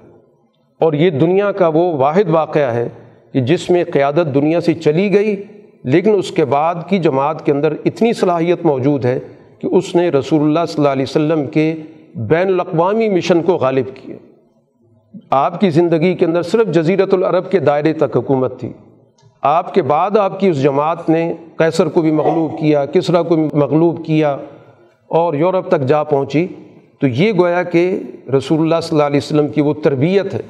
اور یہ دنیا کا وہ واحد واقعہ ہے کہ جس میں قیادت دنیا سے چلی گئی، لیکن اس کے بعد کی جماعت کے اندر اتنی صلاحیت موجود ہے کہ اس نے رسول اللہ صلی اللہ علیہ وسلم کے بین الاقوامی مشن کو غالب کیا۔ آپ کی زندگی کے اندر صرف جزیرت العرب کے دائرے تک حکومت تھی۔ آپ کے بعد آپ کی اس جماعت نے کیسر کو بھی مغلوب کیا، کسرا کو بھی مغلوب کیا اور یورپ تک جا پہنچی۔ تو یہ گویا کہ رسول اللہ صلی اللہ علیہ وسلم کی وہ تربیت ہے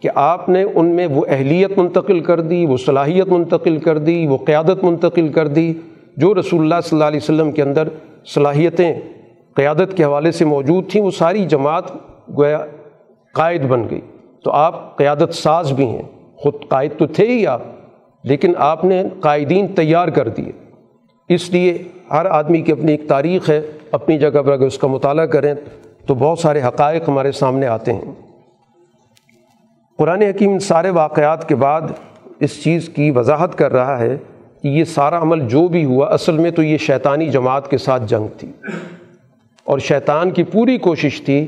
کہ آپ نے ان میں وہ اہلیت منتقل کر دی، وہ صلاحیت منتقل کر دی، وہ قیادت منتقل کر دی جو رسول اللہ صلی اللہ علیہ وسلم کے اندر صلاحیتیں قیادت کے حوالے سے موجود تھیں، وہ ساری جماعت گویا قائد بن گئی۔ تو آپ قیادت ساز بھی ہیں۔ خود قائد تو تھے ہی آپ۔ لیکن آپ نے قائدین تیار کر دیے۔ اس لیے ہر آدمی کی اپنی ایک تاریخ ہے، اپنی جگہ پر اگر اس کا مطالعہ کریں تو بہت سارے حقائق ہمارے سامنے آتے ہیں۔ قرآن حکیم سارے واقعات کے بعد اس چیز کی وضاحت کر رہا ہے کہ یہ سارا عمل جو بھی ہوا، اصل میں تو یہ شیطانی جماعت کے ساتھ جنگ تھی۔ اور شیطان کی پوری کوشش تھی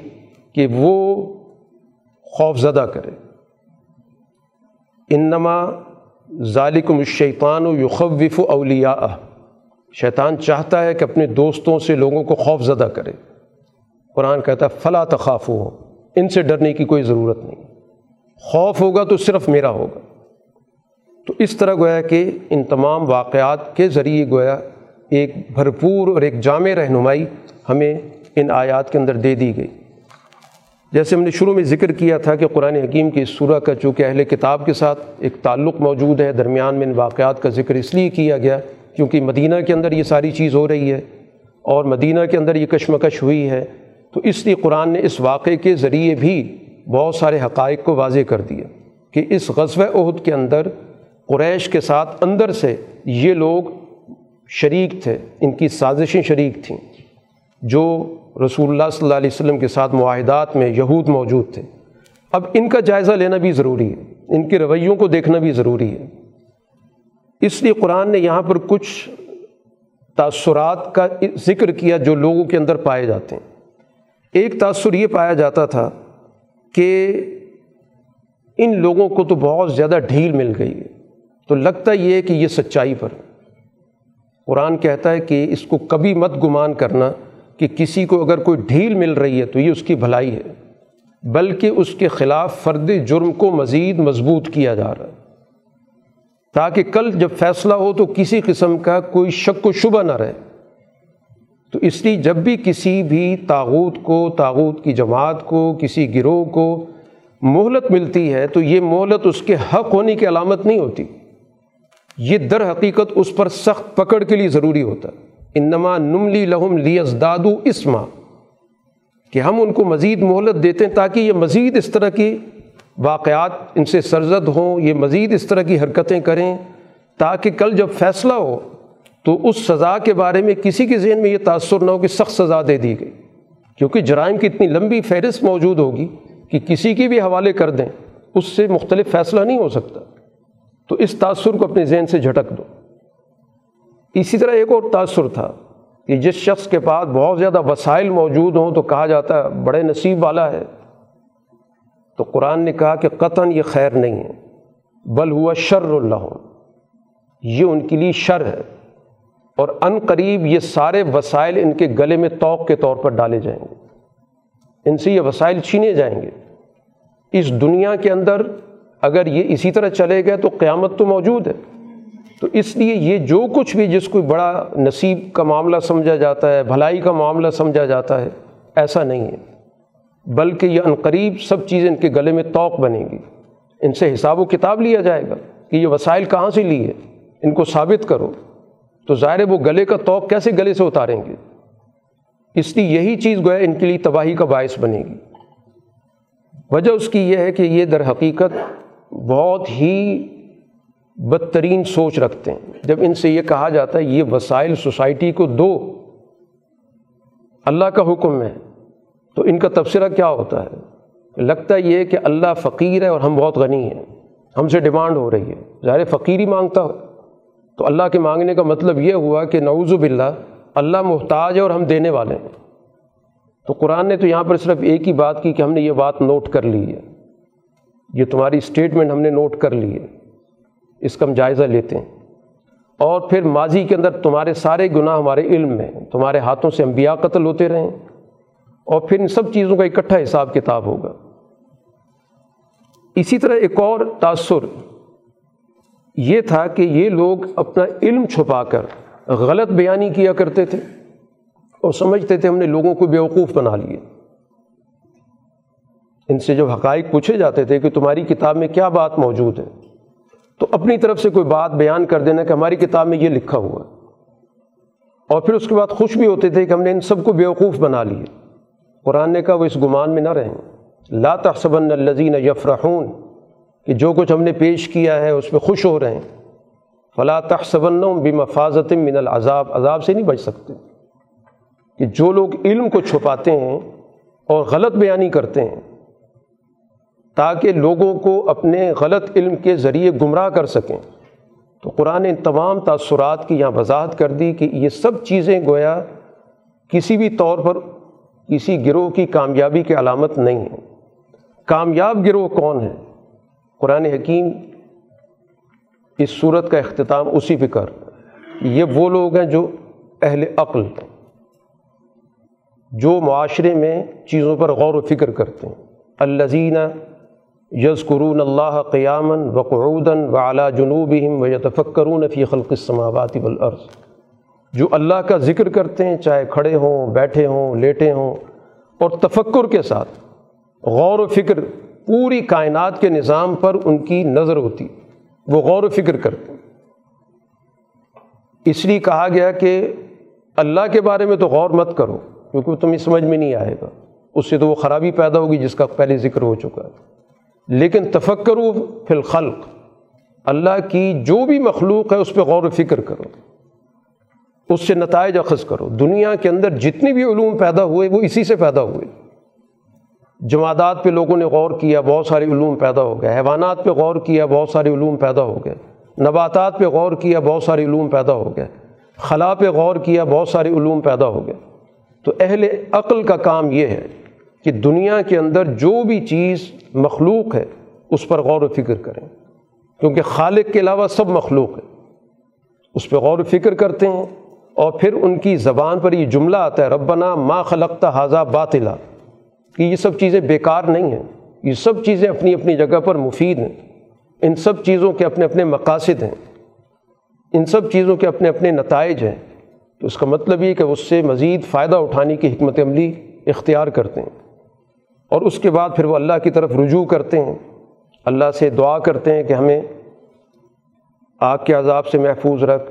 کہ وہ خوف زدہ کرے۔ انما ذالکم الشیطان و یخوف اولیاء شیطان چاہتا ہے کہ اپنے دوستوں سے لوگوں کو خوف زدہ کرے۔ قرآن کہتا ہے، فلا تخاف ہو ان سے ڈرنے کی کوئی ضرورت نہیں۔ خوف ہوگا تو صرف میرا ہوگا۔ تو اس طرح گویا کہ ان تمام واقعات کے ذریعے گویا ایک بھرپور اور ایک جامع رہنمائی ہمیں ان آیات کے اندر دے دی گئی۔ جیسے ہم نے شروع میں ذکر کیا تھا کہ قرآن حکیم کی اس سورہ کا چونکہ اہل کتاب کے ساتھ ایک تعلق موجود ہے، درمیان میں ان واقعات کا ذکر اس لیے کیا گیا کیونکہ مدینہ کے اندر یہ ساری چیز ہو رہی ہے اور مدینہ کے اندر یہ کشمکش ہوئی ہے، تو اس لیے قرآن نے اس واقعے کے ذریعے بھی بہت سارے حقائق کو واضح کر دیا کہ اس غزوہ عہد کے اندر قریش کے ساتھ اندر سے یہ لوگ شریک تھے، ان کی سازشیں شریک تھیں، جو رسول اللہ صلی اللہ علیہ وسلم کے ساتھ معاہدات میں یہود موجود تھے۔ اب ان کا جائزہ لینا بھی ضروری ہے۔ ان کے رویوں کو دیکھنا بھی ضروری ہے۔ اس لیے قرآن نے یہاں پر کچھ تاثرات کا ذکر کیا جو لوگوں کے اندر پائے جاتے ہیں۔ ایک تاثر یہ پایا جاتا تھا کہ ان لوگوں کو تو بہت زیادہ ڈھیل مل گئی ہے۔ تو لگتا یہ کہ یہ سچائی پر قرآن کہتا ہے کہ اس کو کبھی مت گمان کرنا۔ کہ کسی کو اگر کوئی ڈھیل مل رہی ہے تو یہ اس کی بھلائی ہے، بلکہ اس کے خلاف فرد جرم کو مزید مضبوط کیا جا رہا ہے۔ تاکہ کل جب فیصلہ ہو تو کسی قسم کا کوئی شک و شبہ نہ رہے۔ تو اس لیے جب بھی کسی بھی تاغوت کو، تاغوت کی جماعت کو، کسی گروہ کو مہلت ملتی ہے تو یہ مہلت اس کے حق ہونے کی علامت نہیں ہوتی۔ یہ در حقیقت اس پر سخت پکڑ کے لیے ضروری ہوتا ہے۔ انما نملی لہم لیس دادو اسما، کہ ہم ان کو مزید مہلت دیتے ہیں تاکہ یہ مزید اس طرح کی واقعات ان سے سرزد ہوں، یہ مزید اس طرح کی حرکتیں کریں تاکہ کل جب فیصلہ ہو تو اس سزا کے بارے میں کسی کے ذہن میں یہ تاثر نہ ہو کہ سخت سزا دے دی گئی۔ کیونکہ جرائم کی اتنی لمبی فہرست موجود ہوگی کہ کسی کی بھی حوالے کر دیں، اس سے مختلف فیصلہ نہیں ہو سکتا۔ تو اس تاثر کو اپنے ذہن سے جھٹک دو۔ اسی طرح ایک اور تاثر تھا کہ جس شخص کے پاس بہت زیادہ وسائل موجود ہوں تو کہا جاتا ہے، بڑے نصیب والا ہے۔ تو قرآن نے کہا کہ قطن یہ خیر نہیں ہے، بل ہوا شر اللہ یہ ان کے لیے شر ہے۔ اور ان قریب یہ سارے وسائل ان کے گلے میں توق کے طور پر ڈالے جائیں گے۔ ان سے یہ وسائل چھینے جائیں گے۔ اس دنیا کے اندر اگر یہ اسی طرح چلے گئے تو قیامت تو موجود ہے۔ تو اس لیے یہ جو کچھ بھی جس کو بڑا نصیب کا معاملہ سمجھا جاتا ہے، بھلائی کا معاملہ سمجھا جاتا ہے، ایسا نہیں ہے۔ بلکہ یہ عنقریب سب چیزیں ان کے گلے میں توق بنے گی۔ ان سے حساب و کتاب لیا جائے گا کہ یہ وسائل کہاں سے لی ہے ان کو ثابت کرو۔ تو ظاہر وہ گلے کا توق کیسے گلے سے اتاریں گے؟ اس لیے یہی چیز گویا ان کے لیے تباہی کا باعث بنے گی۔ وجہ اس کی یہ ہے کہ یہ در حقیقت بہت ہی بدترین سوچ رکھتے ہیں۔ جب ان سے یہ کہا جاتا ہے، یہ وسائل سوسائٹی کو دو۔ اللہ کا حکم ہے۔ تو ان کا تبصرہ کیا ہوتا ہے؟ لگتا یہ کہ اللہ فقیر ہے اور ہم بہت غنی ہیں۔ ہم سے ڈیمانڈ ہو رہی ہے۔ ظاہر فقیر ہی مانگتا ہو۔ تو اللہ کے مانگنے کا مطلب یہ ہوا کہ نعوذ باللہ، اللہ محتاج ہے اور ہم دینے والے ہیں۔ تو قرآن نے تو یہاں پر صرف ایک ہی بات کی کہ ہم نے یہ بات نوٹ کر لی ہے۔ یہ تمہاری اسٹیٹمنٹ ہم نے نوٹ کر لی ہے۔ اس کا ہم جائزہ لیتے ہیں۔ اور پھر ماضی کے اندر تمہارے سارے گناہ ہمارے علم میں تمہارے ہاتھوں سے انبیاء قتل ہوتے رہیں۔ اور پھر ان سب چیزوں کا اکٹھا حساب کتاب ہوگا۔ اسی طرح ایک اور تأثر یہ تھا کہ یہ لوگ اپنا علم چھپا کر غلط بیانی کیا کرتے تھے اور سمجھتے تھے ہم نے لوگوں کو بیوقوف بنا لیے۔ ان سے جو حقائق پوچھے جاتے تھے کہ تمہاری کتاب میں کیا بات موجود ہے تو اپنی طرف سے کوئی بات بیان کر دینا کہ ہماری کتاب میں یہ لکھا ہوا ہے۔ اور پھر اس کے بعد خوش بھی ہوتے تھے کہ ہم نے ان سب کو بیوقوف بنا لیے۔ قرآن نے کہا وہ اس گمان میں نہ رہیں۔ لا تحسبن الزین یفرحون، کہ جو کچھ ہم نے پیش کیا ہے اس پہ خوش ہو رہے ہیں فلاں تخصبن بمفاظت من العذاب، عذاب سے نہیں بچ سکتے۔ کہ جو لوگ علم کو چھپاتے ہیں اور غلط بیانی کرتے ہیں تاکہ لوگوں کو اپنے غلط علم کے ذریعے گمراہ کر سکیں۔ تو قرآن ان تمام تاثرات کی یہاں وضاحت کر دی کہ یہ سب چیزیں گویا کسی بھی طور پر کسی گروہ کی کامیابی کی علامت نہیں ہیں۔ کامیاب گروہ کون ہے قرآن حکیم اس صورت کا اختتام اسی پہ کر۔ یہ وہ لوگ ہیں جو اہل عقل جو معاشرے میں چیزوں پر غور و فکر کرتے ہیں۔ الزینہ یز قرون اللہ قیامن وقعودن و اعلیٰ جنوب و یتفکرون فی خلق السماوات والارض۔ جو اللہ کا ذکر کرتے ہیں، چاہے کھڑے ہوں، بیٹھے ہوں، لیٹے ہوں، اور تفکر کے ساتھ، غور و فکر پوری کائنات کے نظام پر ان کی نظر ہوتی، وہ غور و فکر کرتے اس لیے کہا گیا کہ اللہ کے بارے میں تو غور مت کرو، کیونکہ تمہیں سمجھ میں نہیں آئے گا۔ اس سے تو وہ خرابی پیدا ہوگی جس کا پہلے ذکر ہو چکا ہے۔ لیکن تفکر فی الخلق، اللہ کی جو بھی مخلوق ہے اس پہ غور و فکر کرو، اس سے نتائج اخذ کرو۔ دنیا کے اندر جتنی بھی علوم پیدا ہوئے، وہ اسی سے پیدا ہوئے۔ جمادات پہ لوگوں نے غور کیا، بہت سارے علوم پیدا ہو گئے۔ حیوانات پہ غور کیا، بہت سارے علوم پیدا ہو گئے۔ نباتات پہ غور کیا، بہت سارے علوم پیدا ہو گئے۔ خلا پہ غور کیا، بہت سارے علوم پیدا ہو گئے۔ تو اہل عقل کا کام یہ ہے کہ دنیا کے اندر جو بھی چیز مخلوق ہے، اس پر غور و فکر کریں۔ کیونکہ خالق کے علاوہ سب مخلوق ہے۔ اس پہ غور و فکر کرتے ہیں اور پھر ان کی زبان پر یہ جملہ آتا ہے، ربنا ما خلقتا حاضہ باطلا۔ کہ یہ سب چیزیں بیکار نہیں ہیں۔ یہ سب چیزیں اپنی اپنی جگہ پر مفید ہیں۔ ان سب چیزوں کے اپنے اپنے مقاصد ہیں۔ ان سب چیزوں کے اپنے اپنے نتائج ہیں۔ تو اس کا مطلب یہ کہ اس سے مزید فائدہ اٹھانے کی حکمت عملی اختیار کرتے ہیں۔ اور اس کے بعد پھر وہ اللہ کی طرف رجوع کرتے ہیں۔ اللہ سے دعا کرتے ہیں کہ ہمیں آگ کے عذاب سے محفوظ رکھ۔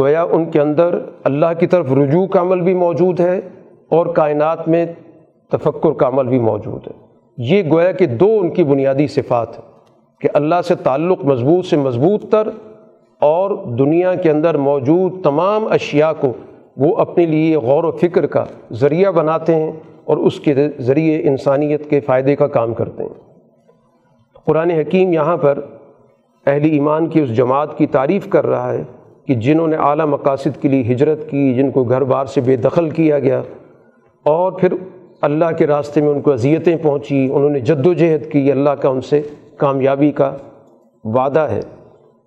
گویا ان کے اندر اللہ کی طرف رجوع کا عمل بھی موجود ہے اور کائنات میں تفکر کا عمل بھی موجود ہے۔ یہ گویا کہ دو ان کی بنیادی صفات ہیں کہ اللہ سے تعلق مضبوط سے مضبوط تر اور دنیا کے اندر موجود تمام اشیاء کو وہ اپنے لیے غور و فکر کا ذریعہ بناتے ہیں۔ اور اس کے ذریعے انسانیت کے فائدے کا کام کرتے ہیں۔ قرآن حکیم یہاں پر اہل ایمان کی اس جماعت کی تعریف کر رہا ہے کہ جنہوں نے اعلیٰ مقاصد کے لیے ہجرت کی، جن کو گھر بار سے بے دخل کیا گیا اور پھر اللہ کے راستے میں ان کو اذیتیں پہنچی انہوں نے جد و جہد کی، اللہ کا ان سے کامیابی کا وعدہ ہے۔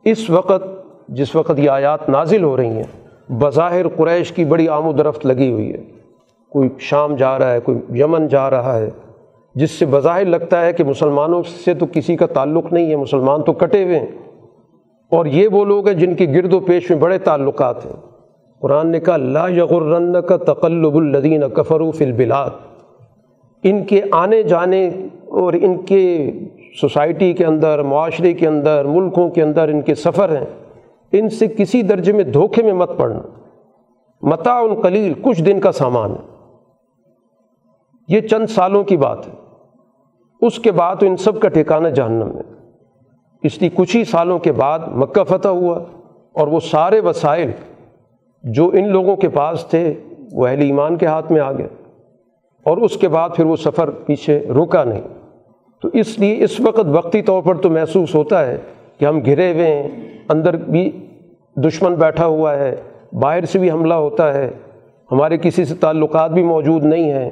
اس وقت، جس وقت یہ آیات نازل ہو رہی ہیں، بظاہر قریش کی بڑی آمد رفت لگی ہوئی ہے۔ کوئی شام جا رہا ہے، کوئی یمن جا رہا ہے، جس سے بظاہر لگتا ہے کہ مسلمانوں سے تو کسی کا تعلق نہیں ہے، مسلمان تو کٹے ہوئے ہیں۔ اور یہ وہ لوگ ہیں جن کے گرد و پیش میں بڑے تعلقات ہیں۔ قرآن نے کہا، لا یغرن کا تقلب الدین کفرو فی البلاد۔ ان کے آنے جانے اور ان کے سوسائٹی کے اندر، معاشرے کے اندر، ملکوں کے اندر ان کے سفر ہیں۔ ان سے کسی درجے میں دھوکے میں مت پڑنا۔ متا قلیل، کچھ دن کا سامان۔ ہے یہ چند سالوں کی بات ہے۔ اس کے بعد تو ان سب کا ٹھکانہ جہنم ہے۔ اس لیے کچھ ہی سالوں کے بعد مکہ فتح ہوا اور وہ سارے وسائل جو ان لوگوں کے پاس تھے، وہ اہل ایمان کے ہاتھ میں آ گئے۔ اور اس کے بعد پھر وہ سفر پیچھے رکا نہیں۔ تو اس لیے اس وقت وقتی طور پر تو محسوس ہوتا ہے کہ ہم گھرے ہوئے ہیں، اندر بھی دشمن بیٹھا ہوا ہے، باہر سے بھی حملہ ہوتا ہے۔ ہمارے کسی سے تعلقات بھی موجود نہیں ہیں۔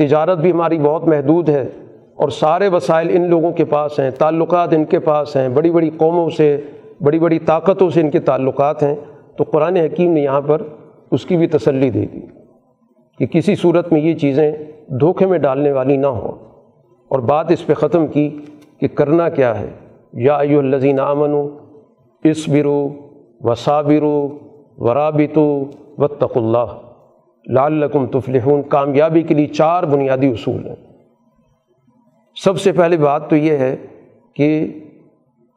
تجارت بھی ہماری بہت محدود ہے اور سارے وسائل ان لوگوں کے پاس ہیں، تعلقات ان کے پاس ہیں، بڑی بڑی قوموں سے، بڑی بڑی طاقتوں سے ان کے تعلقات ہیں۔ تو قرآن حکیم نے یہاں پر اس کی بھی تسلی دے دی کہ کسی صورت میں یہ چیزیں دھوکے میں ڈالنے والی نہ ہوں۔ اور بات اس پہ ختم کی کہ کرنا کیا ہے۔ یا ایو الزین امن اس برو و ورابطو و اللہ۔ لال لقم تفلحون، کامیابی کے لیے چار بنیادی اصول ہیں۔ سب سے پہلے بات تو یہ ہے کہ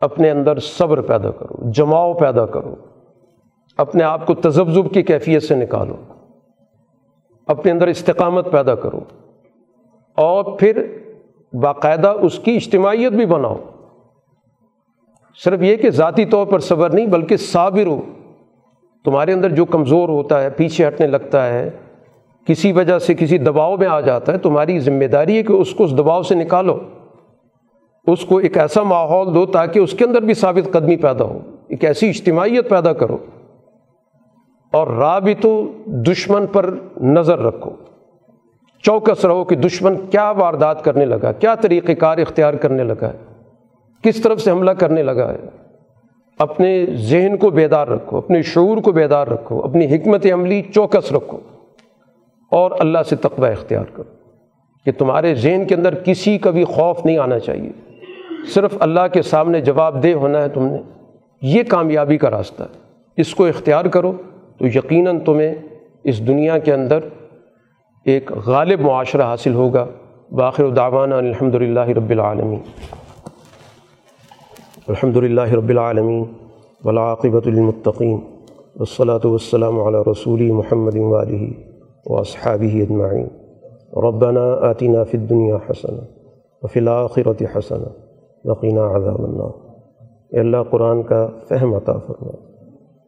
اپنے اندر صبر پیدا کرو، جماؤ پیدا کرو۔ اپنے آپ کو تذبذب کی کیفیت سے نکالو۔ اپنے اندر استقامت پیدا کرو۔ اور پھر باقاعدہ اس کی اجتماعیت بھی بناؤ۔ صرف یہ کہ ذاتی طور پر صبر نہیں، بلکہ صابر ہو۔ تمہارے اندر جو کمزور ہوتا ہے، پیچھے ہٹنے لگتا ہے، کسی وجہ سے کسی دباؤ میں آ جاتا ہے، تمہاری ذمہ داری ہے کہ اس کو اس دباؤ سے نکالو۔ اس کو ایک ایسا ماحول دو تاکہ اس کے اندر بھی ثابت قدمی پیدا ہو، ایک ایسی اجتماعیت پیدا کرو۔ اور رابط دشمن پر نظر رکھو۔ چوکس رہو کہ دشمن کیا واردات کرنے لگا، کیا طریقہ کار اختیار کرنے لگا ہے، کس طرف سے حملہ کرنے لگا ہے۔ اپنے ذہن کو بیدار رکھو، اپنے شعور کو بیدار رکھو، اپنی حکمت عملی چوکس رکھو اور اللہ سے تقوی اختیار کرو کہ تمہارے ذہن کے اندر کسی کا بھی خوف نہیں آنا چاہیے۔ صرف اللہ کے سامنے جواب دہ ہونا ہے تم نے۔ یہ کامیابی کا راستہ ہے۔ اس کو اختیار کرو تو یقیناً تمہیں اس دنیا کے اندر ایک غالب معاشرہ حاصل ہوگا۔ باخر دعوانا الحمد للہ رب العالمین۔ الحمد للہ رب العالمین ولاقبۃ المطقین والصلاة والسلام علی رسول محمد والی و اصحابی اجمعین. ربنا آتنا فی الدنیا حسن وفی الآخرت حسن وقینا عذاب النار. اے اللہ قرآن کا فہم عطا فرما،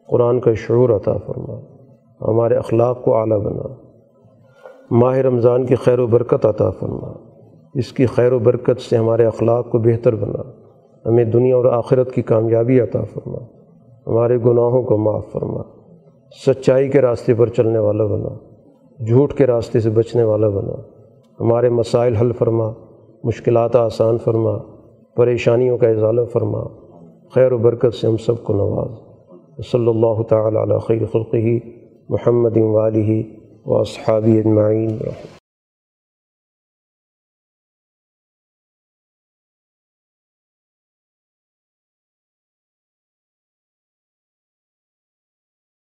قرآن کا شعور عطا فرما، ہمارے اخلاق کو اعلیٰ بنا، ماہ رمضان کی خیر و برکت عطا فرما، اس کی خیر و برکت سے ہمارے اخلاق کو بہتر بنا۔ ہمیں دنیا اور آخرت کی کامیابی عطا فرما۔ ہمارے گناہوں کو معاف فرما۔ سچائی کے راستے پر چلنے والا بنا۔ جھوٹ کے راستے سے بچنے والا بنا۔ ہمارے مسائل حل فرما۔ مشکلات آسان فرما۔ پریشانیوں کا اضالہ فرما۔ خیر و برکت سے ہم سب کو نواز۔ صلی اللہ تعالیٰ علیہ خیر خلقی محمد والی و اصحابی اجمعین۔